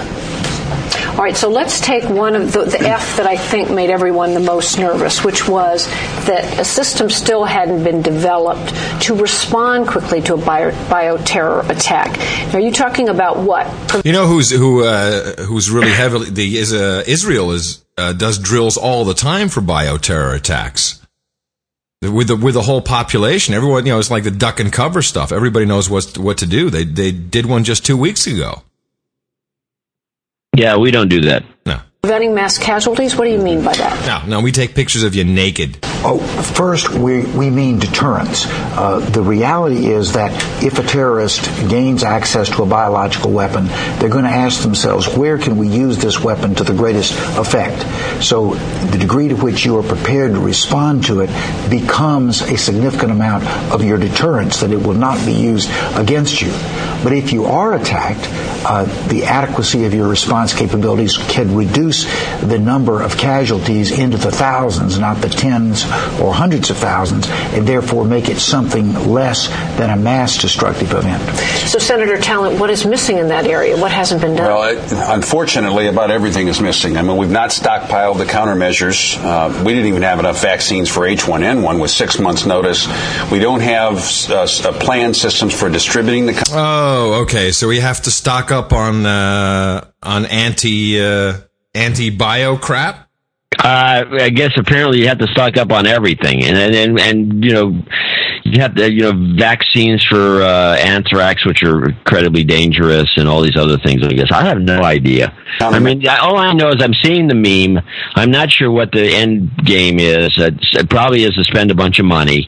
All right, so let's take one of the, the F that I think made everyone the most nervous, which was that a system still hadn't been developed to respond quickly to a bio, bioterror attack. Now, are you talking about what? You know who's who uh, who's really heavily the is uh, Israel is uh, does drills all the time for bioterror attacks. With the with the whole population, everyone you know it's like the duck and cover stuff. Everybody knows what what to do. They they did one just two weeks ago. Yeah, we don't do that. No. Preventing mass casualties? What do you mean by that? No, no, we take pictures of you naked. Oh, first, we, we mean deterrence. Uh, the reality is that if a terrorist gains access to a biological weapon, they're going to ask themselves, where can we use this weapon to the greatest effect? So the degree to which you are prepared to respond to it becomes a significant amount of your deterrence that it will not be used against you. But if you are attacked, uh, the adequacy of your response capabilities can reduce the number of casualties into the thousands, not the tens or hundreds of thousands, and therefore make it something less than a mass destructive event. So, Senator Talent, what is missing in that area? What hasn't been done? Well, it, unfortunately, about everything is missing. I mean, we've not stockpiled the countermeasures. Uh, we didn't even have enough vaccines for H1N1 with six months' notice. We don't have uh, planned systems for distributing the. Oh, okay. So we have to stock up on uh, on anti uh, anti bio crap. Uh, I guess apparently you have to stock up on everything, and and and, and you know you have to you know vaccines for uh, anthrax, which are incredibly dangerous, and all these other things. I guess I have no idea. I mean, all I know is I'm seeing the meme. I'm not sure what the end game is. It's, It probably is to spend a bunch of money,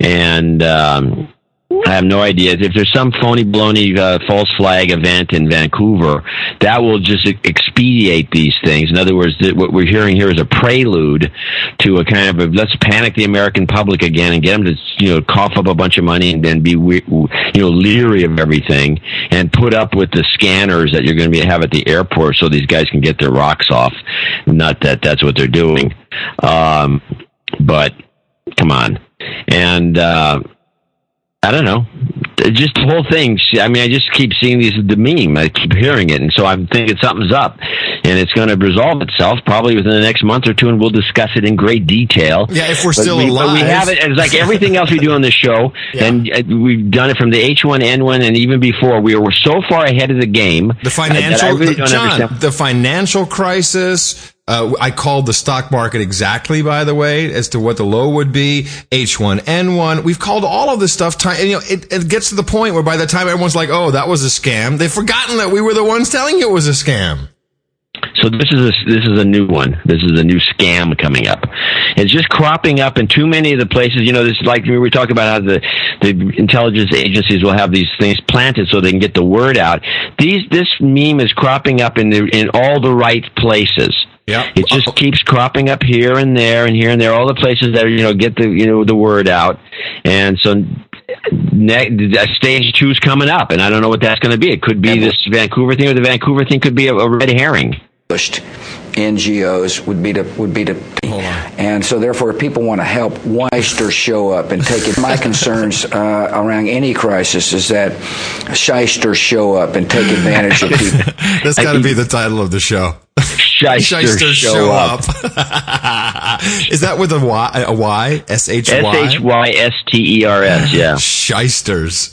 and. Um, I have no idea. If there's some phony baloney uh, false flag event in Vancouver, that will just expedite these things. In other words, what we're hearing here is a prelude to a kind of a let's panic the American public again and get them to you know cough up a bunch of money and then be we- you know leery of everything and put up with the scanners that you're going to have at the airport so these guys can get their rocks off. Not that that's what they're doing, um, but come on and. Uh, I don't know. Just the whole thing. I mean, I just keep seeing these the meme. I keep hearing it, and so I'm thinking something's up, and it's going to resolve itself probably within the next month or two, and we'll discuss it in great detail. Yeah, if we're but still we, alive. But we have it. It's like everything else we do on this show, Yeah. and uh, we've done it from the H1N1, and even before. We were so far ahead of the game. The uh, financial, really don't John, understand. the financial crisis. Uh, I called the stock market exactly, by the way, as to what the low would be. H1N1. We've called all of this stuff. Time, you know, it, it gets to the point where by the time everyone's like, "Oh, that was a scam," they've forgotten that we were the ones telling you it was a scam. So this is a, this is a new one. This is a new scam coming up. It's just cropping up in too many of the places. You know, this is like we were talking about how the the intelligence agencies will have these things planted so they can get the word out. These this meme is cropping up in the in all the right places. Yeah. It just keeps cropping up here and there and here and there, all the places that you know get the you know the word out, and so ne- uh, stage two's coming up, and I don't know what that's going to be. It could be this Vancouver thing, or the Vancouver thing could be a, a red herring. Pushed NGOs would be to would be to, and so therefore, if people want to help, Weister show up and take it. My concerns uh, around any crisis is that shysters show up and take advantage of people. That's got to be the title of the show. Shysters show up. Is that with a Y? A Y? S H S Y? H Y S T E R S. Yeah. Shysters.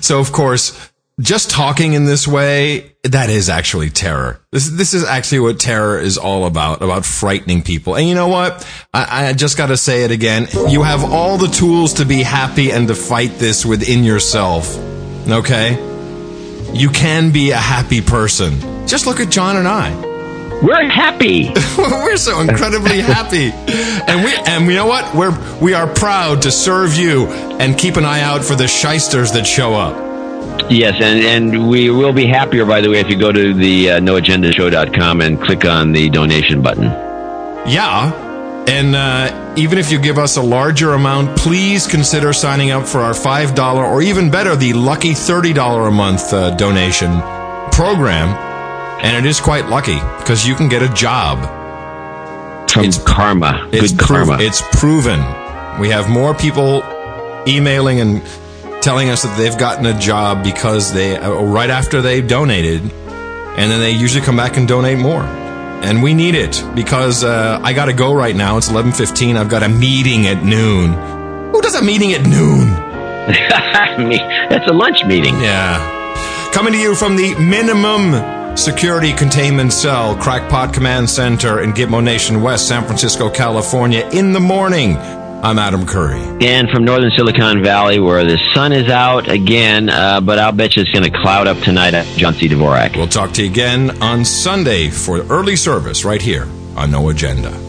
so of course, just talking in this way, that is actually terror. This, this is actually what terror is all about, about frightening people. And you know what? I, I just gotta say it again. You have all the tools to be happy and to fight this within yourself. Okay? You can be a happy person. Just look at John and I. We're happy. We're so incredibly happy. And we and you know what? We're we are proud to serve you and keep an eye out for the shysters that show up. Yes, and, and we will be happier, by the way, if you go to the uh, noagendashow.com and click on the donation button. Yeah. And uh even if you give us a larger amount, please consider signing up for our $5 or even better, the lucky $30 a month uh, donation program. And it is quite lucky because you can get a job. From it's, karma. It's Good karma. It's proven. We have more people emailing and telling us that they've gotten a job because they, uh, right after they've donated, and then they usually come back and donate more and we need it because uh, I got to go right now. It's eleven fifteen. I've got a meeting at noon. Who does a meeting at noon? It's a lunch meeting. Yeah. Coming to you from the minimum security containment cell, Crackpot Command Center in Gitmo Nation West, San Francisco, California, in the morning. I'm Adam Curry. And from northern Silicon Valley, where the sun is out again, uh, but I'll bet you it's going to cloud up tonight at John C. Dvorak. We'll talk to you again on Sunday for early service right here on No Agenda.